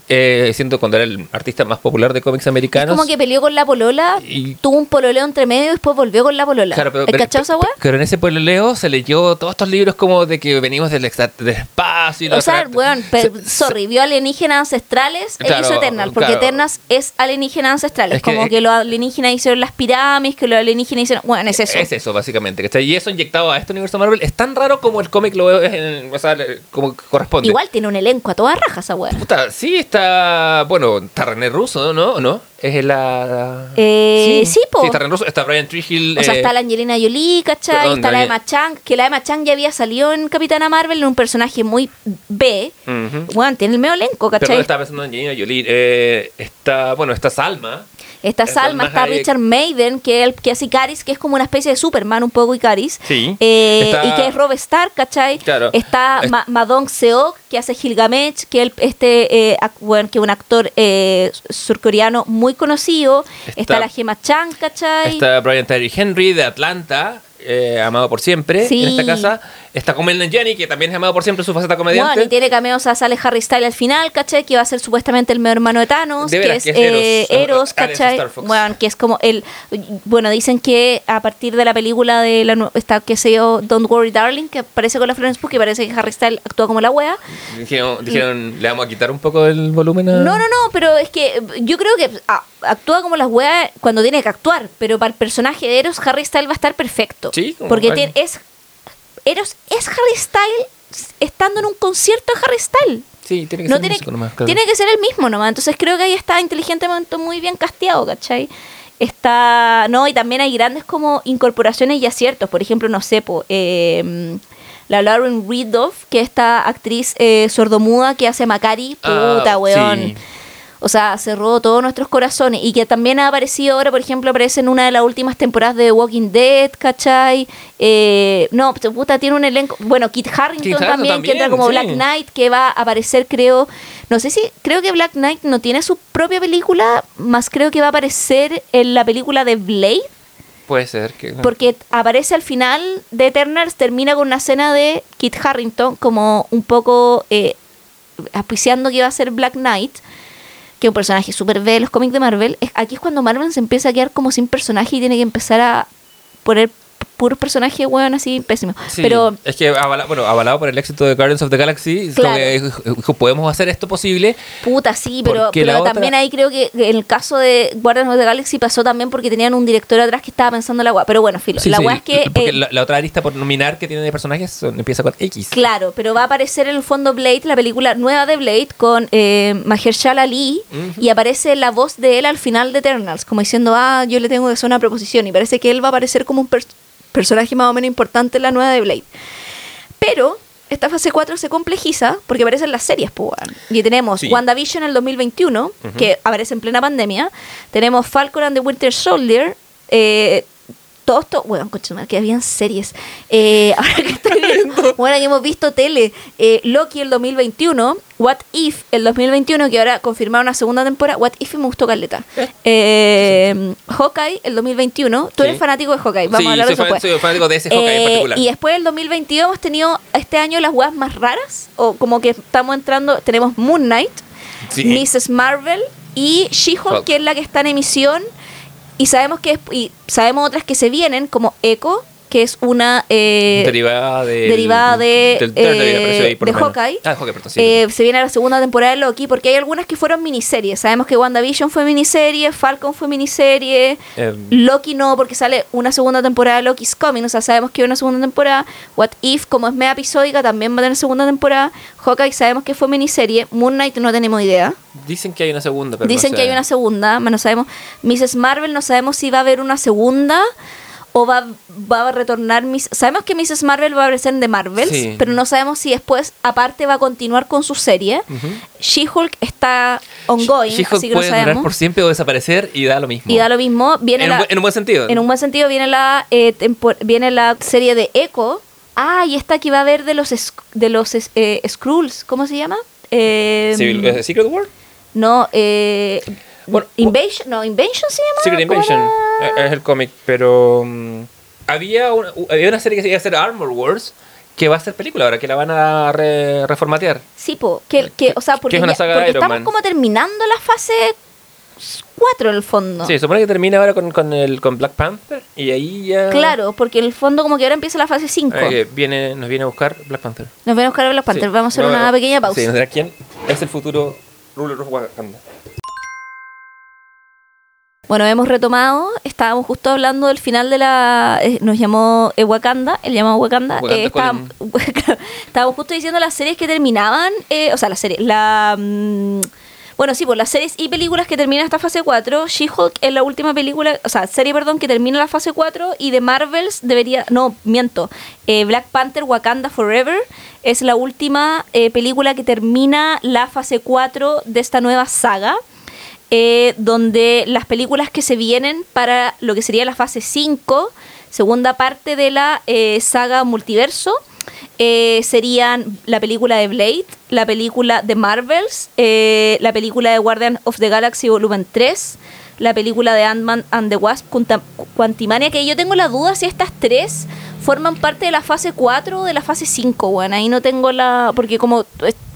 eh, siendo cuando era el artista más popular de cómics Es americanos. como que peleó con la polola, Y- tuvo un pololeo entre medio y después volvió con la polola. Claro, pero, ¿Has pero- cachado esa weá? pero en ese pueblo se leyó todos estos libros como de que venimos del, extra- del espacio. y O sea, pe- se- sorry, vio alienígenas ancestrales e Claro, hizo Eternal, porque claro. Eternals es alienígenas ancestrales. Es que- como que los alienígenas hicieron las pirámides, que los alienígenas hicieron. Bueno, es eso. Es eso, básicamente. ¿cachai? Y eso inyectado a este universo Marvel es tan raro como el cómic lo es en, o sea, como corresponde. Igual tiene un elenco a toda raja esa weá. Puta, sí está. Bueno, está René Russo, ¿no? ¿No? Es la. Eh, sí, po. Sí, está René Russo, está Brian Trigill. O sea, eh, está la Angelina Jolie, ¿cachai? perdón, está la Emma Chang, que la Emma Chang ya había salido en Capitana Marvel en un personaje muy B. ujú. Bueno, tiene el medio elenco, Perdón, ¿cachai? estaba pensando en Angelina Jolie. Eh, está, bueno, está Salma. Está Salma, está Hayek. Richard Maiden, que, es el, que hace Icaris, que es como una especie de Superman, un poco Icaris. Sí. Eh, Está- Y que es Rob Stark, ¿cachai? Claro. Está Es- Ma- Madong Seok, que hace Gilgamesh, que el, este, eh, bueno, que es un actor eh, surcoreano muy conocido. Está, Está- la Gemma Chan, ¿cachai? Está Brian Terry Henry de Atlanta. Eh, amado por siempre Sí. en esta casa. Está Kumail Nanjiani, que también es amado por siempre su faceta Bueno, comediante. y tiene cameos a sale Harry Styles al final, ¿cachai? Que va a ser supuestamente el medio hermano de Thanos, De que, veras, es, que es Eros, eh, Eros, ¿cachai? Bueno, que es como el... Bueno, dicen que a partir de la película de la esta que se dio Don't Worry Darling, que aparece con la Florence Pugh, que parece que Harry Styles actúa como la wea. Dijeron, dijeron, le vamos a quitar un poco el volumen a... No, no, no, pero es que yo creo que ah, actúa como las weas cuando tiene que actuar, pero para el personaje de Eros, Harry Styles va a estar perfecto. Sí, porque tiene- es... Eros es Harry Styles estando en un concierto de Harry Styles. Sí, tiene que No ser tiene, músico nomás, claro. tiene que ser el mismo nomás. Entonces creo que ahí está inteligentemente muy bien casteado, ¿cachai? Está, no, y también hay grandes como incorporaciones y aciertos. Por ejemplo, no sé, po, eh, la Lauren Ridloff, que es esta actriz eh, sordomuda que hace Macari, Ah, puta, weón. sí. O sea, cerró todos nuestros corazones. Y que también ha aparecido ahora, por ejemplo, aparece en una de las últimas temporadas de The Walking Dead, ¿cachai? Eh, no, puta, tiene un elenco. Bueno, Kit Harrington, Kit también, que entra como sí. Black Knight, que va a aparecer, creo. No sé si. Creo que Black Knight no tiene su propia película, más creo que va a aparecer en la película de Blade. Puede ser que. Porque aparece al final de Eternals, termina con una escena de Kit Harrington como un poco eh, auspiciando que iba a ser Black Knight, que es un personaje súper los cómics de Marvel. Aquí es cuando Marvel se empieza a quedar como sin personaje y tiene que empezar a poner puros personajes, weón, así pésimos. Sí, Pero es que avala- bueno, avalado por el éxito de Guardians of the Galaxy, Claro. que, podemos hacer esto posible. Puta, sí, pero, pero otra- también ahí creo que en el caso de Guardians of the Galaxy pasó también porque tenían un director atrás que estaba pensando la weá. Pero bueno, filo. Sí, la sí, es que. porque eh, la, la otra lista por nominar que tiene de personajes son- empieza con X. Claro, pero va a aparecer en el fondo Blade, la película nueva de Blade, con eh, Mahershala Ali, y aparece la voz de él al final de Eternals, como diciendo, ah, yo le tengo que hacer una proposición, y parece que él va a aparecer como un pers- personaje más o menos importante en la nueva de Blade. Pero esta fase 4 se complejiza porque aparecen las series, pues. Y tenemos Sí. WandaVision en el 2021, que aparece en plena pandemia. Tenemos Falcon and the Winter Soldier. Eh, todo esto, bueno, coche madre, que habían series. Eh, ahora que estoy viendo, bueno, hemos visto tele. Eh, Loki el 2021, What If el 2021, que ahora confirmaron una segunda temporada. What If me gustó Carleta. Eh, Hawkeye el 2021. Tú Sí. eres fanático de Hawkeye, vamos Sí, a hablar de eso después. soy fanático de ese Hawkeye en Eh, particular. Y después del 2022 hemos tenido este año las weas más raras, o como que estamos entrando, tenemos Moon Knight, Sí. Mrs. Marvel y She-Hulk, Hulk. que es la que está en emisión, y sabemos que y sabemos otras que se vienen, como Echo, que es una eh, derivada de. derivada de, del Daredevil, eh, por de. Hawkeye. Ah, Hawkeye, perdón, sí. eh, se viene la segunda temporada de Loki, porque hay algunas que fueron miniseries. Sabemos que WandaVision fue miniserie, Falcon fue miniserie, Em, Loki no, porque sale una segunda temporada de Loki's Coming, o sea, sabemos que hay una segunda temporada. What If, como es media episódica, también va a tener segunda temporada. Hawkeye sabemos que fue miniserie. Moon Knight no tenemos idea. Dicen que hay una segunda, pero Dicen que hay una segunda, más no sabemos. Mrs. Marvel no sabemos si va a haber una segunda o va, va a retornar. Miss- sabemos que Mrs. Marvel va a aparecer en The Marvels, Sí. pero no sabemos si después, aparte, va a continuar con su serie. She-Hulk está ongoing, She-Hulk así que puede sabemos. por siempre o desaparecer y da lo mismo. Y da lo mismo. Viene en, la- un, bu- en un buen sentido. en un buen sentido viene la eh, viene la serie de Echo. Ah, y esta que va a haber de los de los eh, Skrulls, ¿cómo se llama? Eh, Civil- eh, Secret War? no, eh, Bueno, Invasion, no, Invasion se llama. Secret ¿Cómo Invasion era? eh, es el cómic, pero mm, había, una, había una serie que se iba a hacer Armor Wars que va a ser película ahora, que la van a re- reformatear. Sí, po, que, que, o sea, porque, es una ya- saga de porque Iron estamos Man. como terminando la fase 4 en el fondo. Sí, supone que termina ahora con, con, el, con Black Panther y ahí ya... Claro, porque en el fondo como que ahora empieza la fase 5. eh, viene, nos viene a buscar Black Panther. Nos vemos a Black Panther. Sí. Vamos a hacer No, una pequeña pausa. Sí, quién es el futuro ruler of Wakanda. Bueno, hemos retomado, estábamos justo hablando del final de la... eh, nos llamó eh, Wakanda, él llamó Wakanda. Wakanda eh, estábamos, estábamos justo diciendo las series que terminaban, eh, o sea, las series, la... mm, bueno, sí, pues las series y películas que terminan esta fase 4. She-Hulk es la última película, o sea, serie, perdón, que termina la fase 4 y de Marvels debería, no, miento, eh, Black Panther Wakanda Forever es la última eh, película que termina la fase 4 de esta nueva saga eh, donde las películas que se vienen para lo que sería la fase 5, segunda parte de la eh, saga multiverso, eh, serían la película de Blade, la película de Marvels, la película de Guardian of the Galaxy Volumen 3, la película de Ant-Man and the Wasp, Quantimania, que yo tengo la duda si estas tres forman parte de la fase 4 o de la fase 5, bueno, ahí no tengo la... porque como...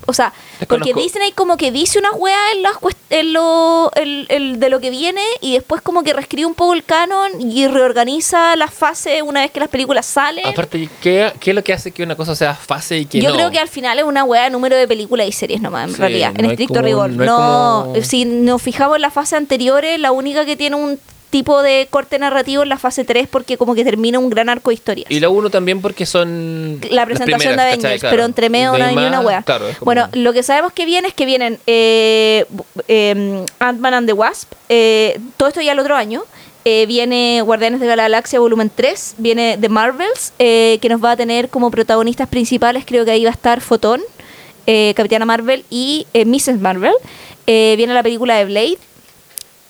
eh, O sea, porque. Disney como que dice una weá en, las en lo, de lo que viene y después como que reescribe un poco el canon y reorganiza la fase una vez que las películas salen. Aparte, ¿qué, ¿qué es lo que hace que una cosa sea fase y que Yo no? creo que al final es una weá de número de películas y series nomás, en Sí, realidad, en no estricto como- rigor. no como- si nos fijamos en la fase anteriores, la única que tiene un tipo de corte narrativo es la fase 3 porque como que termina un gran arco de historias. Y la uno también porque son. la presentación primeras, de Avengers, pero entre medio una claro, es como- Bueno, lo que sabemos que viene es que vienen eh, eh, Ant-Man and the Wasp, eh, todo esto ya el otro año. eh, viene Guardianes de la Galaxia volumen 3, viene The Marvels, eh, que nos va a tener como protagonistas principales, creo que ahí va a estar Fotón, eh, Capitana Marvel y Mrs. Marvel. Eh, viene la película de Blade.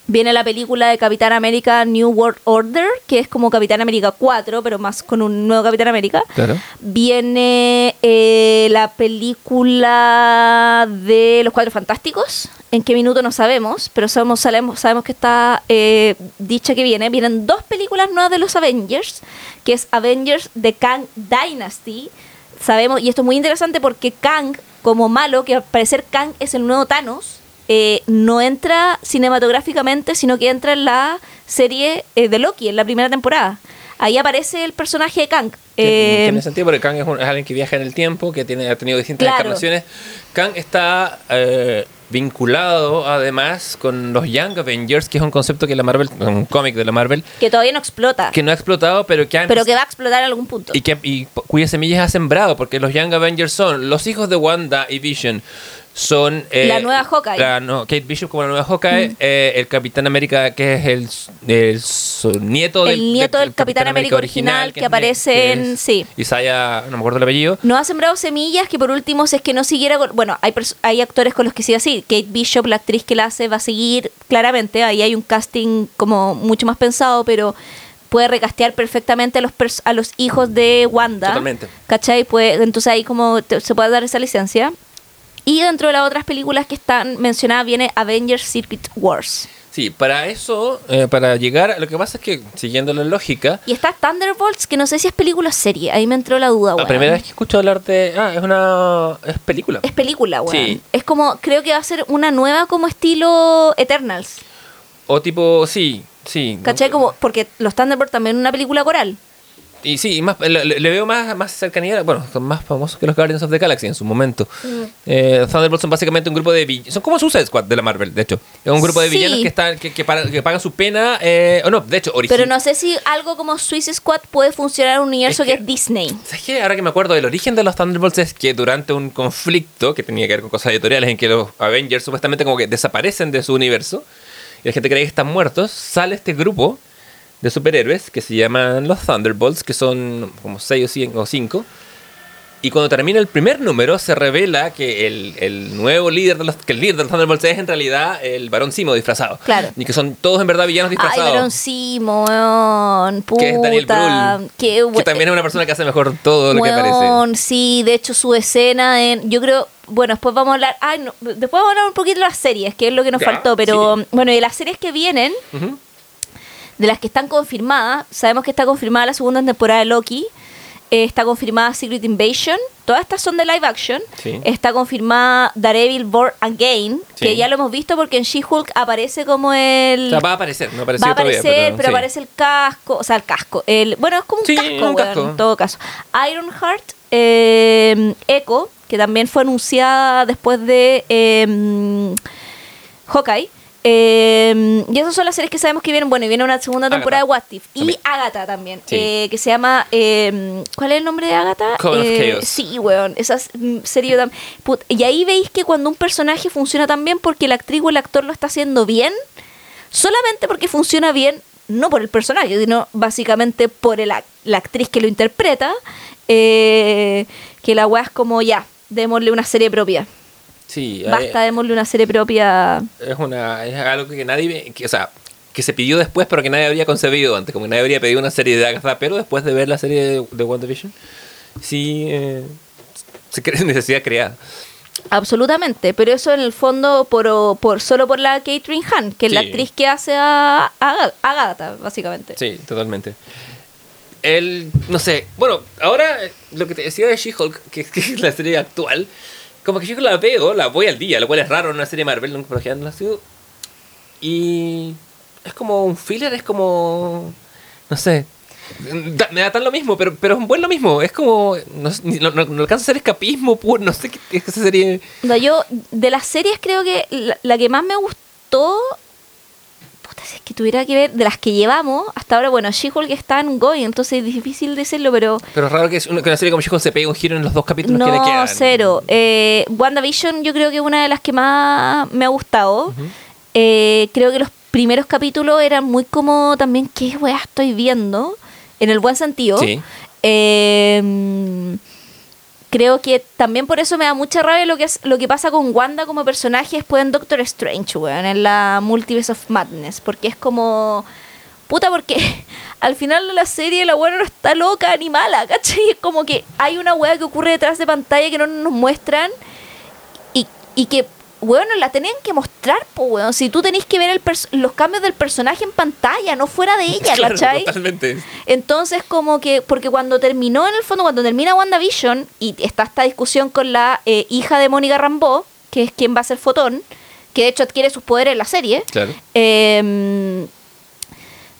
Viene la película de Capitán América New World Order, que es como Capitán América 4, pero más con un nuevo Capitán América. Claro. Viene eh, la película de Los Cuatro Fantásticos. En qué minuto no sabemos, pero sabemos, sabemos, sabemos que está eh, dicha que viene. Vienen dos películas nuevas de los Avengers, que es Avengers de Kang Dynasty. Sabemos, y esto es muy interesante porque Kang, como malo, que al parecer Kang es el nuevo Thanos, eh, no entra cinematográficamente, sino que entra en la serie eh, de Loki, en la primera temporada. Ahí aparece el personaje de Kang. Eh, tiene sentido porque Kang es, un- es alguien que viaja en el tiempo, que tiene, ha tenido distintas Claro. encarnaciones. Kang está eh, vinculado además con los Young Avengers, que es un concepto que la Marvel, un cómic de la Marvel, que todavía no explota, que no ha explotado, pero que ha pero que va a explotar en algún punto. y, que, y cuyas semillas ha sembrado, porque los Young Avengers son los hijos de Wanda y Vision. Son eh, La nueva Hawkeye. Mm. la- no, Kate Bishop como la nueva Hawkeye, eh, el Capitán América que es el, el nieto del, El nieto del Capitán América original que aparece que en- sí. Isaiah, no me acuerdo el apellido. No ha sembrado semillas que por último, si es que no siguiera con- Bueno, hay, hay actores con los que sigue así. Kate Bishop, la actriz que la hace, va a seguir claramente. Ahí hay un casting como mucho más pensado, pero puede recastear perfectamente a los, pers- a los hijos de Wanda. Totalmente. ¿Cachai? Puede, entonces ahí como te- se puede dar esa licencia. Y dentro de las otras películas que están mencionadas viene Avengers Circuit Wars. Sí, para eso, eh, para llegar, lo que pasa es que, siguiendo la lógica, Y está Thunderbolts, que no sé si es película o serie. Ahí me entró la duda, la weón. primera vez que escucho hablar de... Ah, es una... es película. Es película, weón. Sí. Es como, creo que va a ser una nueva como estilo Eternals. O tipo, sí, sí. ¿Cachai? Como, porque los Thunderbolts también es una película coral. Y sí, más, le, veo más, más cercanía, bueno, son más famosos que los Guardians of the Galaxy en su momento. Mm. Eh, Thunderbolts son básicamente un grupo de villanos, son como Suicide Squad de la Marvel, de hecho. Es un grupo de Sí. villanos que están que, que, para- que pagan su pena, eh, o no, de hecho, origen. Pero no sé si algo como Suicide Squad puede funcionar en un universo Es que, que- es Disney. ¿Sabes qué? Ahora que me acuerdo, el origen de los Thunderbolts es que durante un conflicto que tenía que ver con cosas editoriales en que los Avengers supuestamente como que desaparecen de su universo y la gente cree que están muertos, sale este grupo de superhéroes que se llaman los Thunderbolts, que son como 6 o 5. Y cuando termina el primer número, se revela que el, el nuevo líder de los, que el líder de los Thunderbolts es en realidad el varón Simo disfrazado. Claro. Y que son todos en verdad villanos Ay, disfrazados. Verón Simón, puta. que es Daniel Brühl. Que bu- también es una persona que hace mejor todo lo que Weón, aparece. sí, de hecho su escena en, yo creo, bueno, después vamos a hablar, ay, no, después vamos a hablar un poquito de las series, que es lo que nos Ya, faltó, pero sí. bueno, de las series que vienen, Ujú. De las que están confirmadas, sabemos que está confirmada la segunda temporada de Loki, eh, está confirmada Secret Invasion, todas estas son de live action, Sí. está confirmada Daredevil Born Again, Sí. que ya lo hemos visto porque en She-Hulk aparece como el... O sea, va a aparecer, no Va a aparecer, todavía, pero, sí. aparece el casco, o sea, el casco. El, bueno, es como un casco, un en todo caso. Ironheart, eh, Echo, que también fue anunciada después de eh, Hawkeye. Eh, y esas son las series que sabemos que vienen. Bueno, y viene una segunda Agatha. temporada de What If. Y También. Agatha también, Sí. eh, que se llama... eh, ¿Cuál es el nombre de Agatha? Coven of Eh, Chaos. Sí, weón. Esa es, mm, serie tam- put- Y ahí veis que cuando un personaje funciona tan bien porque la actriz o el actor lo está haciendo bien, solamente porque funciona bien, no por el personaje, sino básicamente por el la actriz que lo interpreta, eh, que la weá es como ya, démosle una serie propia. Sí, hay- Basta, démosle una serie propia. es, una, es algo que nadie, que, o sea, que se pidió después, pero que nadie habría concebido antes, como que nadie habría pedido una serie de Agatha, pero después de ver la serie de, de WandaVision, sí eh, se crea necesidad creada. Absolutamente, pero eso en el fondo por, por solo por la Catherine Hahn, que es la actriz que hace a, a, a Agatha, básicamente. Sí, totalmente. El, no sé, bueno, ahora eh, lo que te decía de She-Hulk, que, que es la serie actual, como que She-Hulk la veo, la voy al día, lo cual es raro en una serie Marvel, nunca por ha sido. Y es como un filler, es como, no sé, me da tan lo mismo, pero, pero es un buen lo mismo, es como, no, no, no- alcanza a ser escapismo puro, no sé qué esa serie. No, yo, de las series, creo que la, la que más me gustó. Si es que tuviera que ver. De las que llevamos, hasta ahora, bueno, She-Hulk está en Going, entonces es difícil decirlo, pero. Pero es raro que, es una, que una serie como She-Hulk se pegue un giro en los dos capítulos que le No, quedan. cero. Eh, WandaVision, yo creo que es una de las que más me ha gustado. Eh, creo que los primeros capítulos eran muy como también, ¿qué weá estoy viendo? En el buen sentido. Sí. Eh, creo que también por eso me da mucha rabia lo que, es, lo que pasa con Wanda como personaje después en Doctor Strange, weón, en la Multiverse of Madness. Porque es como. Puta, porque al final de la serie la weá no está loca ni mala, ¿cachai? Es como que hay una weá que ocurre detrás de pantalla que no nos muestran y, y que, bueno, la tenían que mostrar, pues, weón. Si tú tenés que ver el los cambios del personaje en pantalla, no fuera de ella, Claro, ¿cachai? totalmente. Entonces, como que, porque cuando terminó, en el fondo, cuando termina WandaVision, y está esta discusión con la eh, hija de Mónica Rambeau, que es quien va a ser Fotón, que de hecho adquiere sus poderes en la serie, Claro. eh,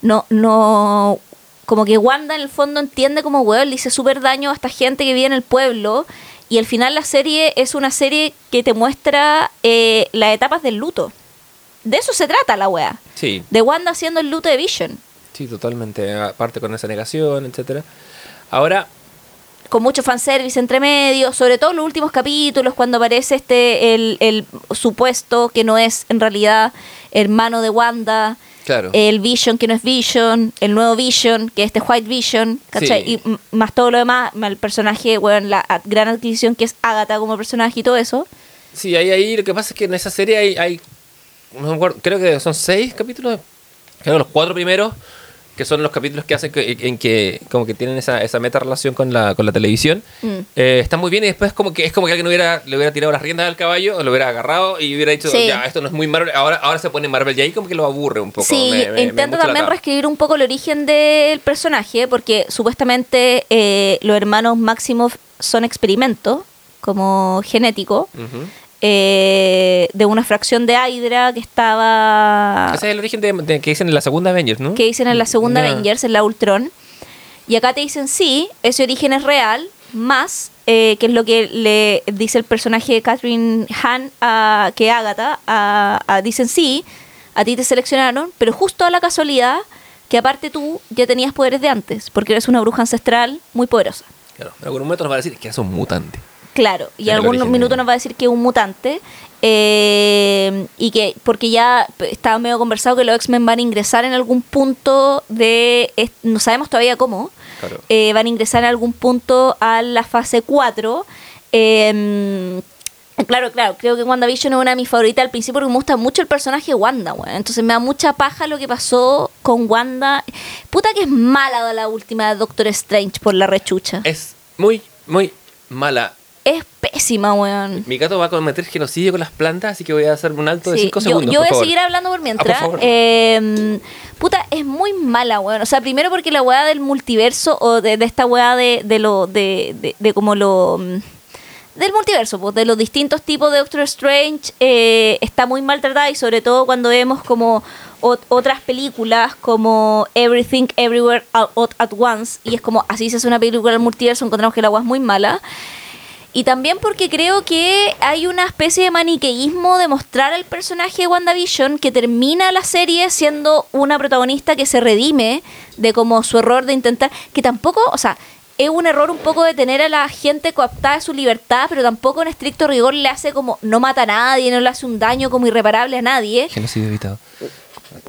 no, no, como que Wanda en el fondo entiende como, weón, le hice súper daño a esta gente que vive en el pueblo, y al final la serie es una serie que te muestra eh, las etapas del luto. De eso se trata la wea. Sí, De Wanda haciendo el luto de Vision. sí, totalmente. Aparte con esa negación, etcétera. Ahora, con mucho fanservice entre medio, sobre todo en los últimos capítulos, cuando aparece este el, el supuesto que no es en realidad hermano de Wanda, claro. el Vision que no es Vision, el nuevo Vision, que es este White Vision, ¿cachai? Sí. Y más todo lo demás, más el personaje, bueno, la gran adquisición que es Agatha como personaje y todo eso. Sí, ahí, ahí lo que pasa es que en esa serie hay, hay no me acuerdo, creo que son seis capítulos, creo que los cuatro primeros, que son los capítulos que hacen que, en que como que tienen esa, esa meta relación con la, con la televisión, Mm. eh, están muy bien y después como que es como que alguien hubiera, le hubiera tirado las riendas al caballo, o lo hubiera agarrado y hubiera dicho, Sí. ya, esto no es muy Marvel, ahora, ahora se pone Marvel y ahí como que lo aburre un poco. Sí, me- me- me intento también reescribir un poco el origen del personaje, porque supuestamente eh, los hermanos Maximoff son experimentos, como genético, Ujú. Eh, de una fracción de Hydra que estaba... Ese es el origen de, de- que dicen en la segunda Avengers, ¿no? que dicen en la segunda. Avengers, en la Ultron. Y acá te dicen sí, ese origen es real, más, eh, que es lo que le dice el personaje de Catherine Han a que Agatha, a, a- dicen sí, a ti te seleccionaron, pero justo a la casualidad que aparte tú ya tenías poderes de antes, porque eres una bruja ancestral muy poderosa. Claro, en algún momento nos va a decir que es un mutante. Claro, y el algún minuto nos va a decir que es un mutante. eh, y que, porque ya estaba medio conversado que los X-Men van a ingresar en algún punto de. No sabemos todavía cómo. Claro. eh, van a ingresar en algún punto a la fase 4. eh, Claro, claro, creo que WandaVision es una de mis favoritas al principio porque me gusta mucho el personaje de Wanda, weón. Entonces me da mucha paja lo que pasó con Wanda. Puta que es mala la última de Doctor Strange por la rechucha. Es muy, muy mala. Es pésima, weón. Mi gato va a cometer genocidio con las plantas, así que voy a hacer un alto de Sí, 5 yo, segundos. yo por voy a seguir hablando por mientras. Ah, por favor. Eh, puta, es muy mala, weón. O sea, primero porque la weá del multiverso o de, de esta weá de, de lo. De, de, de como lo. mm, Del multiverso, pues, de los distintos tipos de Doctor Strange, eh, está muy maltratada y sobre todo cuando vemos como ot- otras películas como Everything Everywhere All- All at Once y es como así se hace una película del multiverso, encontramos que la weá es muy mala. Y también porque creo que hay una especie de maniqueísmo de mostrar al personaje de WandaVision que termina la serie siendo una protagonista que se redime de como su error de intentar, que tampoco, o sea, es un error un poco de tener a la gente cooptada de su libertad, pero tampoco en estricto rigor le hace como, no mata a nadie, no le hace un daño como irreparable a nadie. Genocidio evitado.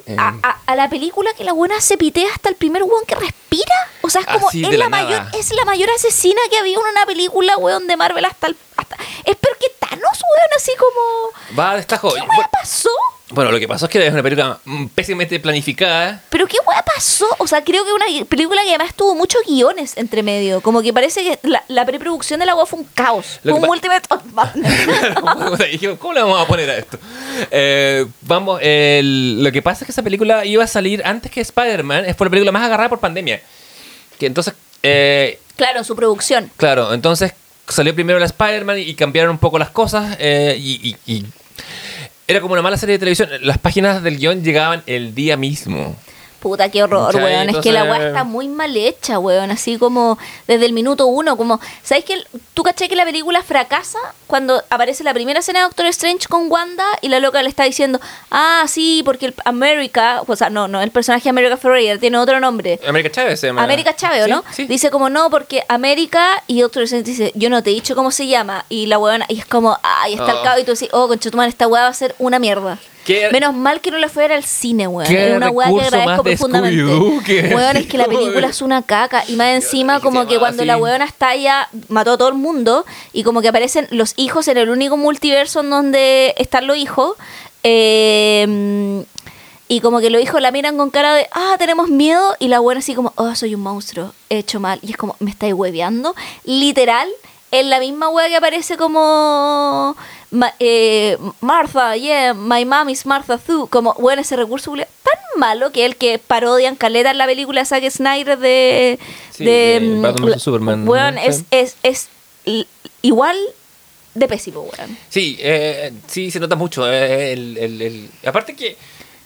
Eh, A, a- a la película que la buena se pitea hasta el primer weón que respira. O sea, es como es la, la mayor, es la mayor asesina que había en una película, weón, de Marvel hasta el. Hasta, es peor que Thanos, weón, así como. va a destajo. ¿Qué weá pasó? Bueno, lo que pasó es que es una película mm, pésimamente planificada. ¿Pero qué weá pasó? O sea, creo que una película que además tuvo muchos guiones entre medio. Como que parece que la, la preproducción de la weá fue un caos. Fue un Ultimate ¿Cómo le vamos a poner a esto? Eh, vamos, el- lo que pasa es que esa película iba a salir antes que Spider-Man. Es por la película más agarrada por pandemia. Que entonces, eh, claro, en su producción. claro, entonces salió primero la Spider-Man y cambiaron un poco las cosas. eh, y, y- era como una mala serie de televisión. Las páginas del guion llegaban el día mismo. Puta, qué horror, ¿Cachai? weón. Es que la weá está muy mal hecha, weón. Así como desde el minuto uno, como... ¿Sabes que ¿Tú caché que la película fracasa cuando aparece la primera escena de Doctor Strange con Wanda y la loca le está diciendo, ah, sí, porque el América... O sea, no, no, el personaje América Ferreira tiene otro nombre. América Chávez se llama. América Chávez, ¿o Sí, ¿no? Sí. Dice como no, porque América y Doctor Strange dice, yo no te he dicho cómo se llama. Y la weona, y es como, ay, está Oh. al cabo y tú dices, oh, conchetumán, esta weá va a ser una mierda. ¿Qué- Menos mal que no la fue a ver al cine, weón. Es una weá que agradezco profundamente. Weón, es que la película es una caca. Y más encima, como que llamaba cuando la weona está ya, mató a todo el mundo. Y como que aparecen los hijos en el único multiverso en donde están los hijos. Eh, y como que los hijos la miran con cara de, ah, tenemos miedo. Y la buena así como, oh, soy un monstruo, he hecho mal. Y es como, me estáis hueveando. Literal, en la misma wea que aparece como Ma- eh, Martha, yeah, my mom is Martha Thu. Como, bueno, ese recurso tan malo que el que parodian caleta en la película de Zack Snyder de. Sí, de Batman vs Superman, Weón, ¿no? es, es, es igual de pésimo, weón. Sí, eh, sí, se nota mucho. eh, el, el- el- Aparte que,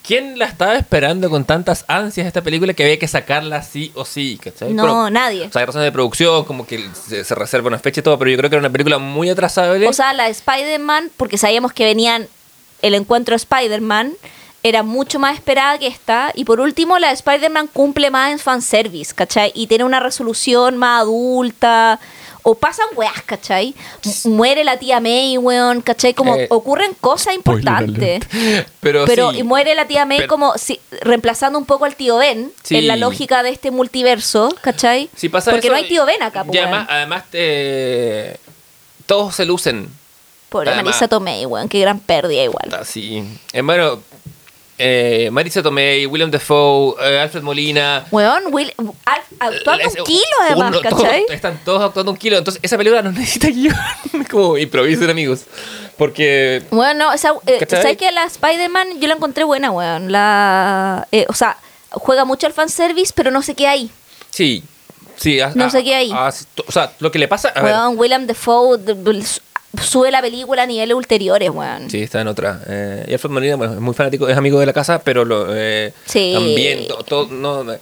¿quién la estaba esperando con tantas ansias esta película que había que sacarla sí o sí? ¿cachai? No, Pero- nadie. O sea, hay razones de producción, como que se, se reserva una fecha y todo, pero yo creo que era una película muy atrasable. O sea, la de Spider-Man, porque sabíamos que venían el encuentro de Spider-Man, era mucho más esperada que esta. Y por último, la de Spider-Man cumple más en fanservice, ¿cachai? Y tiene una resolución más adulta. O pasan weas, ¿cachai? Muere la tía May, weón, ¿cachai? Como Eh, ocurren cosas importantes. pero Pero sí, y muere la tía May pero- como si, reemplazando un poco al tío Ben Sí. en la lógica de este multiverso, ¿cachai? si pasa Porque eso, no hay tío Ben acá, y pues, además, además te- todos se lucen. Pobre además- Marisa Tomei, weón, qué gran pérdida igual. Así. Eh, bueno, eh, Marisa Tomei, William Defoe, eh, Alfred Molina. Weón, Will, al- actuando Es- un kilo además, uno- todos- ¿cachai? están todos actuando un kilo. Entonces, esa película no necesita guion. como improvisen, amigos. Porque. Bueno, esa, eh. ¿sabes que la Spider-Man yo la encontré buena, weón? La, eh, o sea, juega mucho al fanservice, pero no sé qué hay. Sí. Sí, a- No a- sé qué hay. a- o sea, lo que le pasa. A ver, Weón, William Defoe de- de- sube la película a niveles ulteriores, weón. Sí, está en otra. Eh, y Alfred Molina, bueno, es muy fanático, es amigo de la casa, pero lo, eh, Sí. también to- todo, no, eh,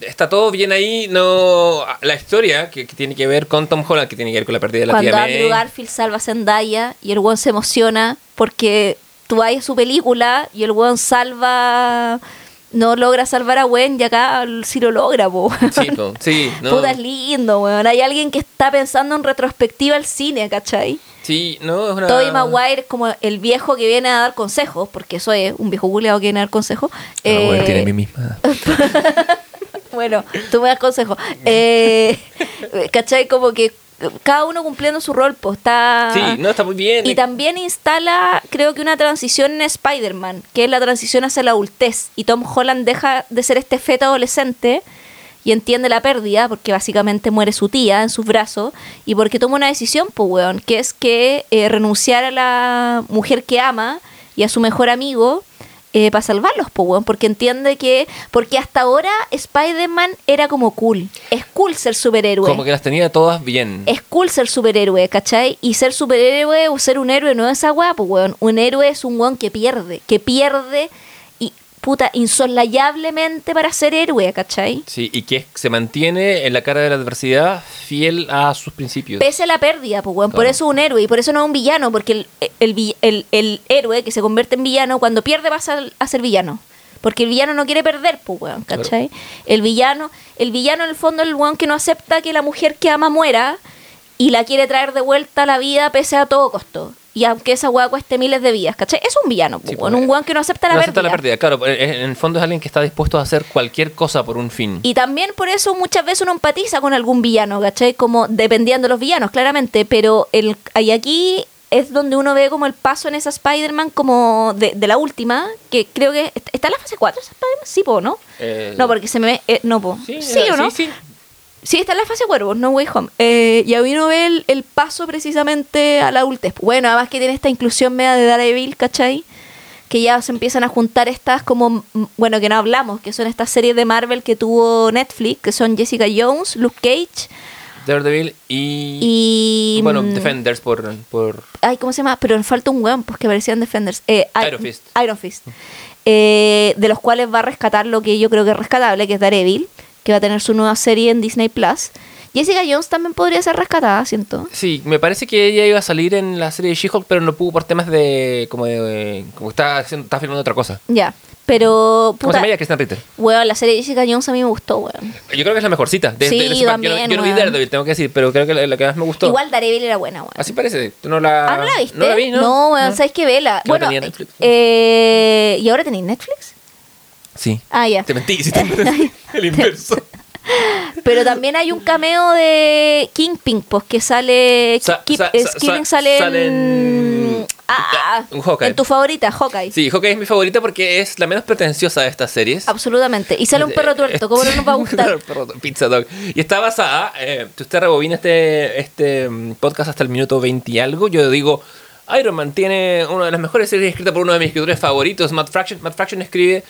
está todo bien ahí. No, la historia que, que tiene que ver con Tom Holland, que tiene que ver con la pérdida de la Cuando tía Andrew May. Garfield salva a Zendaya y el weón se emociona porque tú vas a su película y el weón salva... No logra salvar a Gwen y acá sí lo logra, po. Sí, po, sí, no. Puta, es lindo, weón. Hay alguien que está pensando en retrospectiva al cine, ¿cachai? Sí, no, es una. Tobey Maguire es como el viejo que viene a dar consejos, porque eso es un viejo culeado que viene a dar consejos. Ah, Eh, bueno, tiene mi misma. bueno, tú me das consejos. Eh, ¿Cachai? Como que cada uno cumpliendo su rol, pues está... Sí, no, está muy bien. Y también instala, creo que una transición en Spider-Man, que es la transición hacia la adultez. Y Tom Holland deja de ser este feto adolescente y entiende la pérdida, porque básicamente muere su tía en sus brazos, y porque toma una decisión, pues, weón, que es que eh, renunciar a la mujer que ama y a su mejor amigo para salvarlos, pues, weón, porque entiende que, porque hasta ahora Spider-Man era como cool, es cool ser superhéroe. Como que las tenía todas bien. Es cool ser superhéroe, ¿cachai? Y ser superhéroe o ser un héroe no es esa weá, pues weón. Un héroe es un weón que pierde, que pierde puta, insolayablemente para ser héroe, ¿cachai? Sí, y que se mantiene en la cara de la adversidad fiel a sus principios. Pese a la pérdida, pues weón. Por eso es un héroe y por eso no es un villano, porque el, el, vi- el- el héroe que se convierte en villano, cuando pierde pasa a ser villano. Porque el villano no quiere perder, pues, weón, ¿cachai? El villano, el villano en el fondo es el weón que no acepta que la mujer que ama muera y la quiere traer de vuelta a la vida pese a todo costo. Y aunque esa weá cueste miles de vidas, ¿cachai? Es un villano, pues, Sí, pues, un weón que no acepta la no pérdida. acepta la pérdida, claro. En en el fondo es alguien que está dispuesto a hacer cualquier cosa por un fin. Y también por eso muchas veces uno empatiza con algún villano, ¿cachai? Como dependiendo de los villanos, claramente. Pero el, y aquí es donde uno ve como el paso en esa Spider-Man como de, de la última, que creo que... ¿Está en la fase 4 esa Spider-Man? Sí, po, ¿no? Eh, No, porque se me... eh, no, po. Sí, eh, o no? Sí, sí. Sí, está en la fase cuervos, no way home. Eh, y ahí uno ve el, el paso precisamente a la adultez. Bueno, además que tiene esta inclusión media de Daredevil, ¿cachai? Que ya se empiezan a juntar estas como, mm, bueno, que no hablamos, que son estas series de Marvel que tuvo Netflix, que son Jessica Jones, Luke Cage Daredevil y... y... Bueno, mm, Defenders por... por Ay, ¿cómo se llama? Pero falta un weón, pues que parecían Defenders. Eh, Iron Fist. Iron Fist. Eh, de los cuales va a rescatar lo que yo creo que es rescatable, que es Daredevil, que va a tener su nueva serie en Disney Plus. Jessica Jones también podría ser rescatada, siento. Sí, me parece que ella iba a salir en la serie de She-Hulk, pero no pudo por temas de. como de. como está, está filmando otra cosa. Ya. Pero, ¿Cómo se puta, llama ella? Kristen Ritter. weón, la serie de Jessica Jones a mí me gustó, weón. Yo creo que es la mejorcita. De, Sí, de- de yo, no- también, yo no vi. Daredevil, tengo que decir, pero creo que la, la que más me gustó. Igual Daredevil era buena, weón. Así parece. ¿Tú no la, Ah, ¿no la viste? No la vi, ¿no? weón, ¿sabes qué? Vela. No Bueno, eh, ¿y ahora tenéis Netflix? Sí. Ah, ya. Te mentí, sí, el inverso. Pero también hay un cameo de Kingpin, pues que sale. Sa- sa- es- sa- sale sale en. en- Ah, Hawkeye. en tu favorita, Hawkeye. Sí, Hawkeye es mi favorita porque es la menos pretenciosa de estas series. Absolutamente. Y sale un perro tuerto, ¿cómo no nos va a gustar? Perro- Pizza Dog. Y está basada, eh, si usted rebobina este, este mm, podcast hasta el minuto 20 y algo, yo digo, Iron Man tiene una de las mejores series escritas por uno de mis escritores favoritos, Matt Fraction. Matt Fraction escribe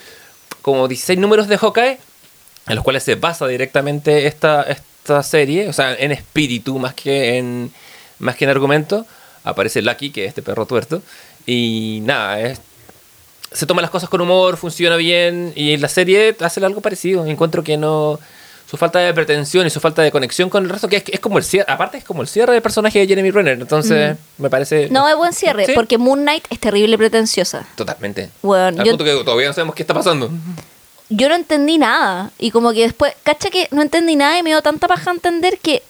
como 16 números de Hawkeye, en los cuales se basa directamente esta, esta serie, o sea, en espíritu más que en, más que en argumento. Aparece Lucky, que es este perro tuerto, y nada, es se toma las cosas con humor, funciona bien y la serie hace algo parecido. Encuentro que no su falta de pretensión y su falta de conexión con el resto que es, es como el cierre, aparte es como el cierre del personaje de Jeremy Renner, entonces me parece Mm. No, es buen cierre, Sí. porque Moon Knight es terrible pretenciosa. totalmente. Bueno, Al yo, punto que todavía no sabemos qué está pasando. yo no entendí nada. Y como que después, cacha que no entendí nada y me dio tanta paja entender que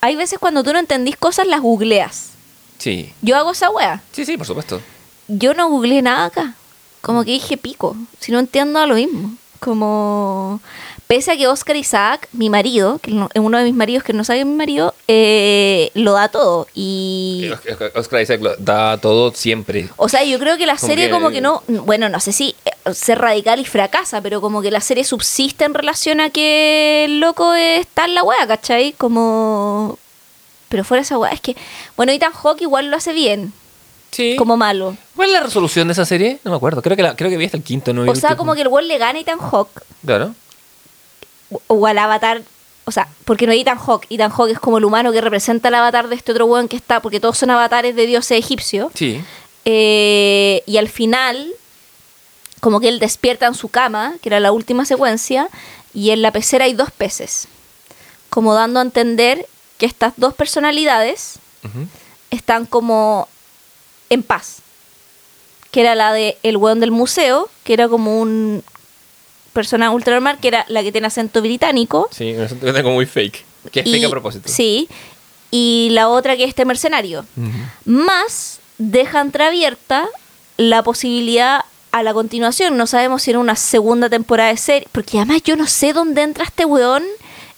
hay veces cuando tú no entendís cosas, las googleas. Sí. Yo hago esa wea. Sí, sí, por supuesto. Yo no googleé nada acá. Como que dije pico. Si no entiendo a lo mismo. Como. Pese a que Oscar Isaac, mi marido, que es uno de mis maridos que no sabe mi marido, eh, lo da todo. Y. Oscar Isaac lo da todo siempre. O sea, yo creo que la Como serie que- como que no, bueno, no sé si eh, ser radical y fracasa, pero como que la serie subsiste en relación a que el loco está en la wea, ¿cachai? Como... Pero fuera esa wea, es que, bueno, Ethan Hawke igual lo hace bien, Sí. como malo. ¿Cuál es la resolución de esa serie? No me acuerdo. Creo que, la, creo que vi hasta el quinto, no O sea, como que el weón le gana a Ethan Hawke, Claro. O- al avatar, o sea, porque no es Ethan Hawke, Ethan Hawke es como el humano que representa el avatar de este otro weón que está, porque todos son avatares de dioses egipcios. Sí. Eh, y al final, como que él despierta en su cama, que era la última secuencia, y en la pecera hay dos peces. Como dando a entender que estas dos personalidades están como en paz. Que era la de el weón del museo, que era como un persona ultranormal, que era la que tiene acento británico. Sí, siento como muy fake. Que es y- fake a propósito. Sí. Y la otra que es este mercenario. Más deja entreabierta la posibilidad a la continuación. No sabemos si en una segunda temporada de serie. Porque además yo no sé dónde entra este weón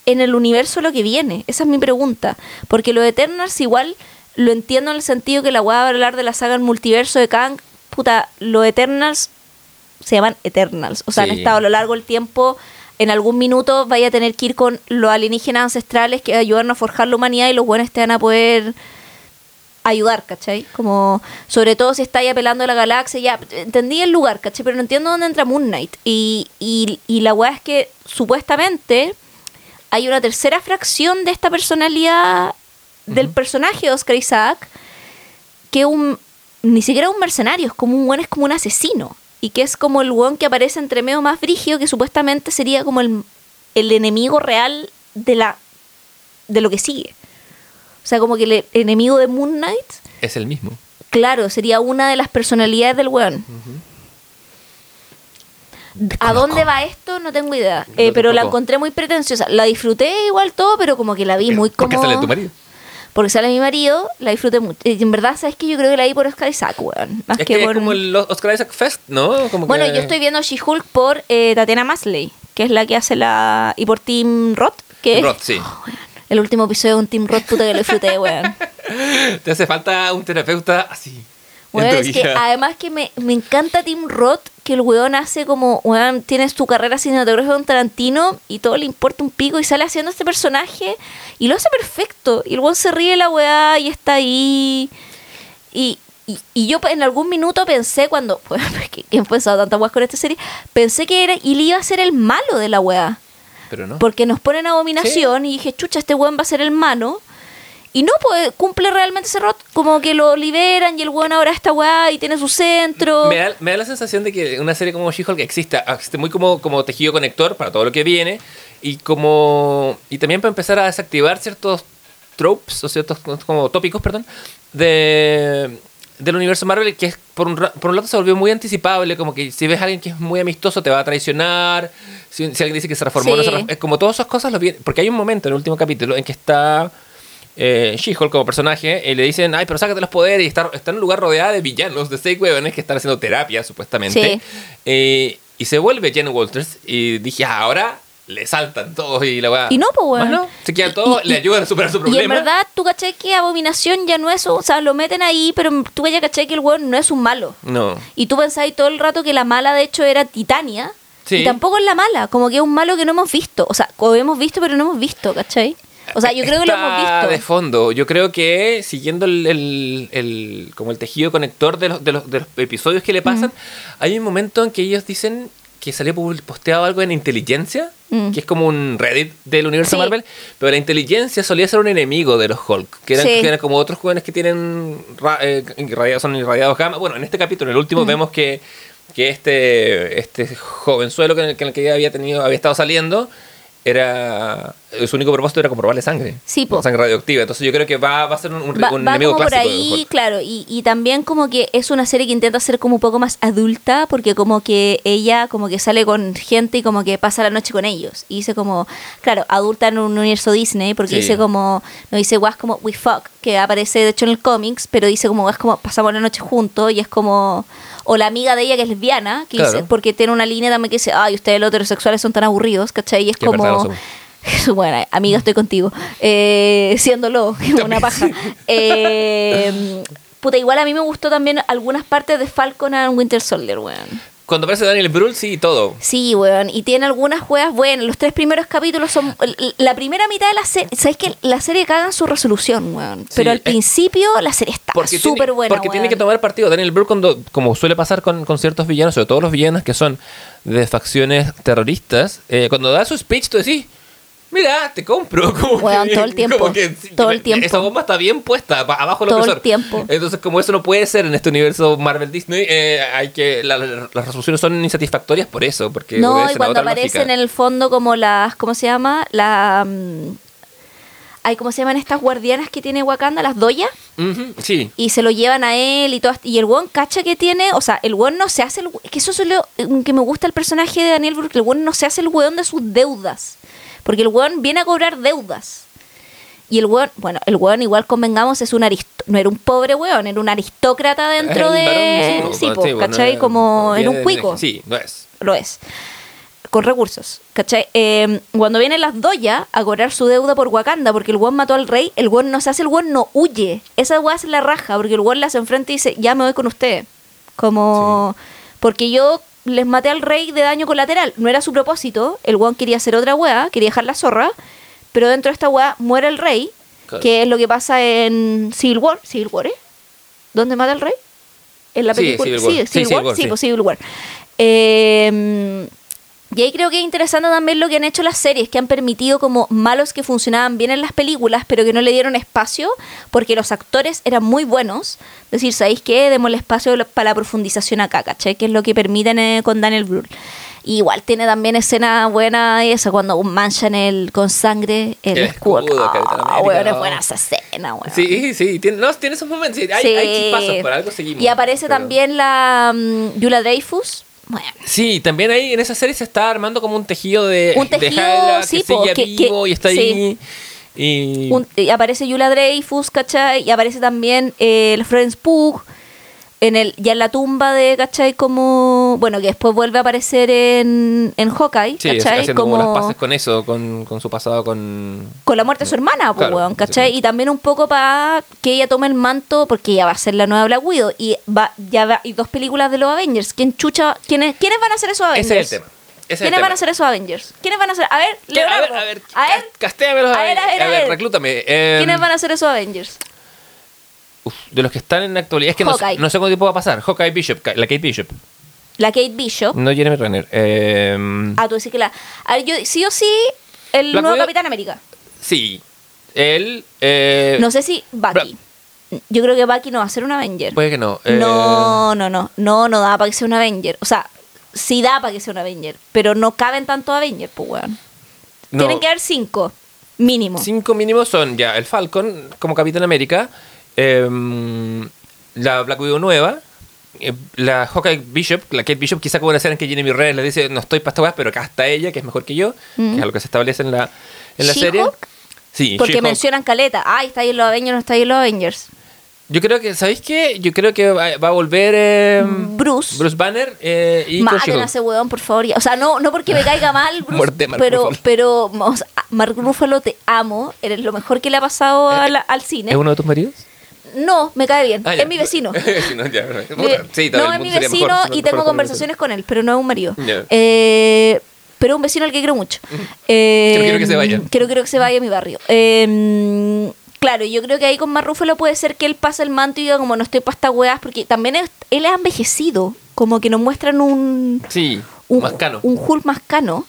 en el universo lo que viene. Esa es mi pregunta. Porque los Eternals igual lo entiendo en el sentido que la va a hablar de la saga en multiverso de Kang. Puta, los Eternals se llaman Eternals. O sea, han estado a lo largo del tiempo. En algún minuto vaya a tener que ir con los alienígenas ancestrales que ayudan a forjar la humanidad y los buenos te van a poder ayudar, ¿cachai? Como, sobre todo si estáis apelando a la galaxia, ya, entendí el lugar, ¿cachai? Pero no entiendo dónde entra Moon Knight. Y, y, y la weá es que supuestamente hay una tercera fracción de esta personalidad del personaje de Oscar Isaac, que un, ni siquiera un mercenario, es como un buen, es como un asesino. Y que es como el weón que aparece entre medio más brígido, que supuestamente sería como el, el enemigo real de la de lo que sigue. O sea, como que el enemigo de Moon Knight, Es el mismo. claro, sería una de las personalidades del weón. ¿A dónde va esto? No tengo idea. Eh, pero la encontré muy pretenciosa. La disfruté igual todo, pero como que la vi muy ¿Por qué como... sale tu marido? Porque sale mi marido, la disfruté mucho. Y en verdad, ¿sabes que Yo creo que la vi por Oscar Isaac, weón. Más Es que, que por... es como el Oscar Isaac Fest, ¿no? Como Bueno, que- yo estoy viendo She-Hulk por eh, Tatiana Masley, que es la que hace la... Y por Tim Roth, que Roth, sí. Oh. El último episodio de un Tim Roth, puta que lo disfruté, weón. Te hace falta un terapeuta así. Es que además que me, me encanta Tim Roth, que el weón hace como, weón, tiene su carrera cinematográfica con Tarantino y todo le importa un pico y sale haciendo este personaje y lo hace perfecto. Y el weón se ríe de la weá y está ahí. Y, y, y yo en algún minuto pensé cuando, pues, que que he pensado tantas weas con esta serie, pensé que era, y le iba a ser el malo de la weá. Pero no. Porque nos ponen abominación y dije, chucha, este weón va a ser el malo. Y no, pues cumple realmente ese rol. Como que lo liberan y el weón ahora está weá y tiene su centro. Me da, me da la sensación de que una serie como She-Hulk exista, existe muy como, como tejido conector para todo lo que viene y como y también para empezar a desactivar ciertos tropes o ciertos como tópicos, perdón, de del universo Marvel que es por un, por un lado se volvió muy anticipable, como que si ves a alguien que es muy amistoso te va a traicionar, si, si alguien dice que se reformó, no se Sí. reformó, es como todas esas cosas lo vi- porque hay un momento en el último capítulo en que está eh, She-Hulk como personaje y le dicen, ay, pero sácate los poderes y está, está en un lugar rodeada de villanos, de seis huevones que están haciendo terapia, supuestamente. Sí. Eh, y se vuelve Jen Walters y dije, ah, ahora le saltan todos y la weá. Y no, pues, weón. No, se quedan todos, y- le ayudan a superar su Y en problema. verdad, tú caché que Abominación ya no es, o sea, lo meten ahí, pero tú ya caché que el weón no es un malo. No. Y tú pensabas todo el rato que la mala, de hecho, era Titania. Sí. Y tampoco es la mala, como que es un malo que no hemos visto. O sea, o hemos visto, pero no hemos visto, ¿cachai? O sea, yo creo que lo hemos visto. de fondo. Yo creo que siguiendo el, el- el- como el tejido conector de los, de los, de los episodios que le pasan, hay un momento en que ellos dicen que salió posteado algo en inteligencia, Mm. que es como un Reddit del universo Sí. Marvel, pero la inteligencia solía ser un enemigo de los Hulk, que eran, Sí. que eran como otros jóvenes que tienen eh, irradiados, son irradiados gamma. Bueno, en este capítulo, en el último, vemos que, que este, este jovenzuelo con el, con el que había tenido, había estado saliendo, era su único propósito era comprobarle sangre. Sí, po. Sangre radioactiva. Entonces yo creo que va, va a ser un, un- Va, un va enemigo como por clásico. de ahí, claro, y, y también como que es una serie que intenta ser como un poco más adulta, porque como que ella como que sale con gente y como que pasa la noche con ellos. Y dice como, claro, adulta en un universo Disney, porque Sí. dice como, no dice guas como we fuck, que aparece de hecho en el cómics, pero dice como guas como pasamos la noche juntos y es como... O la amiga de ella que es lesbiana, que Claro. dice, porque tiene una línea también que dice, ay, ustedes los heterosexuales son tan aburridos, ¿cachai? Y es como... bueno, amiga, estoy contigo. Eh, siéndolo, una paja. Eh, puta, igual a mí me gustó también algunas partes de Falcon and Winter Soldier, weón. Cuando aparece Daniel Brühl, sí, todo. Sí, weón. Y tiene algunas juegas buenas. Los tres primeros capítulos son. La primera mitad de la serie. ¿Sabes que La serie caga en su resolución, weón. Sí, Pero al es- principio la serie está súper buena. Porque tiene que tomar partido. Daniel Brühl, cuando, como suele pasar con, con ciertos villanos, sobre todo los villanos que son de facciones terroristas, eh, cuando da su speech, tú decís, mira, te compro. Como que- todo el tiempo, como que sí, todo el tiempo. Esa bomba está bien puesta, abajo del Todo el tiempo. Entonces, como eso no puede ser en este universo Marvel Disney, eh, hay que la- la- las resoluciones son insatisfactorias por eso. Porque No, y cuando aparecen lógica. en el fondo como las. ¿Cómo se llama? La. mm, ay, ¿Cómo se llaman estas guardianas que tiene Wakanda? Las doyas. Ujú, sí. y se lo llevan a él y todo y el weón cacha que tiene o sea el weón no se hace el we- que eso es lo eh, que me gusta el personaje de Daniel porque el weón no se hace el weón de sus deudas porque el weón viene a cobrar deudas y el weón bueno el weón igual convengamos es un aristo no era un pobre weón era un aristócrata dentro de varón, sí, po, ¿cachai? eh, como viene un de- cuico Sí, no es. lo es. Con recursos, ¿cachai? Eh, cuando vienen las doyas a cobrar su deuda por Wakanda, porque el weón mató al rey, el weón no se hace, el weón no huye. Esa weá es la raja, porque el weón las enfrenta y dice, ya me voy con usted. Como, porque yo les maté al rey de daño colateral. No era su propósito, el weón quería hacer otra weá, quería dejar la zorra, pero dentro de esta weá muere el rey, Claro. que es lo que pasa en Civil War. ¿Civil War, eh? ¿Dónde mata al rey? En la Sí, película. Civil War. Sí, Sí, Civil Civil War. Sí, sí. pues Civil War. Eh, y ahí creo que es interesante también lo que han hecho las series, que han permitido como malos que funcionaban bien en las películas, pero que no le dieron espacio porque los actores eran muy buenos. Decir, ¿sabéis qué? Démosle espacio la- para la profundización acá, ¿cachai? Que es lo que permiten eh, con Daniel Brühl. Igual tiene también escena buena esa cuando manchan el con sangre el, El escudo. escudo, Capitán Ah, weón, es oh. buena esa escena, weón. Sí, sí, tiene, no, tiene esos momentos. sí, hay, Sí. hay chispazos, por algo seguimos. Y aparece pero- también la mm, Yula Dreyfus. Bueno, Sí, también ahí en esa serie se está armando como un tejido de, Un de tejido, sí, que po, sigue que- vivo que- y está sí. ahí. Y un- y aparece Yula Dreyfus, ¿cachai? Y aparece también eh, el Florence Pugh. En el, ya en la tumba de, ¿cachai? Como. Bueno, que después vuelve a aparecer en, en Hawkeye, sí, ¿cachai? haciendo como, como las paces con eso, con, con su pasado con... con la muerte de su hermana, pues, Claro, weón, ¿cachai? Y también un poco para que ella tome el manto, porque ella va a ser la nueva Black Widow. Y va, ya va, y dos películas de los Avengers. ¿Quién chucha? ¿Quiénes, ¿quiénes van a hacer esos Avengers? Ese es el tema. Ese ¿Quiénes van a ser esos Avengers? ¿Quiénes van a ser? A ver, ¿Qué? A ver, Leonardo. a ver, A ver, a ver, a ver, a ver. reclútame. Eh, ¿quiénes van a ser esos Avengers? Uf, de los que están en la actualidad, es que no, sé- Hawkeye. no sé cuánto tiempo va a pasar. Hawkeye Bishop, la Kate Bishop. La Kate Bishop. No Jeremy Renner. Eh, Ah, tú decís que la. A ver, yo sí o sí, el Black nuevo Widow- Capitán América. Sí. Él. eh, No sé si Bucky. Yo creo que Bucky no va a ser un Avenger. Puede que no. eh, No, no, no. No, no da para que sea un Avenger. O sea, sí da para que sea un Avenger. Pero no caben tantos Avengers, pues, weón. no. Tienen que haber cinco. Mínimo. Cinco mínimos son ya el Falcon como Capitán América, em, la Black Widow nueva, eh, la Hawkeye Bishop, la Kate Bishop, quizá como una escena en que Jeremy Renner le dice no estoy para pero acá está ella, que es mejor que yo, que es algo que se establece en la, en la serie. Sí, Porque mencionan caleta. Ah, está ahí en los Avengers, no está ahí en los Avengers. Yo creo que, ¿sabéis qué? Yo creo que va, a volver em, Bruce. Bruce Banner eh, y Maten a ese weón, por favor. O sea, no, no porque me caiga mal, Bruce, Muerte Mark pero, Ruffalo. pero o sea, Mark Ruffalo te amo. Eres lo mejor que le ha pasado a la- al cine. ¿Es uno de tus maridos? No, me cae bien. Ah, es mi vecino. Ya. Sí, no, es mi vecino mejor, y tengo con conversaciones con él, pero no es un marido. Eh, pero un vecino al que quiero mucho. Eh, Quiero- quiero que se vaya. Quiero, quiero que se vaya a mi barrio. Eh, claro, yo creo que ahí con Marrúfalo puede ser que él pase el manto y diga como no estoy para estas weas, porque también es- él es envejecido. Como que nos muestran un, Sí, un, más cano. un Hulk más cano.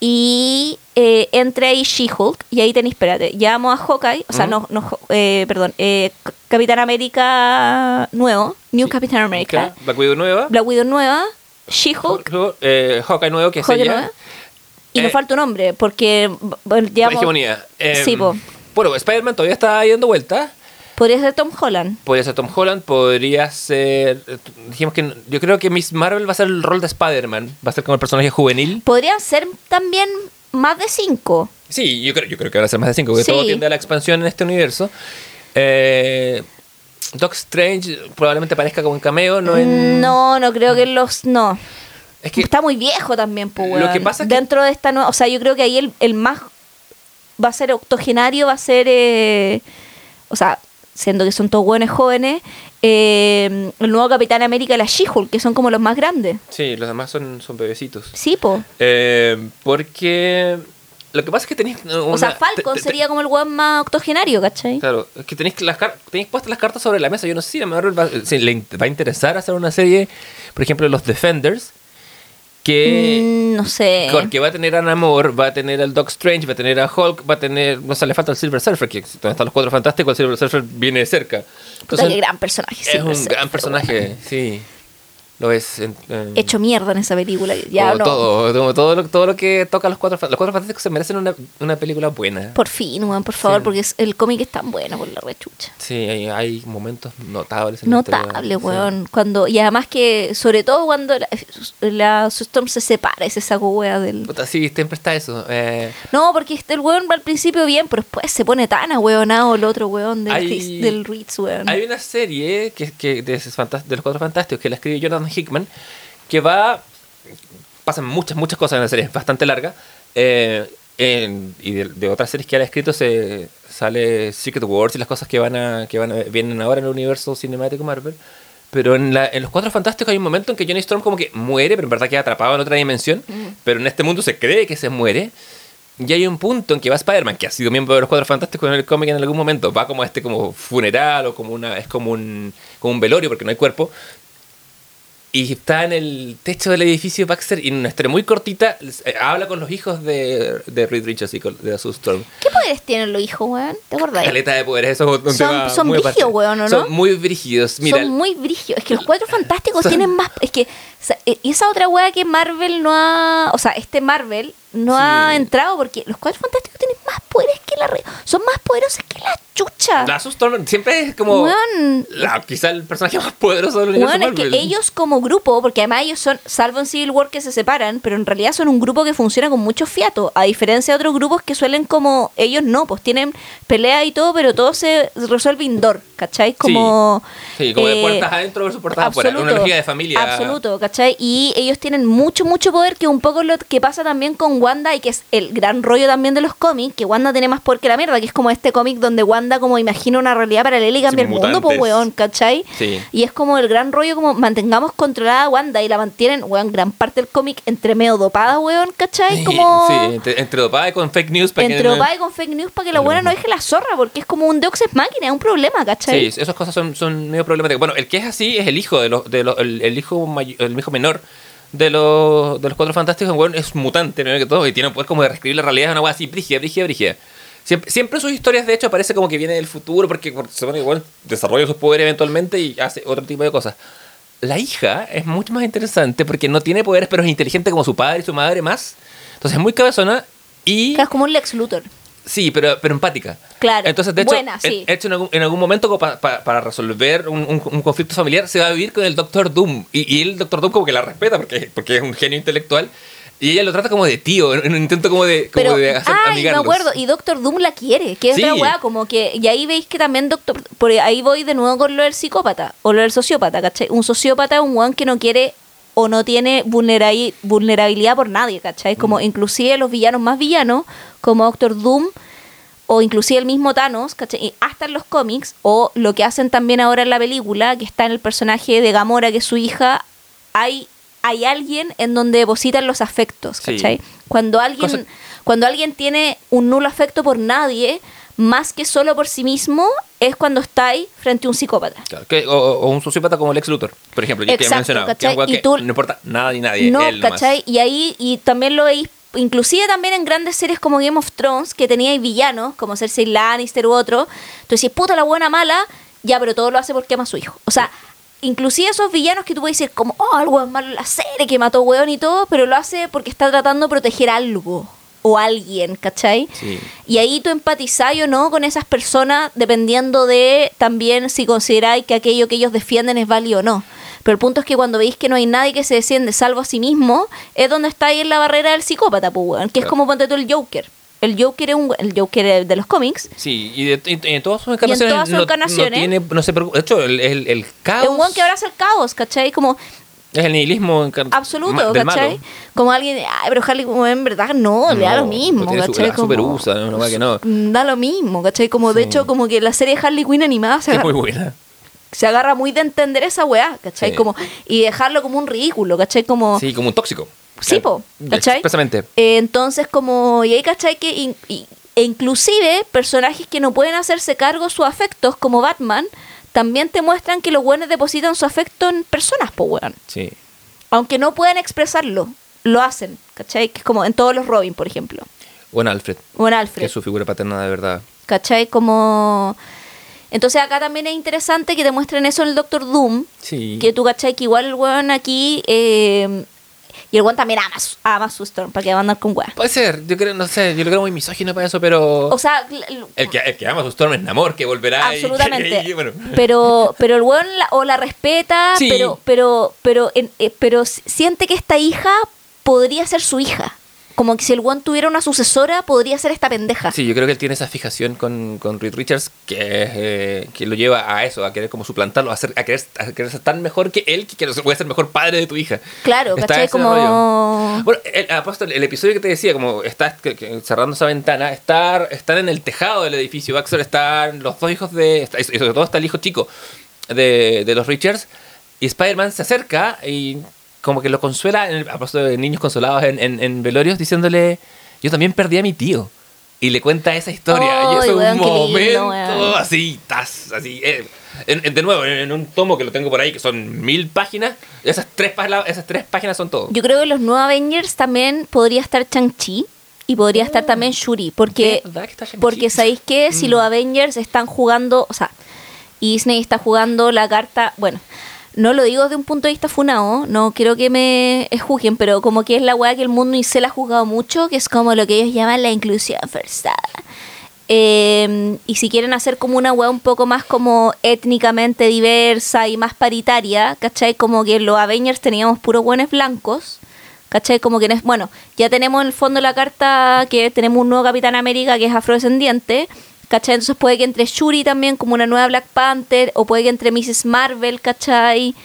Y eh, entre ahí She-Hulk, y ahí tenéis, espérate, llamo a Hawkeye, o sea, no, no, eh, perdón, eh, Capitán América nuevo, New Capitán América, Black Widow nueva. Black Widow nueva, She-Hulk, Hulk, eh, Hawkeye nuevo, que es ella. y Eh, nos falta un nombre, porque La llamo- hegemonía. Eh, Sí, po. Bueno, Spider-Man todavía está ahí dando vueltas. podría ser Tom Holland. Podría ser Tom Holland, podría ser. eh, Dijimos que. Yo creo que Miss Marvel va a ser el rol de Spider-Man. Va a ser como el personaje juvenil. Podrían ser también más de cinco. Sí, yo creo, yo creo que van a ser más de cinco, porque Sí. todo tiende a la expansión en este universo. Eh, Doc Strange probablemente aparezca como un cameo, no en. No, no creo que los... No. Es que. Está muy viejo también, pues, Lo weón. que pasa es que- Dentro de esta nueva... O sea, yo creo que ahí el, el más... Va a ser octogenario, va a ser... eh, o sea, siendo que son todos buenos jóvenes, eh, el nuevo Capitán América y la She-Hulk, que son como los más grandes. Sí, los demás son, son bebecitos. Sí, po. Eh, porque. Lo que pasa es que tenéis. O sea, Falcon sería como el weón más octogenario, ¿cachai? Claro, es que tenéis, las tenéis puestas las cartas sobre la mesa. Yo no sé si a Marvel va, si le va a interesar hacer una serie, por ejemplo, los Defenders, que, Mm, no sé. que va a tener a Namor, va a tener al Doc Strange, va a tener a Hulk, va a tener. No sé, le falta el Silver Surfer, que donde están los cuatro fantásticos, el Silver Surfer viene cerca. Puta, Entonces, qué gran personaje. es Silver un Surfer, gran personaje, sí. Lo es. Hecho mierda en esa película. Ya como no. todo, como todo, lo, todo lo que toca a los cuatro, los cuatro fantásticos se merecen una, una película buena. Por fin, weón, por favor, Sí. porque es- el cómic es tan bueno por la rechucha. Sí, hay, hay momentos notables. Notable, sí. weón. Cuando, y además que, sobre todo cuando la, la Storm se separa y se saco wea del. Puta, sí, siempre está eso. Eh, No, porque este el weón va al principio bien, pero después se pone tan ahueonado el otro weón del, Hay- del Ritz, weón. hay una serie que, que de, de los cuatro fantásticos que la escribe Jonathan Hickman que va. Pasan muchas, muchas cosas en la serie, es bastante larga. eh, en- y de, de otras series que él ha escrito se sale Secret Wars y las cosas que van a que van a- vienen ahora en el universo cinemático Marvel. Pero en, la- en los Cuatro Fantásticos hay un momento en que Johnny Storm como que muere, pero en verdad queda atrapado en otra dimensión. Pero en este mundo se cree que se muere. Y hay un punto en que va Spider-Man, que ha sido miembro de los Cuatro Fantásticos en el cómic en algún momento, va como a este como funeral o como una es como un como un velorio porque no hay cuerpo. Y está en el techo del edificio Baxter y en una historia muy cortita eh, habla con los hijos de, de Reed Richards y con- de Sue Storm. ¿Qué poderes tienen los hijos, weón? ¿Te acordás? Caleta de poderes, eso es un Son- tema son muy aparte. brígidos, weón, ¿o no? Son muy brígidos. Mira, son muy brígidos. Es que los cuatro fantásticos Son- tienen más. Es que. o sea, e- y esa otra weá que Marvel no ha. O sea, este Marvel no Sí. ha entrado porque los cuatro fantásticos tienen más poderes que la. re- Son más poderosos que la chucha. la Storm siempre es como Weón. la, quizá el personaje más poderoso del universo Weón, es que ellos como grupo, porque además ellos son, salvo en Civil War que se separan, pero en realidad son un grupo que funciona con mucho fiato, a diferencia de otros grupos que suelen como, ellos no, pues tienen pelea y todo, pero todo se resuelve indoor, ¿cachai? Como... Sí, como de eh, puertas adentro versus puertas afuera. Una energía de familia. Absoluto, ¿cachai? Y ellos tienen mucho, mucho poder, que un poco lo que pasa también con Wanda y que es el gran rollo también de los cómics, que Wanda tiene más poder que la mierda, que es como este cómic donde Wanda como imagina una realidad paralela y cambia el mundo, pues weón, ¿cachai? Sí. Y es como el gran rollo, como mantengamos controlada a Wanda y la mantienen, weón, gran parte del cómic entre medio dopada, weón, ¿cachai? Como sí, entre, entre dopada y con fake news para que entre no- y con fake news para que la buena no deje la zorra, porque es como un Deus Ex Máquina, es un problema, ¿cachai? Sí, esas cosas son, son medio problemáticas. Bueno, el que es así es el hijo de los, de los el, el hijo el hijo menor de los, de los cuatro fantásticos, bueno, es mutante, ¿no? que todo, y tiene poder como de reescribir la realidad, es una cosa así, brígida, brígida, brígida. Siempre, siempre sus historias, de hecho, parece como que viene del futuro, porque, porque se que igual desarrolla sus poderes eventualmente y hace otro tipo de cosas. La hija es mucho más interesante porque no tiene poderes, pero es inteligente como su padre y su madre más. Entonces es muy cabezona y... Es como un Lex Luthor. Sí, pero, pero empática. Claro. Entonces, de hecho, Buena, sí. en, hecho, en, algún, en algún momento, como pa- pa- para resolver un, un- un conflicto familiar, se va a vivir con el Doctor Doom. Y, y el Doctor Doom como que la respeta porque, porque es un genio intelectual. Y ella lo trata como de tío, en un intento como de, como Pero, de hacer ay, me acuerdo, y Doctor Doom la quiere, que es Sí. otra weá, como que, y ahí veis que también Doctor, por ahí voy de nuevo con lo del psicópata, o lo del sociópata, ¿cachai? Un sociópata es un weón que no quiere o no tiene vulnerabi- vulnerabilidad por nadie, ¿cachai? Como Mm. inclusive los villanos más villanos, como Doctor Doom, o inclusive el mismo Thanos, ¿cachai? Y hasta en los cómics, o lo que hacen también ahora en la película, que está en el personaje de Gamora, que es su hija, hay, hay alguien en donde depositan los afectos, Sí. ¿cachai? Cuando alguien, Cosa- cuando alguien tiene un nulo afecto por nadie, más que solo por sí mismo, es cuando está ahí frente a un psicópata. Claro, que- o, o un sociópata como Lex Luthor, por ejemplo, ya que he Exacto, mencionado. Que Y que tú- no importa nada ni nadie, No, él. ¿cachai? Y ahí, y también lo veis, inclusive también en grandes series como Game of Thrones, que teníais villanos, como Cersei Lannister u otro, entonces decís, puta la buena mala, ya, pero todo lo hace porque ama a su hijo. O sea, inclusive esos villanos que tú puedes decir, como, oh, algo es malo en la serie, que mató weón y todo, pero lo hace porque está tratando de proteger algo o alguien, ¿cachai? Sí. Y ahí tú empatizás o no con esas personas dependiendo de también si consideráis que aquello que ellos defienden es válido o no. Pero el punto es que cuando veis que no hay nadie que se defiende salvo a sí mismo, es donde está ahí en la barrera del psicópata, pues, weón, que es como ponte tú el Joker. El Joker es un, el Joker de los cómics. Sí, y, de- y- en todas sus encarnaciones. todas sus no- encarnaciones. No, tiene, no se preocupa. De hecho, el, el, el caos. Es un weón que abraza el caos, ¿cachai? Como Es el nihilismo absoluto, del ¿cachai? malo. Como alguien, ay, pero Harley, como en verdad no, le da lo mismo, tiene su- ¿cachai? la super Como- usa, no, no, que no. Da lo mismo, ¿cachai? Como de Sí. hecho, como que la serie de Harley Quinn animada se Es agarra- muy buena. se agarra muy de entender esa weá, ¿cachai? Sí. Como, y dejarlo como un ridículo, ¿cachai? Como, Sí, como un tóxico. Sí, Eh, po, ¿cachai? Expresamente. eh, entonces como, y ahí, ¿cachai? Que in- y- e inclusive personajes que no pueden hacerse cargo de sus afectos, como Batman, también te muestran que los buenos depositan su afecto en personas, po, weón. Sí. Aunque no puedan expresarlo, lo hacen, ¿cachai? Que es como en todos los Robin, por ejemplo. Buen Alfred, O en que Alfred. es su figura paterna de verdad. ¿Cachai? Como... Entonces acá también es interesante que te muestren eso en el Doctor Doom, Sí. que tú cachai que igual el weón aquí eh, y el weón también ama, su- ama su Storm para que va a andar con weón. Puede ser, yo creo, no sé, yo lo creo muy misógino para eso, pero. O sea, el, que, el que ama a su Storm es Namor, que volverá y- absolutamente. y- bueno. Pero pero el weón la- o la respeta, Sí. pero pero pero en- eh, pero siente que esta hija podría ser su hija. Como que si el weón tuviera una sucesora, podría ser esta pendeja. Sí, yo creo que él tiene esa fijación con, con Reed Richards que, eh, que lo lleva a eso, a querer como suplantarlo, a, ser, a, querer, a querer ser tan mejor que él, que quiere ser- puede ser mejor padre de tu hija. Claro, Está ¿cachai? Como... rollo. Bueno, el, aposto, el episodio que te decía, como está que- que cerrando esa ventana, estar, están en el tejado del edificio. Baxter están los dos hijos de. está- Y sobre todo está el hijo chico de, de los Richards. Y Spider-Man se acerca y como que lo consuela, en el, a propósito de niños consolados en, en, en velorios, diciéndole: Yo también perdí a mi tío. Y le cuenta esa historia. y eso es un lindo, momento así, tas, así. eh, en- de nuevo, en, un tomo que lo tengo por ahí, que son mil páginas, esas tres, esas tres páginas son todo. Yo creo que los nuevos Avengers también podría estar Chang-Chi y podría estar también Shuri, porque porque sabéis que si Mm. los Avengers están jugando, o sea, Disney está jugando la carta, bueno, no lo digo desde un punto de vista funado, no quiero que me juzguen, pero como que es la weá que el mundo y se la ha jugado mucho, que es como lo que ellos llaman la inclusión forzada. Eh, y si quieren hacer como una weá un poco más como étnicamente diversa y más paritaria, ¿cachai? Como que en los Avengers teníamos puros buenos blancos, ¿cachai? Como que, bueno, ya tenemos en el fondo la carta que tenemos un nuevo Capitán América que es afrodescendiente, ¿cachai? Entonces puede que entre Shuri también como una nueva Black Panther, o puede que entre Mrs. Marvel, ¿cachai?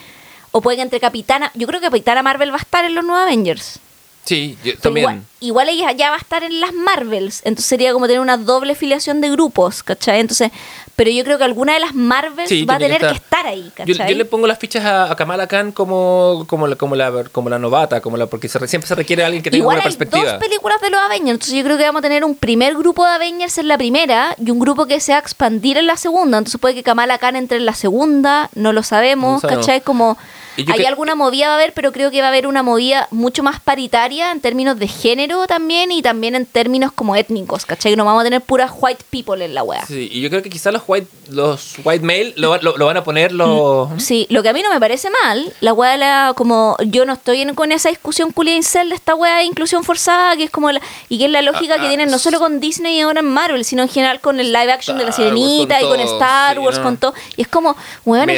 O puede que entre Capitana, yo creo que Capitana Marvel va a estar en los nuevos Avengers. Sí, yo también. Igual, igual ella ya va a estar en las Marvels, entonces sería como tener una doble filiación de grupos, ¿cachai? Entonces, pero yo creo que alguna de las Marvels Sí, va a tener que que estar. ahí, ¿cachai? yo le pongo las fichas a, a Kamala Khan como, como, la, como, la, como la novata, como la, porque se re- siempre se requiere alguien que tenga Igual buena hay perspectiva. dos películas de los Avengers, entonces yo creo que vamos a tener un primer grupo de Avengers en la primera y un grupo que se va a expandir en la segunda, entonces puede que Kamala Khan entre en la segunda, no lo sabemos, No. ¿cachai? Como yo Hay cre- alguna movida va a haber, pero creo que va a haber una movida mucho más paritaria en términos de género también y también en términos como étnicos, ¿cachai? Que no vamos a tener puras white people en la wea. Sí, y yo creo que quizás los white, los white male lo, lo- lo van a poner los... Sí, lo que a mí no me parece mal, la de la, como yo no estoy en- con esa discusión culia incel de esta weá de inclusión forzada, que es como la, y que es la lógica Ah, que ah, tienen no solo con Disney y ahora en Marvel, sino en general con el live action de la Star Sirenita con y con Star sí, Wars, no. con todo. Y es como, weón, Me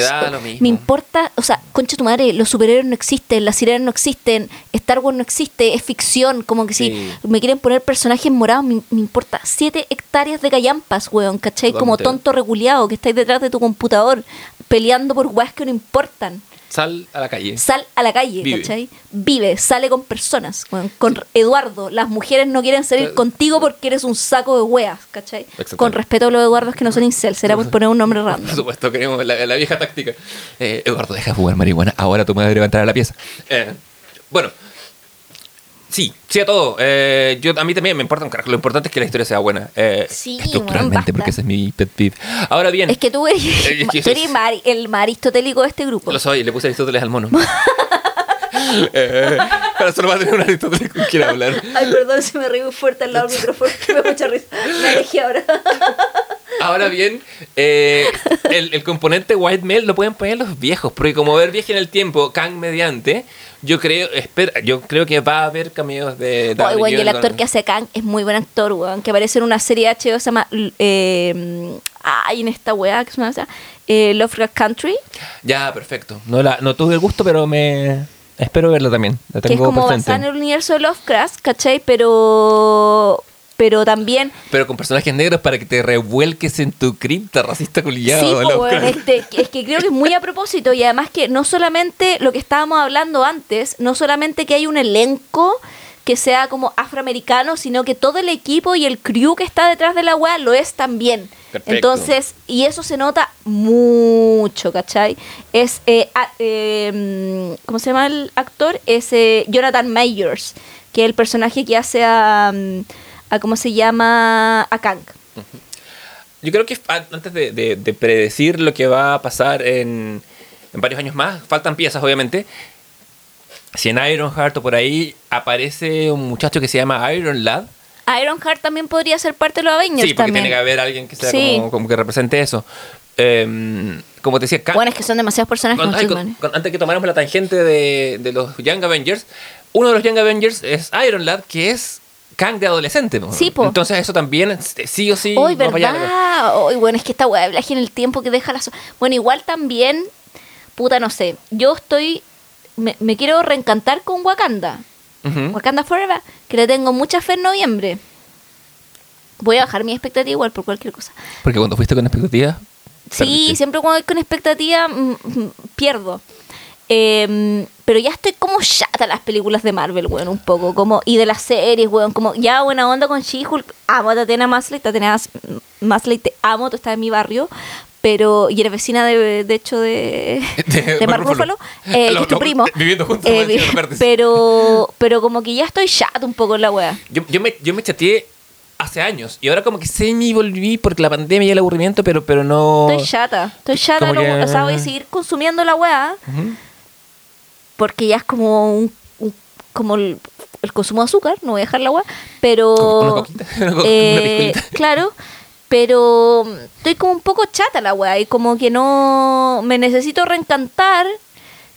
me importa, o sea, concha tu madre, los superhéroes no existen, las sirenas no existen, Star Wars no existe, es ficción, como que Sí. si me quieren poner personajes morados, me, me importa siete hectáreas de callampas, weón, ¿cachai? Como tonto reculeado que estáis detrás de tu computador peleando por weas que no importan. Sal a la calle. Sal a la calle, Vive. ¿cachai? Vive, sale con personas. Con, con Eduardo, las mujeres no quieren salir Eh, contigo porque eres un saco de weas, ¿cachai? Con respeto a los Eduardos que no son incel, será por poner un nombre Por random. supuesto, queremos la, la vieja táctica. Eh, Eduardo, deja de jugar marihuana. Ahora tu madre va a entrar a la pieza. Eh, bueno. Sí, sí a todo. Eh, yo, a mí también me importa un carajo. Lo importante es que la historia sea buena. Eh, Sí, estructuralmente, porque ese es mi pet peeve. Ahora bien, Es que tú eres, Eh, tú eres mari- el más aristotélico de este grupo. lo soy, le puse Aristóteles al mono. eh, para solo va a tener un Aristóteles con quien hablar. Ay, perdón si me río fuerte al lado del micrófono, que me da mucha risa. Me alejé ahora. Ahora bien, eh, el, el componente white male lo pueden poner los viejos, porque como ver viaje en el tiempo, Kang mediante, yo creo, espera, yo creo que va a haber cameos de Oye, Downey weón, y el actor con- que hace Kang es muy buen actor, weón. Que aparece en una serie HBO que se llama. Eh, ay, en esta weá que se llama. Eh, Lovecraft Country. Ya, perfecto. No, la, no tuve el gusto, pero me espero verlo también. La Que es tengo como presente. basada en el universo de Lovecraft, ¿cachai? Pero. Pero también. Pero con personajes negros para que te revuelques en tu cripta racista culiado. sí, po, este, es que creo que es muy a propósito. Y además que no solamente lo que estábamos hablando antes, no solamente que hay un elenco que sea como afroamericano, sino que todo el equipo y el crew que está detrás de la weá lo es también. Perfecto. Entonces, y eso se nota mucho, ¿cachai? Es, eh, a- eh, ¿cómo se llama el actor? Es eh, Jonathan Mayers, que es el personaje que hace a, mm, a ¿cómo se llama? A Kang. Yo creo que antes de, de- de predecir lo que va a pasar en, en varios años más, faltan piezas obviamente. Si en Ironheart o por ahí aparece un muchacho que se llama Iron Lad, Ironheart también podría ser parte de los Avengers sí, porque también. tiene que haber alguien que sea Sí. como, como que represente eso. Em, como te decía, Kang- Bueno, es que son demasiados personajes. con- ay, con- con- antes que tomáramos la tangente de, de los Young Avengers, uno de los Young Avengers es Iron Lad, que es Kang de adolescente. po. Sí, po. Entonces eso también eh, sí o sí Hoy. ¿verdad? Hoy, bueno, es que esta weá de viaje en el tiempo que deja las... Bueno, igual también, puta, no sé, yo estoy... Me, me quiero reencantar con Wakanda. Wakanda Forever, que le tengo mucha fe en noviembre. Voy a bajar mi expectativa igual por cualquier cosa. Porque cuando fuiste con expectativas... Sí, perdiste. siempre cuando voy con expectativa mm, mm, pierdo. Eh, pero ya estoy como chata de las películas de Marvel, weón, un poco. como Y de las series, weón. Como ya buena onda con She-Hulk. Amo a Tatiana Masley. Tatiana Mas- Masley, te amo, tú estás en mi barrio. Pero, y eres vecina de, de hecho de, de, Mark Ruffalo, eh, que Lo- es tu lo- primo. Viviendo juntos. Eh, pero, pero como que ya estoy chata un poco en la wea. Yo, yo, me, yo me chateé hace años y ahora como que semi volví porque la pandemia y el aburrimiento, pero, pero no... Estoy chata. Estoy chata. No- que- O sea, voy a seguir consumiendo la wea. Ujú. Porque ya es como un, un- como el, el consumo de azúcar, no voy a dejar la agua, pero eh, claro, pero estoy como un poco chata la weá y como que no me necesito reencantar.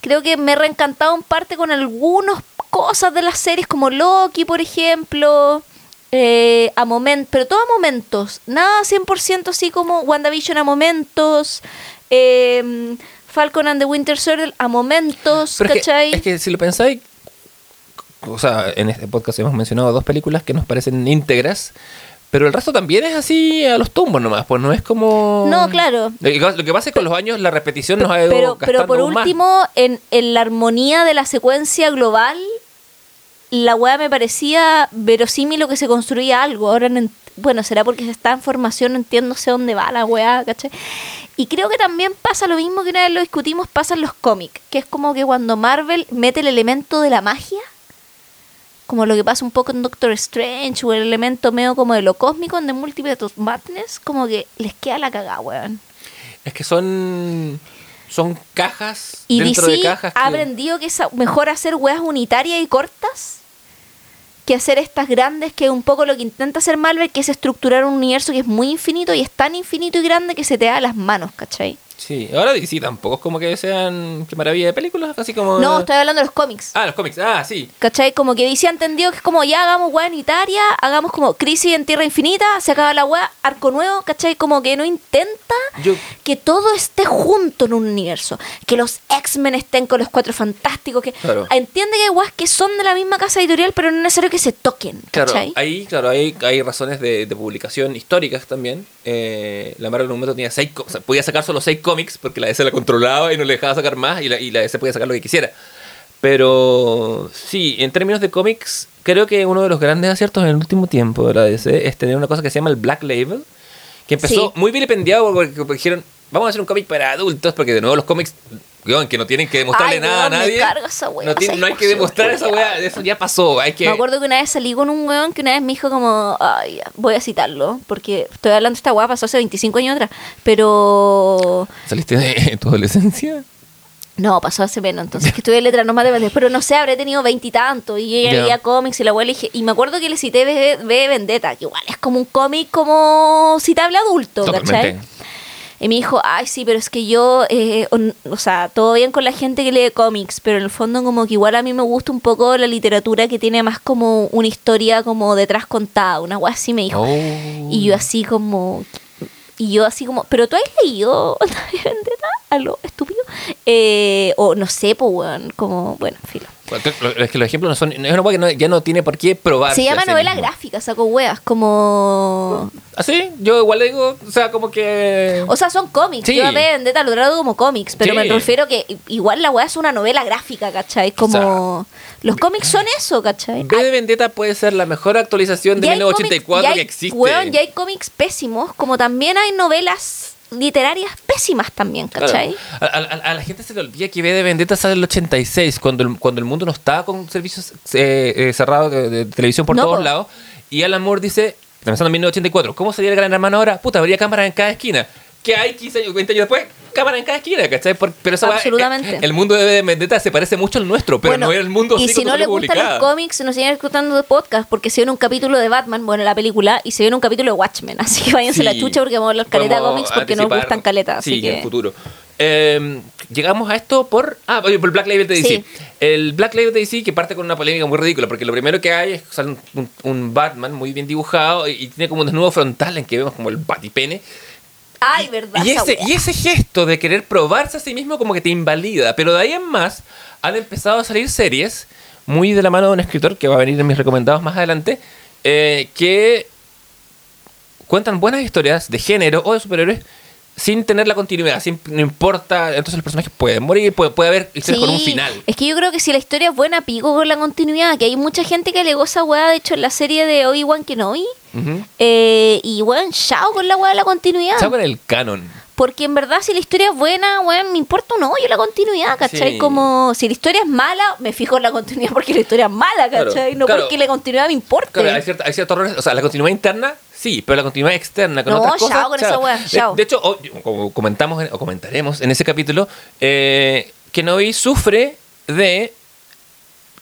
Creo que me he reencantado en parte con algunas cosas de las series como Loki, por ejemplo. eh, a momentos, pero todo a momentos, nada 100% así como WandaVision a momentos, eh, Falcon and the Winter Soldier a momentos, Pero es que, ¿cachai? es que si lo pensáis, o sea, en este podcast hemos mencionado dos películas que nos parecen íntegras, pero el resto también es así a los tumbos nomás, pues no es como... No, claro. Lo que, pasa es que con los años la repetición nos ha ido pero, pero por último, en, en la armonía de la secuencia global, la weá me parecía verosímil lo que se construía algo. Ahora, no bueno, será porque se está en formación, no entiendo sé dónde va la weá, ¿cachai? Y creo que también pasa lo mismo que una vez lo discutimos, pasa en los cómics, que es como que cuando Marvel mete el elemento de la magia, como lo que pasa un poco en Doctor Strange, o el elemento medio como de lo cósmico en The Multiverse of Madness, como que les queda la cagada, weón. Es que son... son cajas Y dentro DC de cajas. ha que- aprendido que es mejor hacer weas unitarias y cortas que hacer estas grandes, que es un poco lo que intenta hacer Marvel, que es estructurar un universo que es muy infinito y es tan infinito y grande que se te da las manos, ¿cachai? Sí, ahora DC tampoco es como que sean. Qué maravilla de películas, así como. No, estoy hablando de los cómics. Ah, los cómics, ah, sí. ¿Cachai? Como que DC ha entendido que es como ya hagamos weá unitaria, hagamos como crisis en Tierra Infinita, se acaba la weá, arco nuevo, ¿cachai? Como que no intenta Yo- que todo esté junto en un universo. Que los X-Men estén con los cuatro fantásticos, que Claro. entiende que hay weas que son de la misma casa editorial, pero no es necesario que se toquen, Claro, ¿cachai? ahí, claro, hay, hay razones de, de publicación históricas también. Eh, la Marvel en un momento tenía seis, o sea, podía sacar solo seis cómics porque la DC la controlaba y no le dejaba sacar más y la, y la DC podía sacar lo que quisiera. Pero sí, en términos de cómics, creo que uno de los grandes aciertos en el último tiempo de la DC es tener una cosa que se llama el Black Label, que empezó Sí. muy vilipendiado porque, porque dijeron, vamos a hacer un cómic para adultos, porque de nuevo los cómics, que no tienen que demostrarle Ay, nada a me nadie. carga esa weá, no, tiene- esa no hay que demostrar esa weá, eso ya pasó. Hay que... Me acuerdo que una vez salí con un weón que una vez me dijo como, ay, voy a citarlo, porque estoy hablando de esta weá, pasó hace 25 años atrás, pero ¿Saliste de tu adolescencia? No, pasó hace menos, entonces que estudié letras no más de pero no sé, habré tenido veintitantos y, ella Ya. leía cómics y la abuela le dije, y me acuerdo que le cité B, B Vendetta, que igual es como un cómic como citable adulto, ¿cachai? Y me dijo, ay, sí, pero es que yo, eh, on- o sea, todo bien con la gente que lee cómics, pero en el fondo como que igual a mí me gusta un poco la literatura que tiene más como una historia como detrás contada, una weá así me dijo. Oh. Y yo así como... Y yo así como, ¿pero tú has leído Vendetta? A lo estúpido. Eh, o no sé, pues, como, bueno, filo. Es que los ejemplos no son. Es una cosa que no- ya no tiene por qué probar. Se llama novela gráfica, saco weas, como... ¿Ah, sí? Yo igual le digo, o sea, como que. O sea, son cómics. Sí. Yo a ver, Vendetta lo trato como cómics, pero Sí. me refiero que igual la wea es una novela gráfica, ¿cachai? Como... los cómics son eso, ¿cachai? B de Vendetta puede ser la mejor actualización de Ya hay 1984 cómics- ya que hay- existe. weón, ya hay cómics pésimos, como también hay novelas literarias pésimas también. ¿cachai? A, a- a- a la gente se le olvida que B de Vendetta sale en el 86, cuando el, cuando el mundo no estaba con servicios eh, eh, cerrados de, de televisión por No, todos po. lados. Y Alan Moore dice, pensando en 1984, ¿cómo sería el Gran Hermano ahora? Puta, habría cámaras en cada esquina. ¿Qué hay 15 años, 20 años después? Cámara en cada esquina, ¿cachai? Pero weá, Absolutamente. eh, el mundo de Vendetta se parece mucho al nuestro, pero Bueno, no es el mundo Y si no le gustan los cómics, nos siguen escuchando de podcast, porque se viene un capítulo de Batman, bueno, la película, y se viene un capítulo de Watchmen. Así que váyanse Sí. la chucha porque vamos a hablar caleta de cómics porque nos gustan caleta. Así Sí, en que... el futuro. Eh, llegamos a esto por. Ah, por el Black Label de DC. Sí. El Black Label de DC que parte con una polémica muy ridícula, porque lo primero que hay es que sale un, un- un Batman muy bien dibujado y, y tiene como un desnudo frontal en que vemos como el batipene. Ay, verdad. Y ese, y ese gesto de querer probarse a sí mismo como que te invalida. Pero de ahí en más han empezado a salir series muy de la mano de un escritor que va a venir en mis recomendados más adelante, eh, que cuentan buenas historias de género o de superhéroes sin tener la continuidad, sin, no importa, entonces los personajes pueden morir, puede, puede haber historias con un Sí, final. Es que yo creo que si la historia es buena, pico con la continuidad. Que hay mucha gente que le goza weá, de hecho, en la serie de Obi-Wan Kenobi. Eh, y weón, chao con la weá de la continuidad. Chao con el canon. Porque en verdad, si la historia es buena, weón, me importa un hoyo la continuidad, ¿cachai? Sí. Como si la historia es mala, me fijo en la continuidad porque la historia es mala, Claro, ¿cachai? no claro. porque la continuidad me importe. Claro, hay, cierta- ciertos errores, o sea, la continuidad interna, sí, pero la continuidad externa con No, otras cosas. chao con esa wea, De-. De, hecho, como comentamos en- o comentaremos en ese capítulo, eh, Kenobi sufre de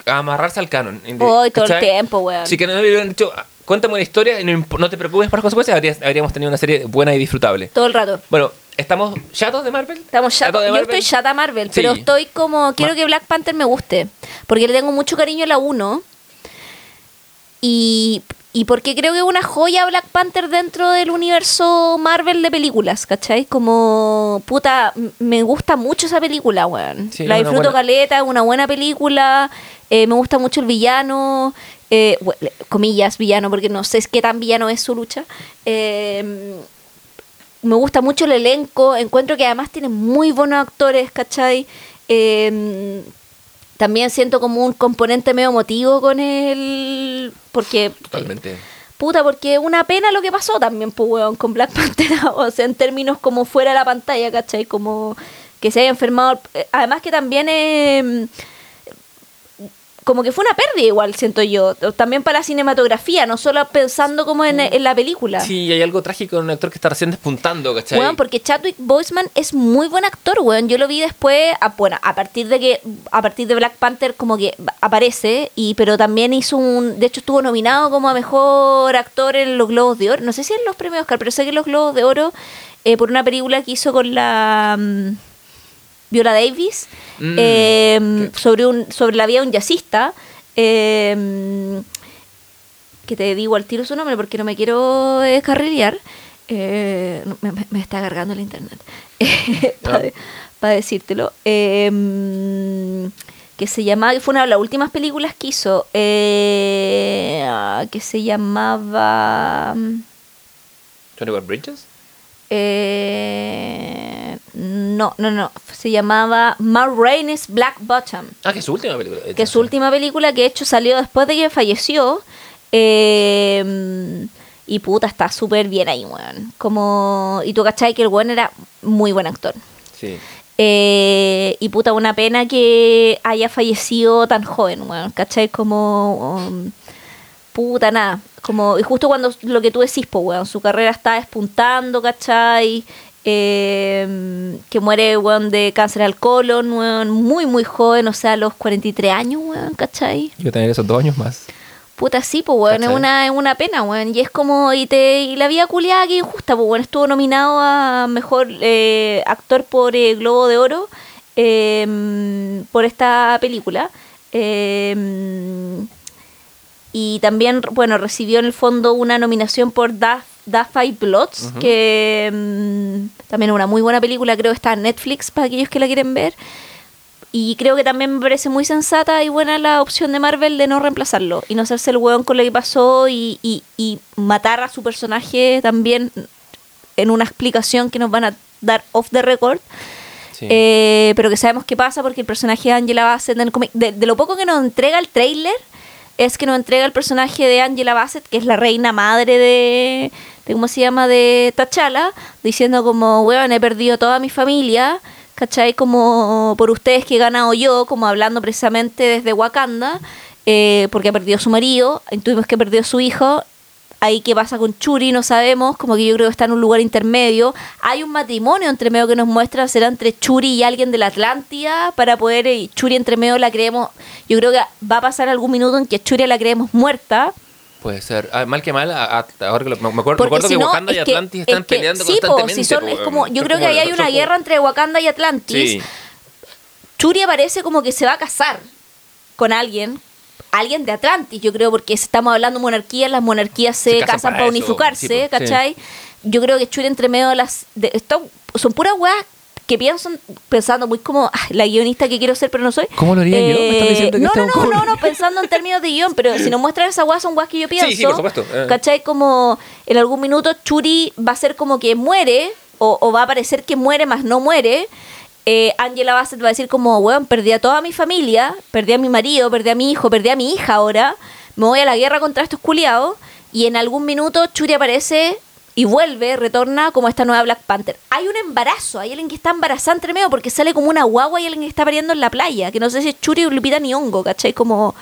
amarrarse al canon. de- Hoy todo el tiempo, weón. Si Kenobi dicho, "Ah, cuéntame una historia y no, no te preocupes por las consecuencias, habrías- habríamos tenido una serie buena y disfrutable. Todo el rato. Bueno, ¿estamos chatos de Marvel? Estamos ¿Chatos Yo Marvel? estoy chata Marvel, Sí. pero estoy como. Quiero que Black Panther me guste. Porque le tengo mucho cariño a la 1. Y, y porque creo que es una joya Black Panther dentro del universo Marvel de películas, ¿cachai? Como. Puta, me gusta mucho esa película, weón. Sí, la disfruto buena- caleta, es una buena película. eh, me gusta mucho el villano. Eh, comillas, villano, porque no sé qué tan villano es su lucha. Eh, me gusta mucho el elenco, encuentro que además tiene muy buenos actores, ¿cachai? Eh, también siento como un componente medio emotivo con él, porque... Totalmente. Puta, porque es una pena lo que pasó también, pues, weón, con Black Panther, o sea, en términos como fuera de la pantalla, ¿cachai? Como que se haya enfermado, eh, además que también... como que fue una pérdida igual, siento yo. También para la cinematografía, no solo pensando como en, en la película. Sí, hay algo trágico en un actor que está recién despuntando, ¿cachai? Weón, porque Chadwick Boseman es muy buen actor, weón. Yo lo vi después, a, bueno, a partir de que, a partir de Black Panther como que aparece, y pero también hizo un, de hecho estuvo nominado como a mejor actor en los Globos de Oro, no sé si en los premios Oscar, pero sé que en los Globos de Oro eh, por una película que hizo con la mm, Viola Davis Mm, eh, sobre un sobre la vida de un jazzista. eh, que te digo al tiro su nombre porque no me quiero descarrilear. Eh, me, está cargando el internet. para, Ah. decírtelo. Eh, que se llamaba, fue una de las últimas películas que hizo. eh, ah, que se llamaba. 21 Bridges. eh, no, no, no. Se llamaba Ma Rainey's Black Bottom Ah, que es su última película. que es su última película que de hecho salió después de que falleció. eh, y puta, está súper bien ahí, weón. Como, y tú cachai que el weón era muy buen actor. Sí. Eh, y puta, una pena que haya fallecido tan joven, weón. ¿Cachai? Como. um, puta, nada. Como, y justo cuando lo que tú decís, po, weón, su carrera está despuntando, ¿cachai? Eh, que muere, weón, de cáncer al colon, weón, muy, muy joven, o sea, a los 43 años, weón, ¿cachai? Yo tener esos dos años más. Puta, sí, pues, weón, es una, es una pena, weón. Y es como, y, te, y la vida culiada que injusta, pues, weón. Estuvo nominado a mejor eh, actor por eh, Globo de Oro eh, por esta película. Eh, y también, bueno, recibió en el fondo una nominación por Da, Da Five Bloods, que también es una muy buena película, creo que está en Netflix para aquellos que la quieren ver. Y creo que también me parece muy sensata y buena la opción de Marvel de no reemplazarlo y no hacerse el hueón con lo que pasó y, y- y matar a su personaje también en una explicación que nos van a dar off the record. Sí. Eh, pero que sabemos qué pasa porque el personaje de Angela Bassett, en el cómic- de, de lo poco que nos entrega el trailer, es que nos entrega el personaje de Angela Bassett, que es la reina madre de, de ¿cómo se llama?, de T'Challa, diciendo como, weón, he perdido toda mi familia, ¿cachai? Como por ustedes que he ganado yo, como hablando precisamente desde Wakanda, eh, porque ha perdido su marido, intuimos que perdió su hijo, ahí qué pasa con Churi, no sabemos, como que yo creo que está en un lugar intermedio. Hay un matrimonio entre medio que nos muestra, será entre Churi y alguien de la Atlántida, para poder, y Churi entre medio la creemos, yo creo que va a pasar algún minuto en que Churi la creemos muerta. Puede ser. Ah, mal que mal, a- a- ahora que lo- me, acuerdo, me acuerdo si que no, Wakanda y que- Atlantis es están que- peleando sí, po, constantemente. si son- es como, yo creo que ahí hay una guerra entre Wakanda y Atlantis. Sí. Churi aparece como que se va a casar con alguien, alguien de Atlantis, yo creo, porque estamos hablando de monarquías, las monarquías se, Se casan casan para unificarse, sí, ¿cachai? Yo creo que Churi entre medio de las... De, esto, son puras weas que piensan, pensando muy como "Ah, la guionista que quiero ser, pero no soy. ¿Cómo lo haría yo? ¿Me estás diciendo que no, no, no, no, pensando en términos de guion, pero si nos muestran esa wea son weas que yo pienso. Sí, sí, por supuesto. Eh. ¿Cachai? Como en algún minuto Churi va a ser como que muere, o, o va a parecer que muere, más no muere. Eh, Angela Bassett va a decir como, weón, perdí a toda mi familia, perdí a mi marido, perdí a mi hijo, perdí a mi hija ahora, me voy a la guerra contra estos culiados, y en algún minuto Churi aparece y vuelve, retorna como esta nueva Black Panther. Hay un embarazo, hay alguien que está embarazada entre medio porque sale como una guagua y alguien que está pariendo en la playa, que no sé si es Churi o Lupita Nyong'o, ¿cachai? Como...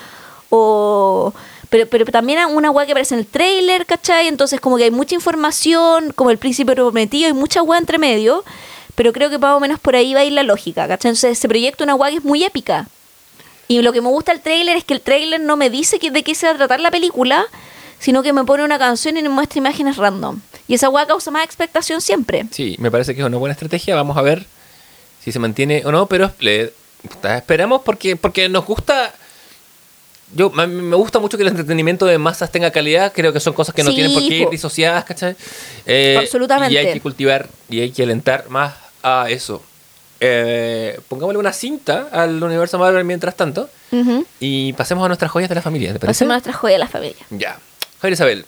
O, pero, pero también hay una weá que aparece en el trailer, ¿cachai? Entonces como que hay mucha información, como el príncipe prometido, y mucha weá entre medio, pero creo que más o menos por ahí va a ir la lógica, ¿cachai? Entonces se proyecta una que es muy épica. Y lo que me gusta del trailer es que el trailer no me dice que, de qué se va a tratar la película, sino que me pone una canción y me muestra imágenes random. Y esa weá causa más expectación siempre. Sí, me parece que es una buena estrategia. Vamos a ver si se mantiene o no, pero le- esperamos porque, porque nos gusta. Yo, a me gusta mucho que el entretenimiento de masas tenga calidad. Creo que son cosas que no Sí, tienen por qué ir disociadas, ¿cachai? Eh, Absolutamente. Y hay que cultivar y hay que alentar más a eso. Eh, pongámosle una cinta al universo Marvel mientras tanto y pasemos a nuestras joyas de la familia, ¿te parece? Hacemos nuestra joya de la familia. Ya. Javier Isabel,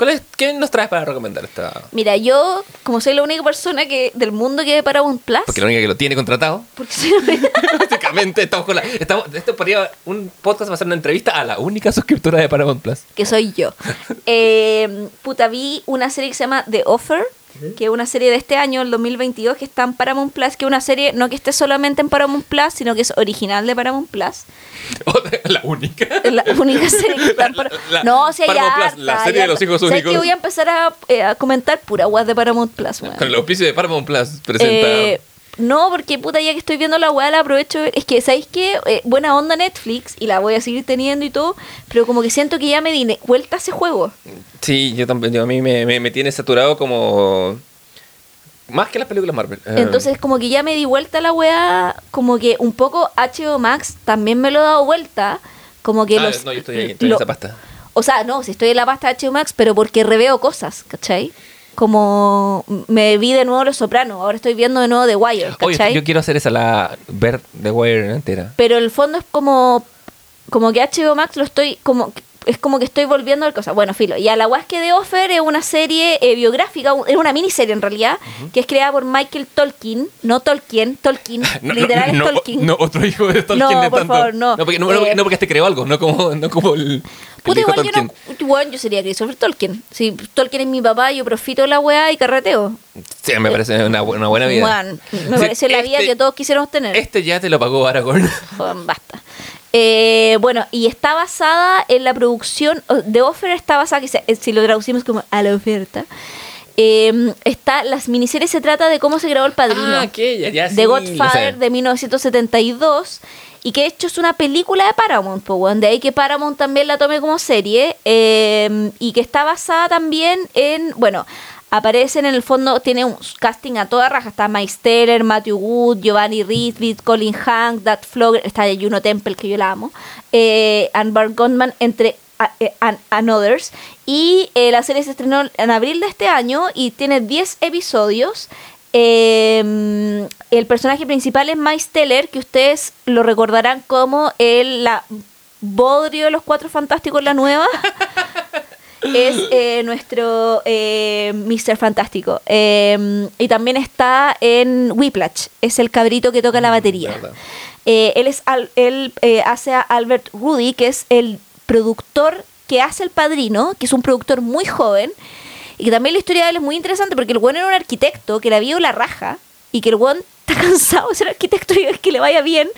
¿cuál es, ¿qué nos traes para recomendar esta? Mira, yo, como soy la única persona que del mundo que ve Paramount Plus, Porque la única que lo tiene contratado. porque soy la única- Básicamente estamos con la. Estamos, esto podría. Un podcast va a ser una entrevista a la única suscriptora de Paramount Plus. que soy yo. Eh, puta, vi una serie que se llama The Offer, que es una serie de este año, el 2022, que está en Paramount Plus, que es una serie no que esté solamente en Paramount Plus, sino que es original de Paramount Plus. la única. La única serie que está en La- Paramount la- No, si hay Paramount Plus, la hay serie de los hijos ¿Sabes únicos. que voy a empezar a, eh, a comentar pura web de Paramount Plus? Con el auspicio de Paramount Plus presenta. Eh, no, porque puta, ya que estoy viendo la weá, la aprovecho. Es que, ¿sabéis qué? Eh, buena onda Netflix y la voy a seguir teniendo y todo, pero como que siento que ya me di vuelta a ese juego. Sí, yo también. yo a mí me, me, me tiene saturado como. Más que las películas Marvel. Eh, Entonces, como que ya me di vuelta a la weá, como que un poco HBO Max también me lo he dado vuelta. Como que ah, los. no, yo estoy ahí, estoy lo- en esa pasta. O sea, no, si estoy en la pasta de HBO Max, pero porque reveo cosas, ¿cachai? Como me vi de nuevo Los Sopranos, ahora estoy viendo de nuevo The Wire, Oye, ¿cachai? yo quiero hacer esa, la. ver The Wire entera. pero el fondo es como como que HBO Max lo estoy como es como que estoy volviendo a cosas. Bueno, filo. Y a la guas que de Offer es una serie eh, biográfica, un- es una miniserie en realidad, que es creada por Michael Tolkien, no Tolkien, Tolkien, literal es Tolkien. no, otro hijo de Tolkien No, de por tanto. favor, no. No porque, no, Eh, no porque este creó algo, no como, no como el, Puta, igual yo no, bueno, yo sería Christopher Tolkien. Si Tolkien es mi papá, yo profito de la weá y carreteo. Sí, me parece una, bu- una buena vida. Me parece la vida este- que todos quisiéramos tener. Este ya te lo pagó Aragorn. Joder, basta. Eh, bueno, y está basada en la producción de Offer, está basada, que se- eh, si lo traducimos como a la oferta, eh, está, las miniseries se trata de cómo se grabó El Padrino, Ah, ok, ya, ya sí, de lo Godfather de 1972, y que de hecho es una película de Paramount, de ahí que Paramount también la tome como serie, eh, y que está basada también en, bueno, aparecen en el fondo, tiene un casting a toda raja, está Mike Steller, Matthew Wood, Giovanni Ribit, Colin Hank, Dat Flogger, está Juno Temple, que yo la amo, eh, and Bart Goldman, entre eh, and, and others, y eh, la serie se estrenó en abril de este año y tiene 10 episodios, eh, el personaje principal es Miles Teller, que ustedes lo recordarán como el la Bodrio de los Cuatro Fantásticos, la nueva. es eh, nuestro eh, Mr. Fantástico. Eh, y también está en Whiplash, es el cabrito que toca la batería. verdad. Eh, él es al- él eh, hace a Albert Rudy, que es el productor que hace El Padrino, que es un productor muy joven. Y que también la historia de él es muy interesante porque el buen era un arquitecto que la vio la raja y que el buen está cansado de ser arquitecto y es que le vaya bien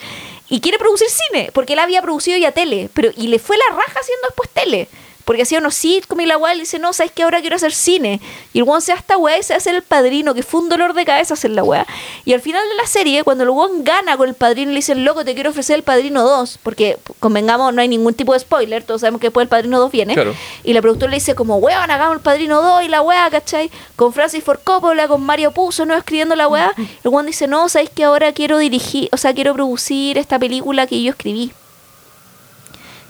y quiere producir cine porque él había producido ya tele, pero y le fue la raja haciendo después tele. Porque hacía unos sitcom y la weá le dice, no, ¿sabes que Ahora quiero hacer cine. Y el weón se da esta weá y se hace el padrino, que fue un dolor de cabeza hacer la weá. Y al final de la serie, cuando el weón gana con el padrino, le dicen, loco, te quiero ofrecer el padrino 2. Porque, convengamos, no hay ningún tipo de spoiler, todos sabemos que después el padrino 2 viene. Claro. Y la productora le dice, como, weón, hagamos el padrino 2 y la weá, ¿cachai? Con Francis Ford Coppola, con Mario Puzo, ¿no? Escribiendo la weá. El weón dice, no, ¿sabes que Ahora quiero dirigir, o sea, quiero producir esta película que yo escribí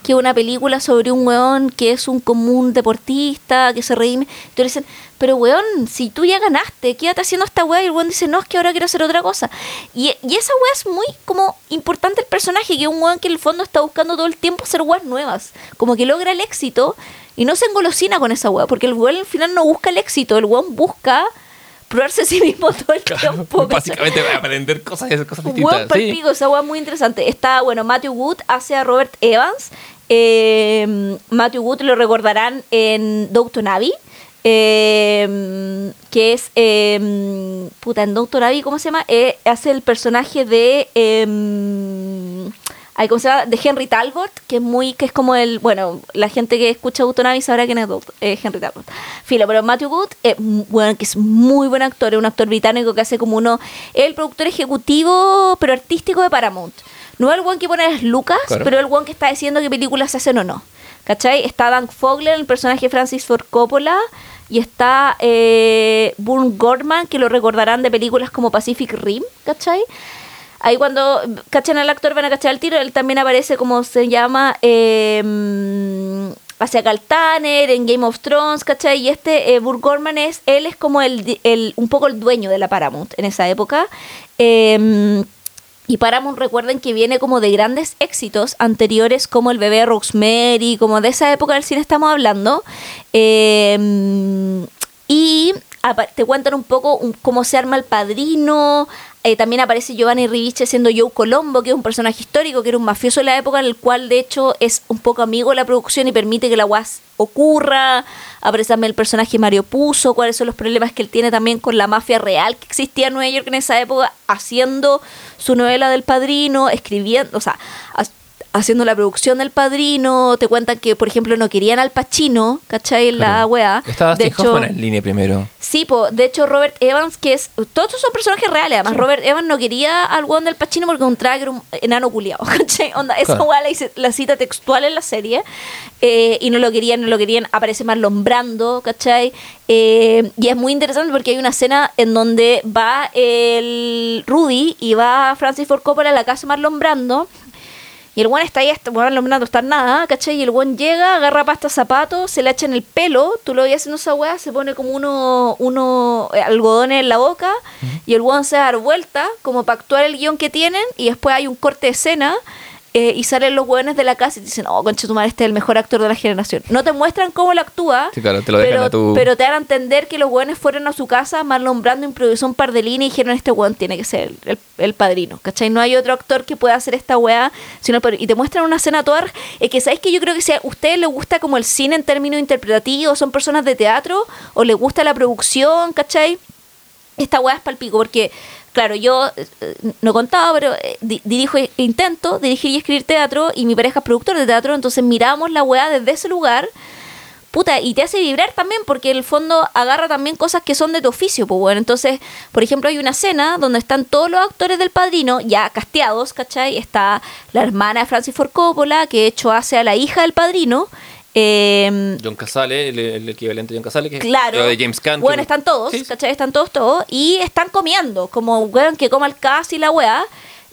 que una película sobre un weón que es un común deportista, que se redime. Entonces le dicen, pero weón, si tú ya ganaste, quédate haciendo esta weá. Y el weón dice, no, es que ahora quiero hacer otra cosa. Y, y esa weá es muy como importante el personaje, que es un weón que en el fondo está buscando todo el tiempo hacer weas nuevas. Como que logra el éxito y no se engolosina con esa weá, porque el weón al final no busca el éxito, el weón busca probarse a sí mismo todo el tiempo. Básicamente aprender cosas y cosas distintas. Sí. palpico, esa muy interesante. Está, bueno, Matthew Wood hace a Robert Evans. Eh, Matthew Wood lo recordarán en Doctor Navi. eh, que es eh, puta en Doctor Navi ¿cómo se llama? Eh, hace el personaje de ¿cómo se llama? de Henry Talbot que es muy que es como el bueno la gente que escucha Doctor Navi sabrá quién es Doct- eh, Henry Talbot filo pero Matthew Wood bueno, que es muy buen actor es un actor británico que hace como uno es el productor ejecutivo pero artístico de Paramount no es el one que pone las lucas Claro. pero el one que está diciendo qué películas se hacen o no ¿Cachai? Está Dan Fogler, el personaje Francis Ford Coppola, y está eh, Boone Gordman, que lo recordarán de películas como Pacific Rim, ¿cachai? Ahí cuando cachan al actor van a cachar el tiro, él también aparece como se llama eh, hacia Cal Tanner, en Game of Thrones, ¿cachai? Y este eh, Boone Gordman es, él es como el, el, un poco el dueño de la Paramount en esa época. Eh, y Paramount recuerden que viene como de grandes éxitos anteriores como El bebé de Rosemary, como de esa época del cine estamos hablando. Eh, y te cuentan un poco cómo se arma el padrino. Eh, también aparece Giovanni Riviche siendo Joe Colombo, que es un personaje histórico, que era un mafioso en la época, en el cual de hecho es un poco amigo de la producción y permite que la UAS ocurra. Aparece también el personaje Mario Puzo, cuáles son los problemas que él tiene también con la mafia real que existía en Nueva York en esa época, haciendo su novela del padrino, escribiendo, o sea, haciendo la producción del padrino. Te cuentan que, por ejemplo, no querían al Pacino, ¿cachai? En la Claro. weá. Estaba de Hoffman en línea primero. Sí, po, de hecho Robert Evans, que es... Todos estos son personajes reales, además Robert Evans no quería al weón del Pacino porque encontraba que era un enano culiado, ¿cachai? Onda, esa Claro. weá la, la cita textual en la serie eh, y no lo querían, no lo querían, aparece Marlon Brando, ¿cachai? Eh, y es muy interesante porque hay una escena en donde va el Rudy y va Francis Ford Coppola a la casa de Marlon Brando y el guan está ahí, está, bueno, Brando está en nada, ¿cachai? Y el guan llega, agarra pasta zapatos, se le echa en el pelo, tú lo ves haciendo esa weá, se pone como uno, uno eh, algodones en la boca, y el guan se da vuelta, como para actuar el guion que tienen, y después hay un corte de escena, eh, y salen los hueones de la casa y te dicen, oh, concha tu madre, este es el mejor actor de la generación. No te muestran cómo lo actúa, Sí, claro, te lo dejan pero, a tu- pero te dan a entender que los hueones fueron a su casa, Marlon Brando improvisó un par de líneas y dijeron, este hueón tiene que ser el, el- padrino, ¿cachai? No hay otro actor que pueda hacer esta weá, sino el. Y te muestran una escena toda... Es que, ¿sabéis que yo creo que si a ustedes les gusta como el cine en términos interpretativos, son personas de teatro, o les gusta la producción, ¿cachai? esta weá es palpico, porque, claro, yo eh, no contaba, pero eh, di- dirijo, intento dirigir y escribir teatro, y mi pareja es productor de teatro, entonces miramos la weá desde ese lugar, puta, y te hace vibrar también, porque el fondo agarra también cosas que son de tu oficio, pues bueno. Entonces, por ejemplo, hay una escena donde están todos los actores del padrino ya casteados, ¿cachai? Está la hermana de Francis Ford Coppola, que de hecho hace a la hija del padrino. Eh, John Casale, el, el equivalente de John Casale, que es Claro. lo de James Caan. Bueno, que- están todos, sí. ¿cachai? Están todos, todos. Y están comiendo, como weón que coma el casi la weá.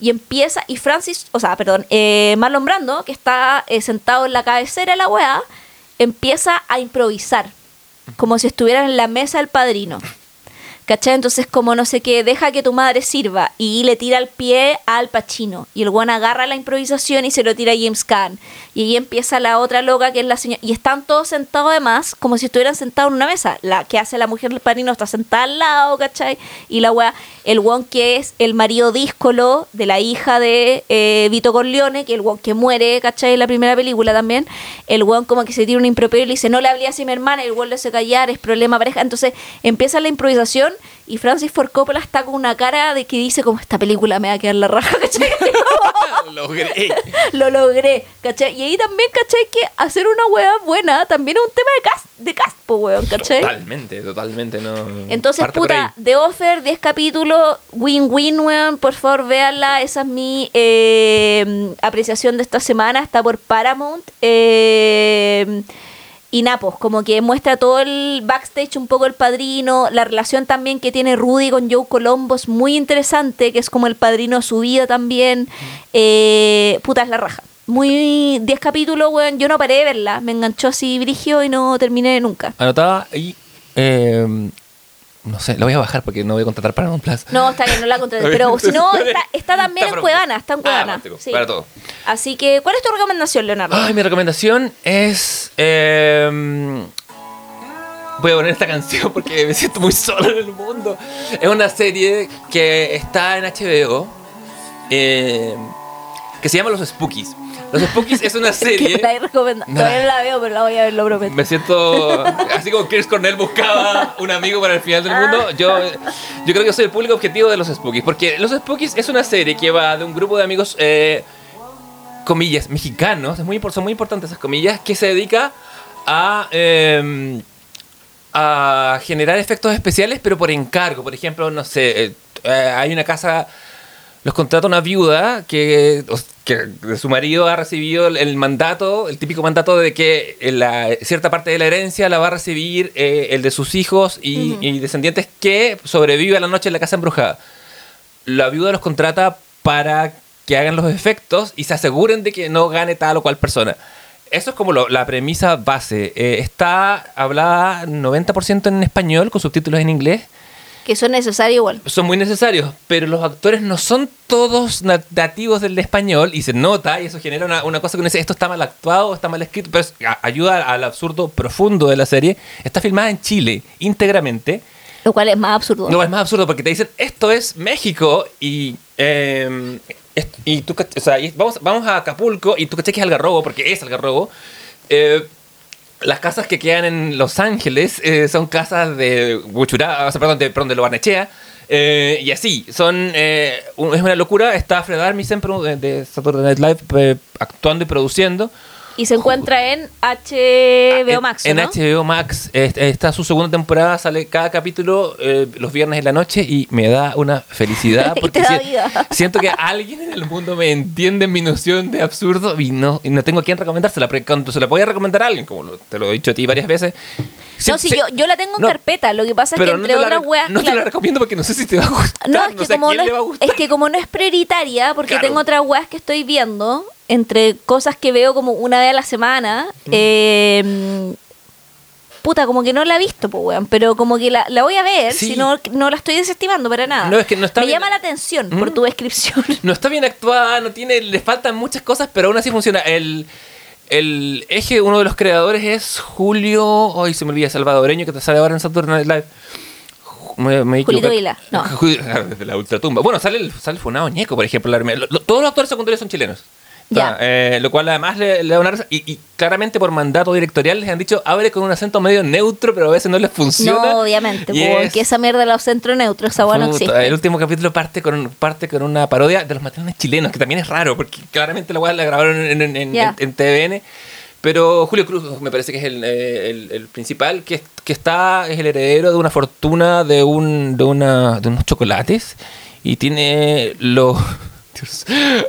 Y empieza, y Francis, o sea, perdón, eh, Marlon Brando, que está eh, sentado en la cabecera de la weá, empieza a improvisar, como si estuviera en la mesa del padrino. ¿Cachai? Entonces, como no sé qué, deja que tu madre sirva y le tira el pie al Pachino. Y el guan agarra la improvisación y se lo tira a James Caan. Y ahí empieza la otra loca que es la señora. Y están todos sentados además, como si estuvieran sentados en una mesa. La que hace la mujer del padrino está sentada al lado, ¿cachai? Y la wea, el guan que es el marido díscolo de la hija de eh, Vito Corleone, que el guan que muere, ¿cachai? En la primera película también. El guan como que se tira un improperio y le dice, no le hablé así mi hermana, y el guan le hace callar, es problema pareja. Entonces empieza la improvisación y Francis Ford Coppola está con una cara de que dice como esta película me va a quedar la raja, ¿cachai? Logré. Lo logré, ¿cachai? Y ahí también, ¿cachai? Que hacer una hueá buena también es un tema de cast, de cast po, weón, ¿cachai? Totalmente, totalmente. No, Entonces, parte puta, The Offer, 10 capítulos, win-win, weón, por favor, véanla. Esa es mi eh, apreciación de esta semana. Está por Paramount. Eh, y Napos, como que muestra todo el backstage, un poco el padrino, la relación también que tiene Rudy con Joe Colombo es muy interesante, que es como el padrino de su vida también. Eh, puta, es la raja. Muy 10 capítulos, weón. Yo no paré de verla, me enganchó así brigio y no terminé nunca. Anotada y. eh, no sé, lo voy a bajar porque no voy a contratar para un Plus. No, está bien, no la contraté. Pero si no, está, está también Está en. Cuevana, está en Ah, Cuevana. sí. para todo. Así que, ¿cuál es tu recomendación, Leonardo? Ay, mi recomendación es. eh, voy a poner esta canción porque me siento muy solo en el mundo. Es una serie que está en HBO eh, que se llama Los Spookies. Los Spookies es una que serie. me la. Todavía no la veo, pero la voy a ver, lo prometo. Me siento así como Chris Cornell buscaba un amigo para el final del mundo. Yo, yo creo que soy el público objetivo de los Spookies. Porque los Spookies es una serie que va de un grupo de amigos, eh, comillas, mexicanos. Es muy, son muy importantes esas comillas. Que se dedica a, eh, a generar efectos especiales, pero por encargo. Por ejemplo, no sé, eh, eh, hay una casa los contrata una viuda que, que de su marido ha recibido el, mandato, el típico mandato de que la, cierta parte de la herencia la va a recibir eh, el de sus hijos y, y descendientes que sobrevive a la noche en la casa embrujada. La viuda los contrata para que hagan los efectos y se aseguren de que no gane tal o cual persona. Eso es como lo- la premisa base. Eh, está hablada 90% en español con subtítulos en inglés Que son necesarios igual. son muy necesarios, pero los actores no son todos na- nativos del español y se nota y eso genera una, una cosa que uno dice, esto está mal actuado, está mal escrito, pero es- a- ayuda al absurdo profundo de la serie. Está filmada en Chile íntegramente Lo cual es más absurdo. No, es más absurdo porque te dicen, esto es México y... eh, y tú, o sea, y vamos, vamos a Acapulco y tú caché que es Algarrobo, porque es Algarrobo. Eh, las casas que quedan en Los Ángeles eh, son casas de Huachurá, o sea, perdón, de, perdón, de Lo Barnechea. eh, y así, son eh, es una locura. Está Fred Armisen de, de Saturday Night Live eh, actuando y produciendo. Y se encuentra en HBO Max, En, ¿no? en HBO Max está su segunda temporada, sale cada capítulo eh, los viernes en la noche y me da una felicidad porque si- siento que alguien en el mundo me entiende mi noción de absurdo y no, y no tengo a quién recomendársela. Cuando se la voy a recomendar a alguien, como te lo he dicho a ti varias veces. No, si- yo, yo la tengo en no, carpeta, lo que pasa es que no entre te otras weas. No te claro. la recomiendo porque no sé si te va a gustar. No, es que, sé como no, es- que como no es prioritaria, porque Claro. tengo otras weas que estoy viendo, entre cosas que veo como una vez a la semana, eh, puta, como que no la he visto, pues weón, pero como que la, la voy a ver, Sí. si no, no la estoy desestimando para nada. No, es que no está Me bien- llama la atención por ¿Mm? tu descripción. No está bien actuada, no tiene, le faltan muchas cosas, pero aún así funciona. El, el eje, uno de los creadores es Julio, hoy se me olvida, salvadoreño, que te sale ahora en Saturday Night Live. Me, me Julito. Vila, no. La ultratumba. Bueno, sale el, sale el Funado Ñeco, por ejemplo. la- lo- lo- todos los actores secundarios son chilenos. Ya. eh, lo cual además le, le da una risa- y, y claramente por mandato directorial les han dicho abre con un acento medio neutro, pero a veces no les funciona. No, obviamente, Y porque es- esa mierda de los centros neutros, esa no existe. El último capítulo parte con, parte con una parodia de los matrimonios chilenos, que también es raro, porque claramente la weá la grabaron en, en, en- Ya. en TVN. Pero Julio Cruz me parece que es el, eh, el- el principal, que, que está, es el heredero de una fortuna de, un, de, una, de unos chocolates y tiene lo...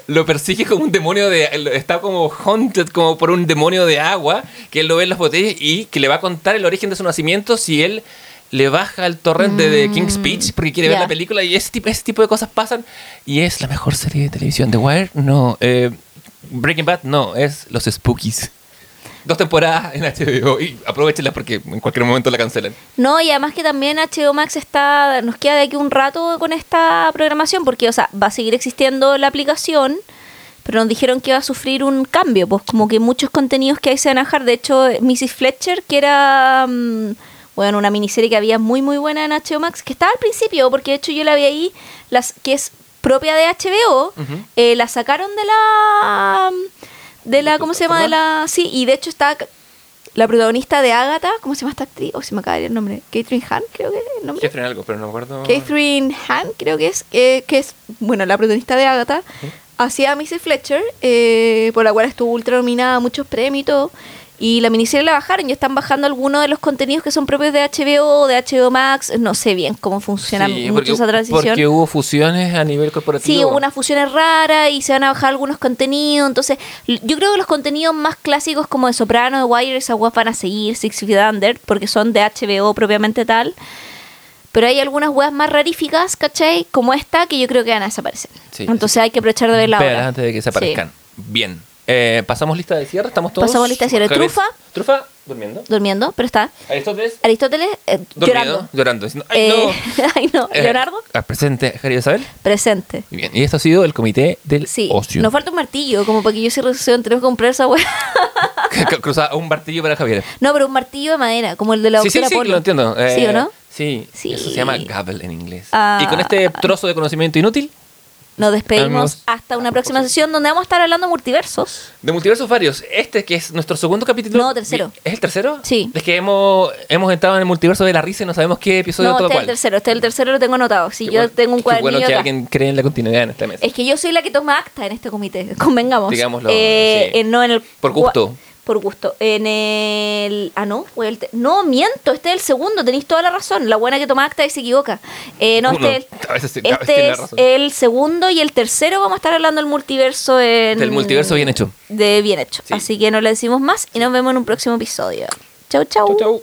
Lo persigue como un demonio de... Está como haunted como por un demonio de agua, que él lo ve en las botellas y que le va a contar el origen de su nacimiento si él le baja el torrente de King's Speech porque quiere ver la película y ese tipo, ese tipo de cosas pasan y es la mejor serie de televisión. The Wire, no. Eh, Breaking Bad, no. Es Los Spookies. Dos temporadas en HBO y aprovechenlas porque en cualquier momento la cancelan. No, y además que también HBO Max está, nos queda de aquí un rato con esta programación, porque, o sea, va a seguir existiendo la aplicación, pero nos dijeron que va a sufrir un cambio, pues como que muchos contenidos que hay se van a dejar. De hecho, Mrs. Fletcher, que era, mm, bueno, una miniserie que había muy, muy buena en HBO Max, que estaba al principio, porque de hecho yo la vi ahí, las, que es propia de HBO, eh, la sacaron de la... De la, ¿cómo se llama? De la... Sí, y de hecho está la protagonista de Agatha, ¿cómo se llama esta actriz? Oh, se me acaba de ir el nombre. Catherine Hahn, creo que es el nombre. Catherine algo, pero no me acuerdo. Catherine Hahn, creo que es, eh, que es, bueno, la protagonista de Agatha, hacía a Mrs. Fletcher, eh, por la cual estuvo ultra nominada a muchos premios y todo. Y la miniserie la bajaron y están bajando algunos de los contenidos que son propios de HBO, de HBO Max. No sé bien cómo funciona Sí, mucho porque, esa transición. porque hubo fusiones a nivel corporativo. Sí, hubo unas fusiones raras y se van a bajar algunos contenidos. Entonces, yo creo que los contenidos más clásicos como de Soprano, de Wire, esas guas van a seguir, Six Feet Under, porque son de HBO propiamente tal. Pero hay algunas weas más raríficas, ¿cachai? Como esta, que yo creo que van a desaparecer. Sí. Entonces hay que aprovechar de verla ahora. antes de que se aparezcan. Bien. Eh, ¿Pasamos lista de cierre? ¿Estamos todos? Pasamos lista de cierre. ¿Trufa? Trufa, durmiendo. Durmiendo, pero está. Aristóteles, Aristóteles, eh, llorando. llorando. diciendo, ¡Ay, Eh, no! ay, no. Eh, Leonardo, ah, presente, Javier Isabel. presente. Muy bien. Y esto ha sido el comité del Sí, ocio. nos falta un martillo, como para que yo cierre sesión. Tenemos que comprar esa wea. Cruzar un martillo para Javier. No, pero un martillo de madera, como el de la Sí, sí, sí, Polo. lo entiendo. Eh, ¿Sí o no? Sí, Sí. eso se llama gavel en inglés. Ah. Y con este trozo de conocimiento inútil, Nos despedimos hasta una próxima sesión donde vamos a estar hablando de multiversos. de multiversos varios, este que es nuestro segundo capítulo. No, tercero. ¿Es el tercero? Sí. Es que hemos, hemos entrado en el multiverso de la risa y no sabemos qué episodio No, este es el tercero, este es el tercero lo tengo anotado. Si Qué yo bueno- tengo un cuadernillo bueno que acá. alguien cree en la continuidad en esta mesa. Es que yo soy la que toma acta en este comité, convengamos. Digámoslo, Eh, sí. en- no en el Por gusto. Por gusto. En el. Ah, no. fue el te- no, miento. Este es el segundo. Tenéis toda la razón. La buena que toma acta y se equivoca. Eh, no, Uno. este, A veces sí, a este veces es razón. el segundo y el tercero. Vamos a estar hablando del multiverso en. Del multiverso bien hecho. De bien hecho. Sí. Así que no le decimos más y nos vemos en un próximo episodio. Chau, chau. Chau, chau.